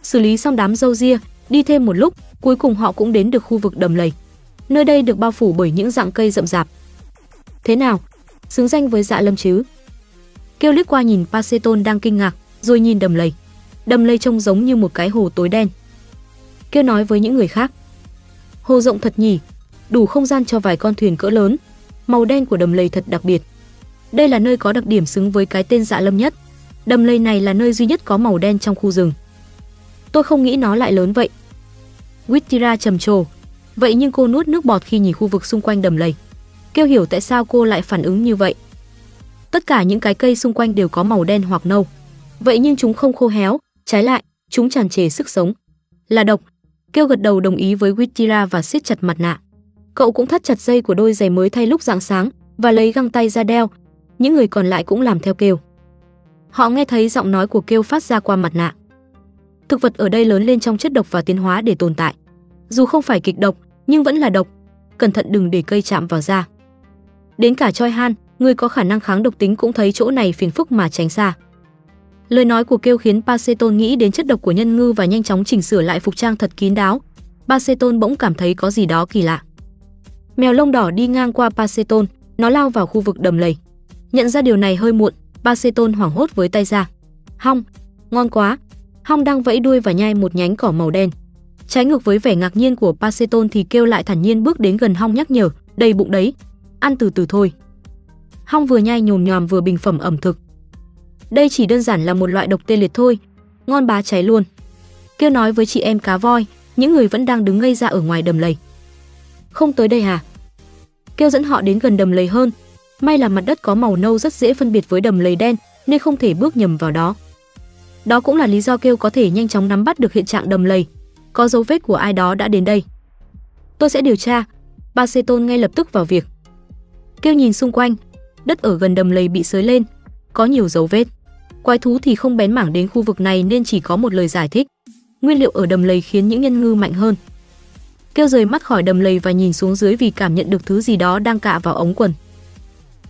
Xử lý xong đám dâu ria, đi thêm một lúc, cuối cùng họ cũng đến được khu vực đầm lầy. Nơi đây được bao phủ bởi những dạng cây rậm rạp. Thế nào? Xứng danh với dạ lâm chứ? Kêu liếc qua nhìn Paceton đang kinh ngạc, rồi nhìn đầm lầy. Đầm lầy trông giống như một cái hồ tối đen. Kêu nói với những người khác. Hồ rộng thật nhỉ, đủ không gian cho vài con thuyền cỡ lớn. Màu đen của đầm lầy thật đặc biệt. Đây là nơi có đặc điểm xứng với cái tên dạ lâm nhất. Đầm lầy này là nơi duy nhất có màu đen trong khu rừng. Tôi không nghĩ nó lại lớn vậy. Wittira trầm trồ. Vậy nhưng cô nuốt nước bọt khi nhìn khu vực xung quanh đầm lầy. Kêu hiểu tại sao cô lại phản ứng như vậy. Tất cả những cái cây xung quanh đều có màu đen hoặc nâu. Vậy nhưng chúng không khô héo, trái lại, chúng tràn trề sức sống. Là độc. Kêu gật đầu đồng ý với Wittira và siết chặt mặt nạ. Cậu cũng thắt chặt dây của đôi giày mới thay lúc rạng sáng và lấy găng tay ra đeo. Những người còn lại cũng làm theo kêu. Họ nghe thấy giọng nói của kêu phát ra qua mặt nạ. Thực vật ở đây lớn lên trong chất độc và tiến hóa để tồn tại. Dù không phải kịch độc, nhưng vẫn là độc. Cẩn thận đừng để cây chạm vào da. Đến cả Choi Han, người có khả năng kháng độc tính cũng thấy chỗ này phiền phức mà tránh xa. Lời nói của kêu khiến Paceton nghĩ đến chất độc của nhân ngư và nhanh chóng chỉnh sửa lại phục trang thật kín đáo. Paceton bỗng cảm thấy có gì đó kỳ lạ. Mèo lông đỏ đi ngang qua Paceton, nó lao vào khu vực đầm lầy. Nhận ra điều này hơi muộn, Paceton hoảng hốt với tay ra. Hong, ngon quá. Hong đang vẫy đuôi và nhai một nhánh cỏ màu đen. Trái ngược với vẻ ngạc nhiên của Paceton thì kêu lại thản nhiên bước đến gần Hong nhắc nhở, đầy bụng đấy, ăn từ từ thôi. Hong vừa nhai nhồm nhòm vừa bình phẩm ẩm thực. Đây chỉ đơn giản là một loại độc tê liệt thôi, ngon bá cháy luôn. Kêu nói với chị em cá voi, những người vẫn đang đứng ngây ra ở ngoài đầm lầy. Không tới đây hả? Kêu dẫn họ đến gần đầm lầy hơn. May là mặt đất có màu nâu rất dễ phân biệt với đầm lầy đen nên không thể bước nhầm vào đó. Đó cũng là lý do kêu có thể nhanh chóng nắm bắt được hiện trạng đầm lầy. Có dấu vết của ai đó đã đến đây. Tôi sẽ điều tra. Ba Tôn ngay lập tức vào việc. Kêu nhìn xung quanh, đất ở gần đầm lầy bị sới lên, có nhiều dấu vết. Quái thú thì không bén mảng đến khu vực này nên chỉ có một lời giải thích. Nguyên liệu ở đầm lầy khiến những nhân ngư mạnh hơn kêu rời mắt khỏi đầm lầy và nhìn xuống dưới vì cảm nhận được thứ gì đó đang cạ vào ống quần.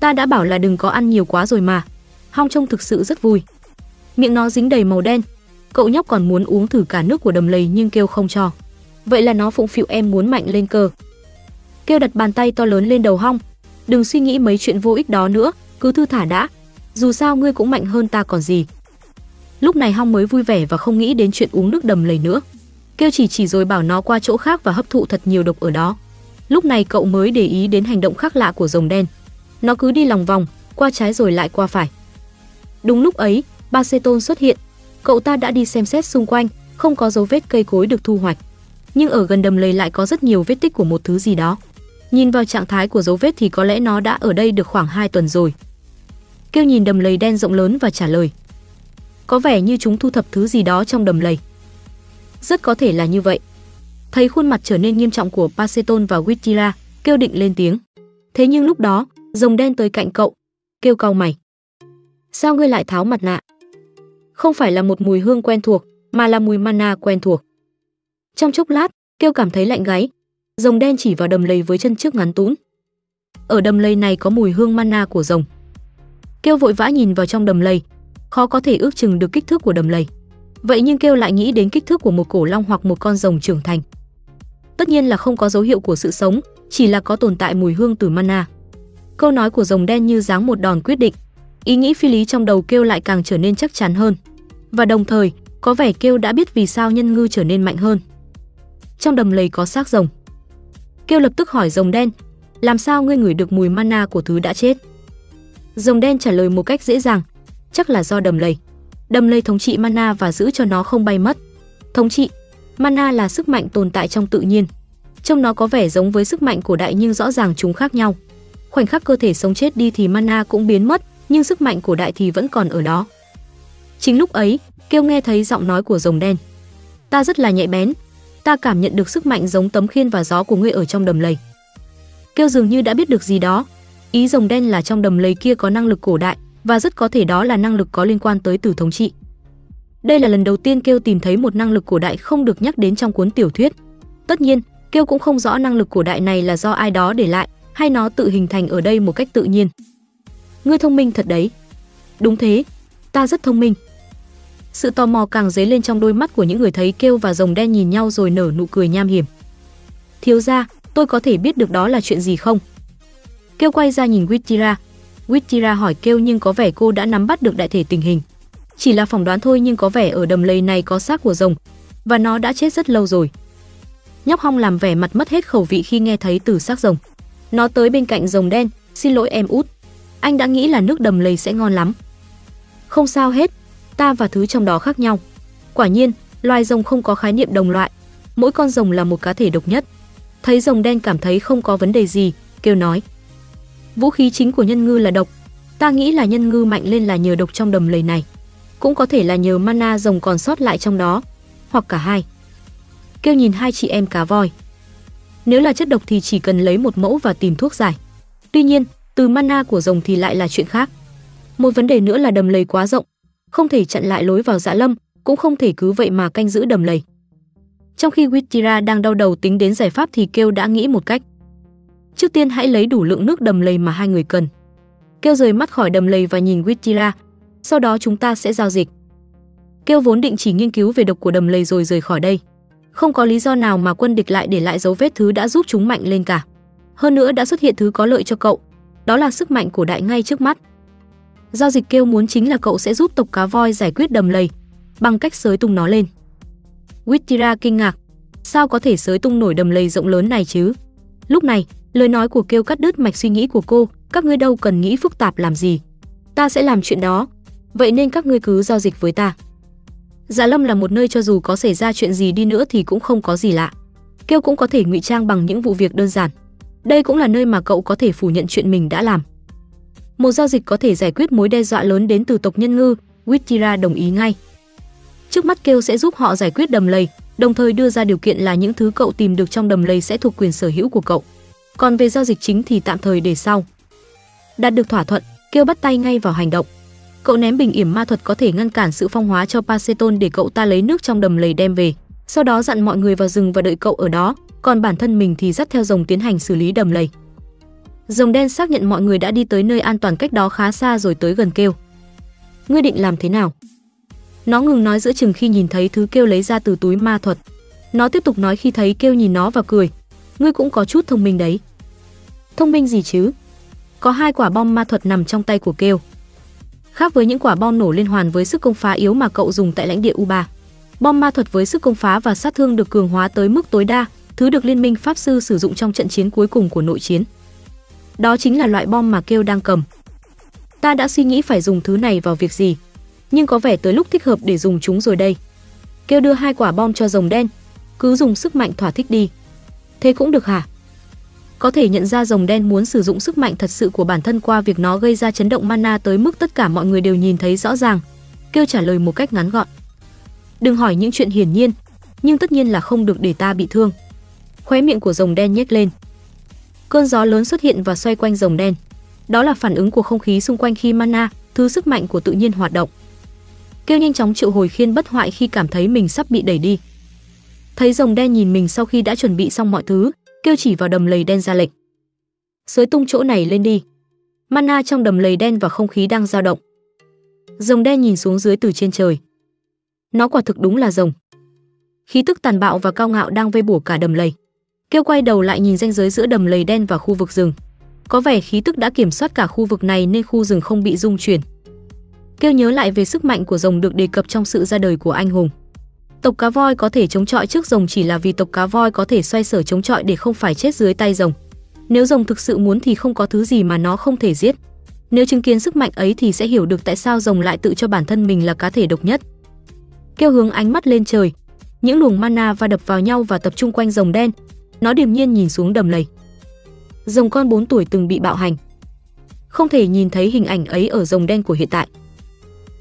Ta đã bảo là đừng có ăn nhiều quá rồi mà. Hong trông thực sự rất vui. Miệng nó dính đầy màu đen. Cậu nhóc còn muốn uống thử cả nước của đầm lầy nhưng kêu không cho. Vậy là nó phụng phịu em muốn mạnh lên cơ. Kêu đặt bàn tay to lớn lên đầu Hong. Đừng suy nghĩ mấy chuyện vô ích đó nữa, cứ thư thả đã. Dù sao ngươi cũng mạnh hơn ta còn gì. Lúc này Hong mới vui vẻ và không nghĩ đến chuyện uống nước đầm lầy nữa kêu chỉ chỉ rồi bảo nó qua chỗ khác và hấp thụ thật nhiều độc ở đó. Lúc này cậu mới để ý đến hành động khác lạ của rồng đen. Nó cứ đi lòng vòng, qua trái rồi lại qua phải. Đúng lúc ấy, ba tôn xuất hiện. Cậu ta đã đi xem xét xung quanh, không có dấu vết cây cối được thu hoạch. nhưng ở gần đầm lầy lại có rất nhiều vết tích của một thứ gì đó. Nhìn vào trạng thái của dấu vết thì có lẽ nó đã ở đây được khoảng 2 tuần rồi. Kêu nhìn đầm lầy đen rộng lớn và trả lời. Có vẻ như chúng thu thập thứ gì đó trong đầm lầy. Rất có thể là như vậy. Thấy khuôn mặt trở nên nghiêm trọng của Paceton và Witira, kêu định lên tiếng. Thế nhưng lúc đó, rồng đen tới cạnh cậu, kêu cau mày. Sao ngươi lại tháo mặt nạ? Không phải là một mùi hương quen thuộc, mà là mùi mana quen thuộc. Trong chốc lát, kêu cảm thấy lạnh gáy. Rồng đen chỉ vào đầm lầy với chân trước ngắn tún. Ở đầm lầy này có mùi hương mana của rồng. Kêu vội vã nhìn vào trong đầm lầy, khó có thể ước chừng được kích thước của đầm lầy. Vậy nhưng kêu lại nghĩ đến kích thước của một cổ long hoặc một con rồng trưởng thành. Tất nhiên là không có dấu hiệu của sự sống, chỉ là có tồn tại mùi hương từ mana. Câu nói của rồng đen như dáng một đòn quyết định. Ý nghĩ phi lý trong đầu kêu lại càng trở nên chắc chắn hơn. Và đồng thời, có vẻ kêu đã biết vì sao nhân ngư trở nên mạnh hơn. Trong đầm lầy có xác rồng. Kêu lập tức hỏi rồng đen, làm sao ngươi ngửi được mùi mana của thứ đã chết? Rồng đen trả lời một cách dễ dàng, chắc là do đầm lầy. Đầm lầy thống trị mana và giữ cho nó không bay mất. Thống trị, mana là sức mạnh tồn tại trong tự nhiên. Trông nó có vẻ giống với sức mạnh cổ đại nhưng rõ ràng chúng khác nhau. Khoảnh khắc cơ thể sống chết đi thì mana cũng biến mất, nhưng sức mạnh của đại thì vẫn còn ở đó. Chính lúc ấy, Kêu nghe thấy giọng nói của rồng đen. Ta rất là nhạy bén, ta cảm nhận được sức mạnh giống tấm khiên và gió của ngươi ở trong đầm lầy. Kêu dường như đã biết được gì đó. Ý rồng đen là trong đầm lầy kia có năng lực cổ đại và rất có thể đó là năng lực có liên quan tới tử thống trị. Đây là lần đầu tiên Kêu tìm thấy một năng lực cổ đại không được nhắc đến trong cuốn tiểu thuyết. Tất nhiên, Kêu cũng không rõ năng lực cổ đại này là do ai đó để lại hay nó tự hình thành ở đây một cách tự nhiên. Ngươi thông minh thật đấy. Đúng thế, ta rất thông minh. Sự tò mò càng dấy lên trong đôi mắt của những người thấy kêu và rồng đen nhìn nhau rồi nở nụ cười nham hiểm. Thiếu gia, tôi có thể biết được đó là chuyện gì không? Kêu quay ra nhìn Wittira. Wittira hỏi kêu nhưng có vẻ cô đã nắm bắt được đại thể tình hình. Chỉ là phỏng đoán thôi nhưng có vẻ ở đầm lầy này có xác của rồng và nó đã chết rất lâu rồi. Nhóc Hong làm vẻ mặt mất hết khẩu vị khi nghe thấy từ xác rồng. Nó tới bên cạnh rồng đen, "Xin lỗi em út. Anh đã nghĩ là nước đầm lầy sẽ ngon lắm." "Không sao hết, ta và thứ trong đó khác nhau. Quả nhiên, loài rồng không có khái niệm đồng loại, mỗi con rồng là một cá thể độc nhất. Thấy rồng đen cảm thấy không có vấn đề gì, kêu nói: "Vũ khí chính của nhân ngư là độc, ta nghĩ là nhân ngư mạnh lên là nhờ độc trong đầm lầy này, cũng có thể là nhờ mana rồng còn sót lại trong đó, hoặc cả hai." Kêu nhìn hai chị em cá voi. Nếu là chất độc thì chỉ cần lấy một mẫu và tìm thuốc giải. Tuy nhiên, từ mana của rồng thì lại là chuyện khác. Một vấn đề nữa là đầm lầy quá rộng, không thể chặn lại lối vào dạ lâm, cũng không thể cứ vậy mà canh giữ đầm lầy. Trong khi Witira đang đau đầu tính đến giải pháp thì Kêu đã nghĩ một cách. Trước tiên hãy lấy đủ lượng nước đầm lầy mà hai người cần. Kêu rời mắt khỏi đầm lầy và nhìn Witira, sau đó chúng ta sẽ giao dịch. Kêu vốn định chỉ nghiên cứu về độc của đầm lầy rồi rời khỏi đây. Không có lý do nào mà quân địch lại để lại dấu vết thứ đã giúp chúng mạnh lên cả. Hơn nữa đã xuất hiện thứ có lợi cho cậu, đó là sức mạnh của đại ngay trước mắt. Giao dịch kêu muốn chính là cậu sẽ giúp tộc cá voi giải quyết đầm lầy bằng cách sới tung nó lên. Wittira kinh ngạc, sao có thể sới tung nổi đầm lầy rộng lớn này chứ? Lúc này, lời nói của kêu cắt đứt mạch suy nghĩ của cô, các ngươi đâu cần nghĩ phức tạp làm gì. Ta sẽ làm chuyện đó, vậy nên các ngươi cứ giao dịch với ta. Dạ Lâm là một nơi cho dù có xảy ra chuyện gì đi nữa thì cũng không có gì lạ. Kêu cũng có thể ngụy trang bằng những vụ việc đơn giản. Đây cũng là nơi mà cậu có thể phủ nhận chuyện mình đã làm. Một giao dịch có thể giải quyết mối đe dọa lớn đến từ tộc nhân ngư, Wittira đồng ý ngay. Trước mắt kêu sẽ giúp họ giải quyết đầm lầy, đồng thời đưa ra điều kiện là những thứ cậu tìm được trong đầm lầy sẽ thuộc quyền sở hữu của cậu. Còn về giao dịch chính thì tạm thời để sau. Đạt được thỏa thuận, kêu bắt tay ngay vào hành động. Cậu ném bình yểm ma thuật có thể ngăn cản sự phong hóa cho Paceton để cậu ta lấy nước trong đầm lầy đem về. Sau đó dặn mọi người vào rừng và đợi cậu ở đó, còn bản thân mình thì dắt theo rồng tiến hành xử lý đầm lầy. Rồng đen xác nhận mọi người đã đi tới nơi an toàn cách đó khá xa rồi tới gần kêu. Ngươi định làm thế nào? Nó ngừng nói giữa chừng khi nhìn thấy thứ kêu lấy ra từ túi ma thuật. Nó tiếp tục nói khi thấy kêu nhìn nó và cười. Ngươi cũng có chút thông minh đấy. Thông minh gì chứ? Có hai quả bom ma thuật nằm trong tay của kêu. Khác với những quả bom nổ liên hoàn với sức công phá yếu mà cậu dùng tại lãnh địa U3. Bom ma thuật với sức công phá và sát thương được cường hóa tới mức tối đa, thứ được liên minh pháp sư sử dụng trong trận chiến cuối cùng của nội chiến. Đó chính là loại bom mà kêu đang cầm. Ta đã suy nghĩ phải dùng thứ này vào việc gì, nhưng có vẻ tới lúc thích hợp để dùng chúng rồi đây. Kêu đưa hai quả bom cho rồng đen. cứ dùng sức mạnh thỏa thích đi. Thế cũng được hả? Có thể nhận ra rồng đen muốn sử dụng sức mạnh thật sự của bản thân qua việc nó gây ra chấn động mana tới mức tất cả mọi người đều nhìn thấy rõ ràng. Kêu trả lời một cách ngắn gọn. Đừng hỏi những chuyện hiển nhiên, nhưng tất nhiên là không được để ta bị thương. Khóe miệng của rồng đen nhếch lên. Cơn gió lớn xuất hiện và xoay quanh rồng đen. Đó là phản ứng của không khí xung quanh khi mana, thứ sức mạnh của tự nhiên hoạt động. Kêu nhanh chóng triệu hồi khiên bất hoại khi cảm thấy mình sắp bị đẩy đi. Thấy rồng đen nhìn mình sau khi đã chuẩn bị xong mọi thứ, kêu chỉ vào đầm lầy đen ra lệnh. sới tung chỗ này lên đi. Mana trong đầm lầy đen và không khí đang dao động. Rồng đen nhìn xuống dưới từ trên trời. Nó quả thực đúng là rồng. Khí tức tàn bạo và cao ngạo đang vây bủa cả đầm lầy. Kêu quay đầu lại nhìn ranh giới giữa đầm lầy đen và khu vực rừng. Có vẻ khí tức đã kiểm soát cả khu vực này nên khu rừng không bị rung chuyển. Kêu nhớ lại về sức mạnh của rồng được đề cập trong sự ra đời của anh hùng. Tộc cá voi có thể chống chọi trước rồng chỉ là vì tộc cá voi có thể xoay sở chống chọi để không phải chết dưới tay rồng. Nếu rồng thực sự muốn thì không có thứ gì mà nó không thể giết. Nếu chứng kiến sức mạnh ấy thì sẽ hiểu được tại sao rồng lại tự cho bản thân mình là cá thể độc nhất. Kêu hướng ánh mắt lên trời, những luồng mana va đập vào nhau và tập trung quanh rồng đen. Nó điềm nhiên nhìn xuống đầm lầy. Rồng con 4 tuổi từng bị bạo hành. Không thể nhìn thấy hình ảnh ấy ở rồng đen của hiện tại.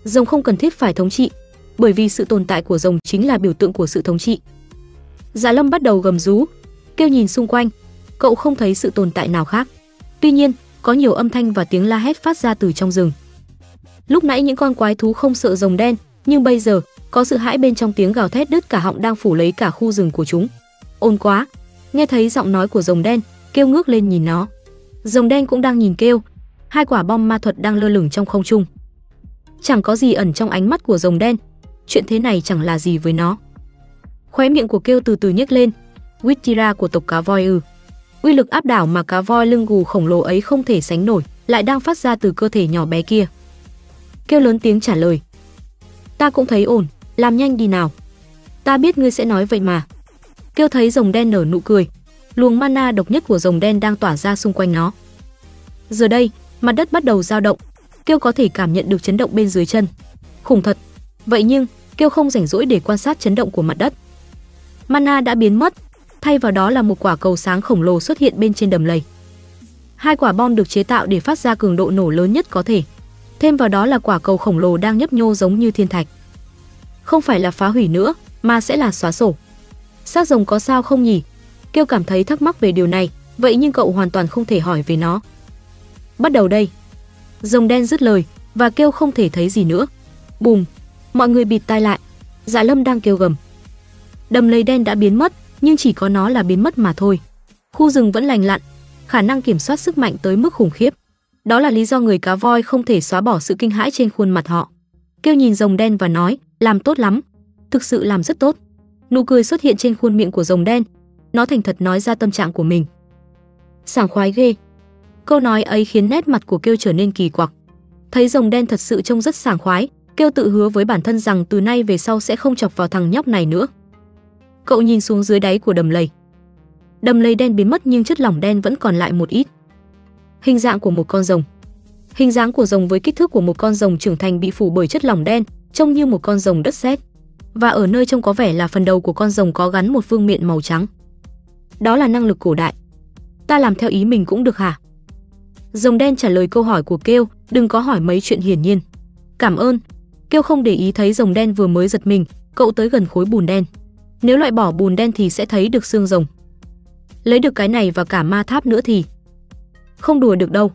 Rồng không cần thiết phải thống trị, bởi vì sự tồn tại của rồng chính là biểu tượng của sự thống trị. Dạ Lâm bắt đầu gầm rú, kêu nhìn xung quanh, cậu không thấy sự tồn tại nào khác. Tuy nhiên, có nhiều âm thanh và tiếng la hét phát ra từ trong rừng. Lúc nãy những con quái thú không sợ rồng đen, nhưng bây giờ có sự hãi bên trong tiếng gào thét đứt cả họng đang phủ lấy cả khu rừng của chúng. Ôn quá! Nghe thấy giọng nói của rồng đen, kêu ngước lên nhìn nó. Rồng đen cũng đang nhìn kêu, hai quả bom ma thuật đang lơ lửng trong không trung. Chẳng có gì ẩn trong ánh mắt của rồng đen, chuyện thế này chẳng là gì với nó. Khóe miệng của kêu từ từ nhếch lên, Wittira của tộc cá voi ư. Uy lực áp đảo mà cá voi lưng gù khổng lồ ấy không thể sánh nổi, lại đang phát ra từ cơ thể nhỏ bé kia. Kêu lớn tiếng trả lời. Ta cũng thấy ổn, làm nhanh đi nào. Ta biết ngươi sẽ nói vậy mà. Kêu thấy rồng đen nở nụ cười, luồng mana độc nhất của rồng đen đang tỏa ra xung quanh nó. Giờ đây, mặt đất bắt đầu dao động, Kêu có thể cảm nhận được chấn động bên dưới chân. Khủng thật. Vậy nhưng, Kêu không rảnh rỗi để quan sát chấn động của mặt đất. Mana đã biến mất, thay vào đó là một quả cầu sáng khổng lồ xuất hiện bên trên đầm lầy. Hai quả bom được chế tạo để phát ra cường độ nổ lớn nhất có thể. Thêm vào đó là quả cầu khổng lồ đang nhấp nhô giống như thiên thạch. Không phải là phá hủy nữa, mà sẽ là xóa sổ. Xác rồng có sao không nhỉ? Kêu cảm thấy thắc mắc về điều này, vậy nhưng cậu hoàn toàn không thể hỏi về nó. Bắt đầu đây. Rồng đen dứt lời và kêu không thể thấy gì nữa. Bùm, mọi người bịt tai lại. Dạ Lâm đang kêu gầm. Đầm lầy đen đã biến mất, nhưng chỉ có nó là biến mất mà thôi. Khu rừng vẫn lành lặn, khả năng kiểm soát sức mạnh tới mức khủng khiếp. Đó là lý do người cá voi không thể xóa bỏ sự kinh hãi trên khuôn mặt họ. Kêu nhìn rồng đen và nói, làm tốt lắm, thực sự làm rất tốt. Nụ cười xuất hiện trên khuôn miệng của rồng đen, nó thành thật nói ra tâm trạng của mình. Sảng khoái ghê. Câu nói ấy khiến nét mặt của Kêu trở nên kỳ quặc. Thấy rồng đen thật sự trông rất sảng khoái, Kêu tự hứa với bản thân rằng từ nay về sau sẽ không chọc vào thằng nhóc này nữa. Cậu nhìn xuống dưới đáy của đầm lầy. Đầm lầy đen biến mất nhưng chất lỏng đen vẫn còn lại một ít. Hình dạng của một con rồng. Hình dáng của rồng với kích thước của một con rồng trưởng thành bị phủ bởi chất lỏng đen, trông như một con rồng đất sét. Và ở nơi trông có vẻ là phần đầu của con rồng có gắn một vương miện màu trắng. Đó là năng lực cổ đại. Ta làm theo ý mình cũng được hả? Rồng đen trả lời câu hỏi của Kêu, đừng có hỏi mấy chuyện hiển nhiên. Cảm ơn. Kêu không để ý thấy rồng đen vừa mới giật mình, cậu tới gần khối bùn đen. Nếu loại bỏ bùn đen thì sẽ thấy được xương rồng. Lấy được cái này và cả ma tháp nữa thì không đùa được đâu.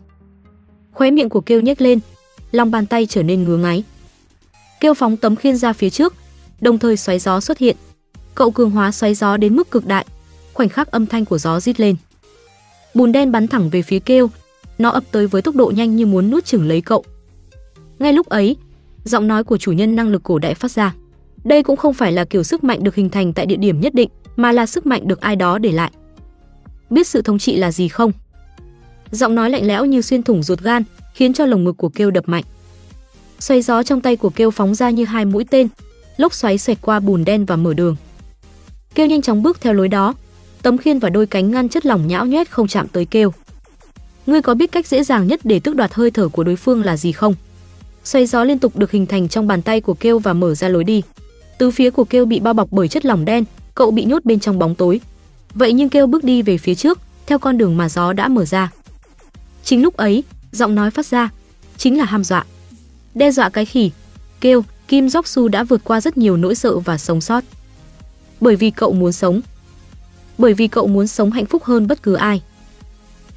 Khóe miệng của Kêu nhếch lên, lòng bàn tay trở nên ngứa ngáy. Kêu phóng tấm khiên ra phía trước, đồng thời xoáy gió xuất hiện. Cậu cường hóa xoáy gió đến mức cực đại, khoảnh khắc âm thanh của gió rít lên. Bùn đen bắn thẳng về phía Kêu, nó ập tới với tốc độ nhanh như muốn nuốt chửng lấy cậu. Ngay lúc ấy, giọng nói của chủ nhân năng lực cổ đại phát ra. Đây cũng không phải là kiểu sức mạnh được hình thành tại địa điểm nhất định, mà là sức mạnh được ai đó để lại. Biết sự thống trị là gì không? Giọng nói lạnh lẽo như xuyên thủng ruột gan, khiến cho lồng ngực của Kêu đập mạnh. Xoay gió trong tay của Kêu phóng ra như hai mũi tên, lốc xoáy xoẹt qua bùn đen và mở đường. Kêu nhanh chóng bước theo lối đó, tấm khiên và đôi cánh ngăn chất lỏng nhão nhét không chạm tới Kêu. Ngươi có biết cách dễ dàng nhất để tước đoạt hơi thở của đối phương là gì không? Xoay gió liên tục được hình thành trong bàn tay của Kêu và mở ra lối đi. Từ phía của Kêu bị bao bọc bởi chất lỏng đen, cậu bị nhốt bên trong bóng tối. Vậy nhưng kêu bước đi về phía trước, theo con đường mà gió đã mở ra. Chính lúc ấy, giọng nói phát ra, chính là ham dọa. Đe dọa cái khỉ, kêu, Kim Jok Su đã vượt qua rất nhiều nỗi sợ và sống sót. Bởi vì cậu muốn sống. Bởi vì cậu muốn sống hạnh phúc hơn bất cứ ai.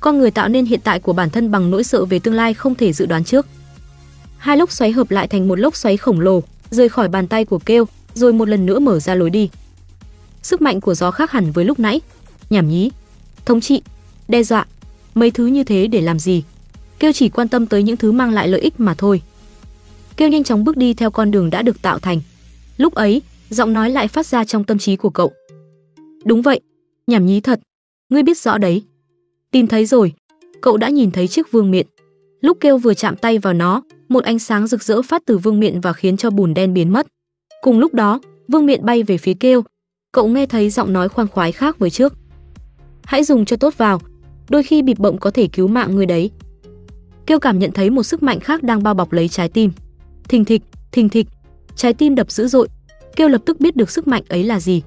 Con người tạo nên hiện tại của bản thân bằng nỗi sợ về tương lai không thể dự đoán trước. Hai lốc xoáy hợp lại thành một lốc xoáy khổng lồ, rời khỏi bàn tay của kêu, rồi một lần nữa mở ra lối đi. Sức mạnh của gió khác hẳn với lúc nãy. Nhảm nhí, thống trị, đe dọa, mấy thứ như thế để làm gì? Kêu chỉ quan tâm tới những thứ mang lại lợi ích mà thôi. Kêu nhanh chóng bước đi theo con đường đã được tạo thành. Lúc ấy, giọng nói lại phát ra trong tâm trí của cậu. Đúng vậy, nhảm nhí thật, ngươi biết rõ đấy. Tìm thấy rồi, cậu đã nhìn thấy chiếc vương miện. Lúc kêu vừa chạm tay vào nó, một ánh sáng rực rỡ phát từ vương miện và khiến cho bùn đen biến mất. Cùng lúc đó, vương miện bay về phía kêu. Cậu nghe thấy giọng nói khoan khoái khác với trước. Hãy dùng cho tốt vào, đôi khi bịp bậm có thể cứu mạng người đấy. Kêu cảm nhận thấy một sức mạnh khác đang bao bọc lấy trái tim. Thình thịch, thình thịch, trái tim đập dữ dội. Kêu lập tức biết được sức mạnh ấy là gì.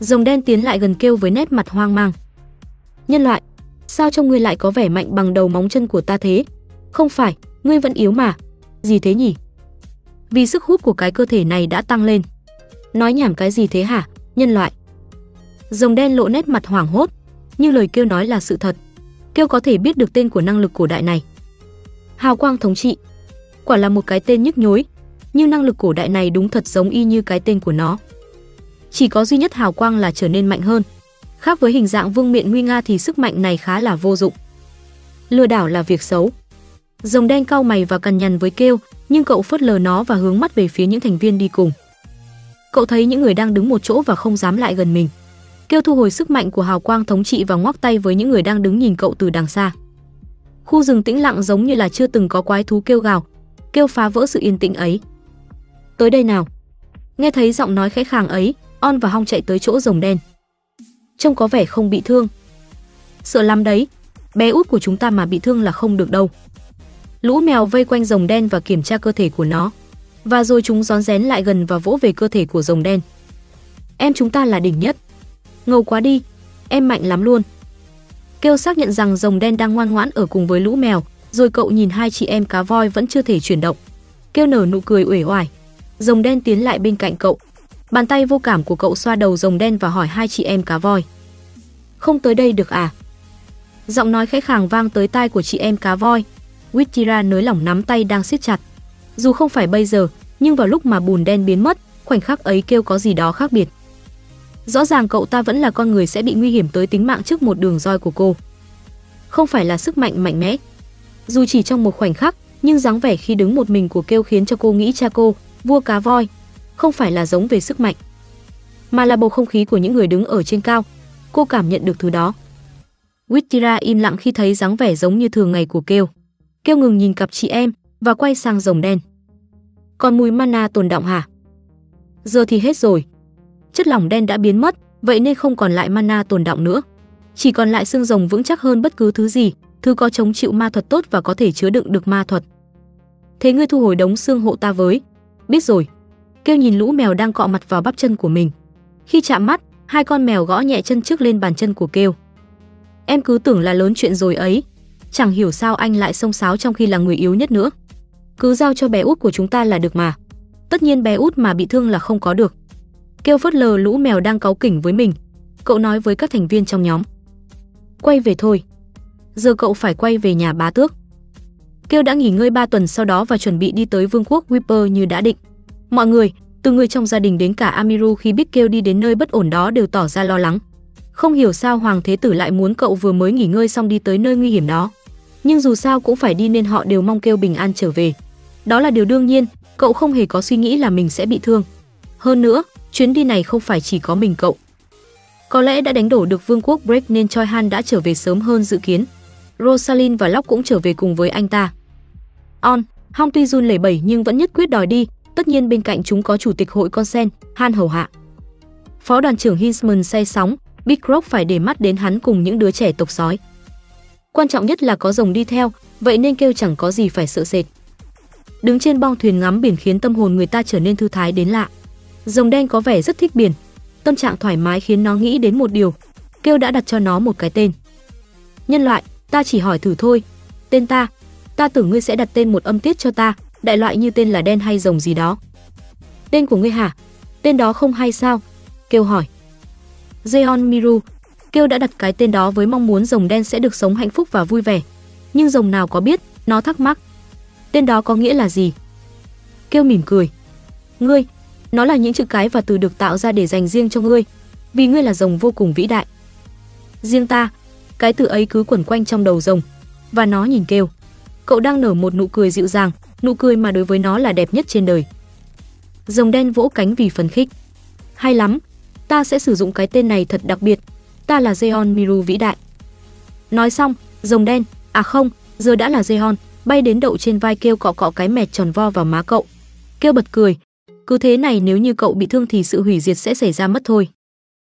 Rồng đen tiến lại gần kêu với nét mặt hoang mang. Nhân loại, sao trong ngươi lại có vẻ mạnh bằng đầu móng chân của ta thế? Không phải, ngươi vẫn yếu mà. Gì thế nhỉ? Vì sức hút của cái cơ thể này đã tăng lên. Nói nhảm cái gì thế hả, nhân loại? Rồng đen lộ nét mặt hoảng hốt, như lời kêu nói là sự thật. Kêu có thể biết được tên của năng lực cổ đại này. Hào quang thống trị. Quả là một cái tên nhức nhối, nhưng năng lực cổ đại này đúng thật giống y như cái tên của nó. Chỉ có duy nhất hào quang là trở nên mạnh hơn. Khác với hình dạng vương miện nguy nga thì sức mạnh này khá là vô dụng. Lừa đảo là việc xấu. Rồng đen cau mày và cằn nhằn với kêu, nhưng cậu phớt lờ nó và hướng mắt về phía những thành viên đi cùng. Cậu thấy những người đang đứng một chỗ và không dám lại gần mình. Kêu thu hồi sức mạnh của hào quang thống trị và ngoắc tay với những người đang đứng nhìn cậu từ đằng xa. Khu rừng tĩnh lặng giống như là chưa từng có quái thú kêu gào, kêu phá vỡ sự yên tĩnh ấy. Tới đây nào. Nghe thấy giọng nói khẽ khàng ấy, On và Hong chạy tới chỗ rồng đen. Trông có vẻ không bị thương. Sợ lắm đấy, bé út của chúng ta mà bị thương là không được đâu. Lũ mèo vây quanh rồng đen và kiểm tra cơ thể của nó. Và rồi chúng rón rén lại gần và vỗ về cơ thể của rồng đen. Em chúng ta là đỉnh nhất. Ngầu quá đi, em mạnh lắm luôn. Kêu xác nhận rằng rồng đen đang ngoan ngoãn ở cùng với lũ mèo, rồi cậu nhìn hai chị em cá voi vẫn chưa thể chuyển động. Kêu nở nụ cười uể oải. Rồng đen tiến lại bên cạnh cậu. Bàn tay vô cảm của cậu xoa đầu rồng đen và hỏi hai chị em cá voi. Không tới đây được à? Giọng nói khẽ khàng vang tới tai của chị em cá voi. Witchira nới lỏng nắm tay đang siết chặt. Dù không phải bây giờ, nhưng vào lúc mà bùn đen biến mất, khoảnh khắc ấy kêu có gì đó khác biệt. Rõ ràng cậu ta vẫn là con người sẽ bị nguy hiểm tới tính mạng trước một đường roi của cô. Không phải là sức mạnh mạnh mẽ. Dù chỉ trong một khoảnh khắc, nhưng dáng vẻ khi đứng một mình của kêu khiến cho cô nghĩ cha cô, vua cá voi, không phải là giống về sức mạnh, mà là bầu không khí của những người đứng ở trên cao. Cô cảm nhận được thứ đó. Wittira im lặng khi thấy dáng vẻ giống như thường ngày của kêu. Kêu ngừng nhìn cặp chị em và quay sang rồng đen. Còn mùi mana tồn động hả? Giờ thì hết rồi. Chất lỏng đen đã biến mất, vậy nên không còn lại mana tồn động nữa. Chỉ còn lại xương rồng vững chắc hơn bất cứ thứ gì, thứ có chống chịu ma thuật tốt và có thể chứa đựng được ma thuật. Thế ngươi thu hồi đống xương hộ ta với. Biết rồi. Kêu nhìn lũ mèo đang cọ mặt vào bắp chân của mình. Khi chạm mắt, hai con mèo gõ nhẹ chân trước lên bàn chân của Kêu. Em cứ tưởng là lớn chuyện rồi ấy, chẳng hiểu sao anh lại xông xáo trong khi là người yếu nhất nữa. Cứ giao cho bé út của chúng ta là được mà. Tất nhiên bé út mà bị thương là không có được. Kêu phớt lờ lũ mèo đang cáu kỉnh với mình. Cậu nói với các thành viên trong nhóm. Quay về thôi. Giờ cậu phải quay về nhà bá tước. Kêu đã nghỉ ngơi 3 tuần sau đó và chuẩn bị đi tới vương quốc Whipper như đã định. Mọi người, từ người trong gia đình đến cả Amiru khi biết kêu đi đến nơi bất ổn đó đều tỏ ra lo lắng. Không hiểu sao Hoàng Thế Tử lại muốn cậu vừa mới nghỉ ngơi xong đi tới nơi nguy hiểm đó. Nhưng dù sao cũng phải đi nên họ đều mong kêu bình an trở về. Đó là điều đương nhiên, cậu không hề có suy nghĩ là mình sẽ bị thương. Hơn nữa, chuyến đi này không phải chỉ có mình cậu. Có lẽ đã đánh đổ được vương quốc Break nên Choi Han đã trở về sớm hơn dự kiến. Rosalind và Locke cũng trở về cùng với anh ta. On, Hong tuy run lẩy bẩy nhưng vẫn nhất quyết đòi đi, tất nhiên bên cạnh chúng có chủ tịch hội Consen, Han hầu hạ. Phó đoàn trưởng Hinsman say sóng, Big Rock phải để mắt đến hắn cùng những đứa trẻ tộc sói. Quan trọng nhất là có rồng đi theo, vậy nên kêu chẳng có gì phải sợ sệt. Đứng trên bong thuyền ngắm biển khiến tâm hồn người ta trở nên thư thái đến lạ. Rồng đen có vẻ rất thích biển, Tâm trạng thoải mái khiến nó nghĩ đến một điều. Kêu đã đặt cho nó một cái tên. Nhân loại, ta chỉ hỏi thử thôi. Tên ta, ta tưởng ngươi sẽ đặt tên một âm tiết cho ta, đại loại như tên là đen hay rồng gì đó. Tên của ngươi hả? Tên đó không hay sao? Kêu hỏi. Jeon Miru, Kêu đã đặt cái tên đó với mong muốn rồng đen sẽ được sống hạnh phúc và vui vẻ. Nhưng rồng nào có biết, nó thắc mắc. Tên đó có nghĩa là gì? Kêu mỉm cười. Ngươi, nó là những chữ cái và từ được tạo ra để dành riêng cho ngươi, vì ngươi là rồng vô cùng vĩ đại. Riêng ta, cái từ ấy cứ quẩn quanh trong đầu rồng, và nó nhìn kêu. Cậu đang nở một nụ cười dịu dàng, nụ cười mà đối với nó là đẹp nhất trên đời. Rồng đen vỗ cánh vì phấn khích. Hay lắm, ta sẽ sử dụng cái tên này thật đặc biệt. Ta là Zeon Miru vĩ đại. Nói xong, rồng đen, à không, giờ đã là Zeon, bay đến đậu trên vai kêu cọ cọ cái mẹt tròn vo vào má cậu. Kêu bật cười. Cứ thế này nếu như cậu bị thương thì sự hủy diệt sẽ xảy ra mất thôi.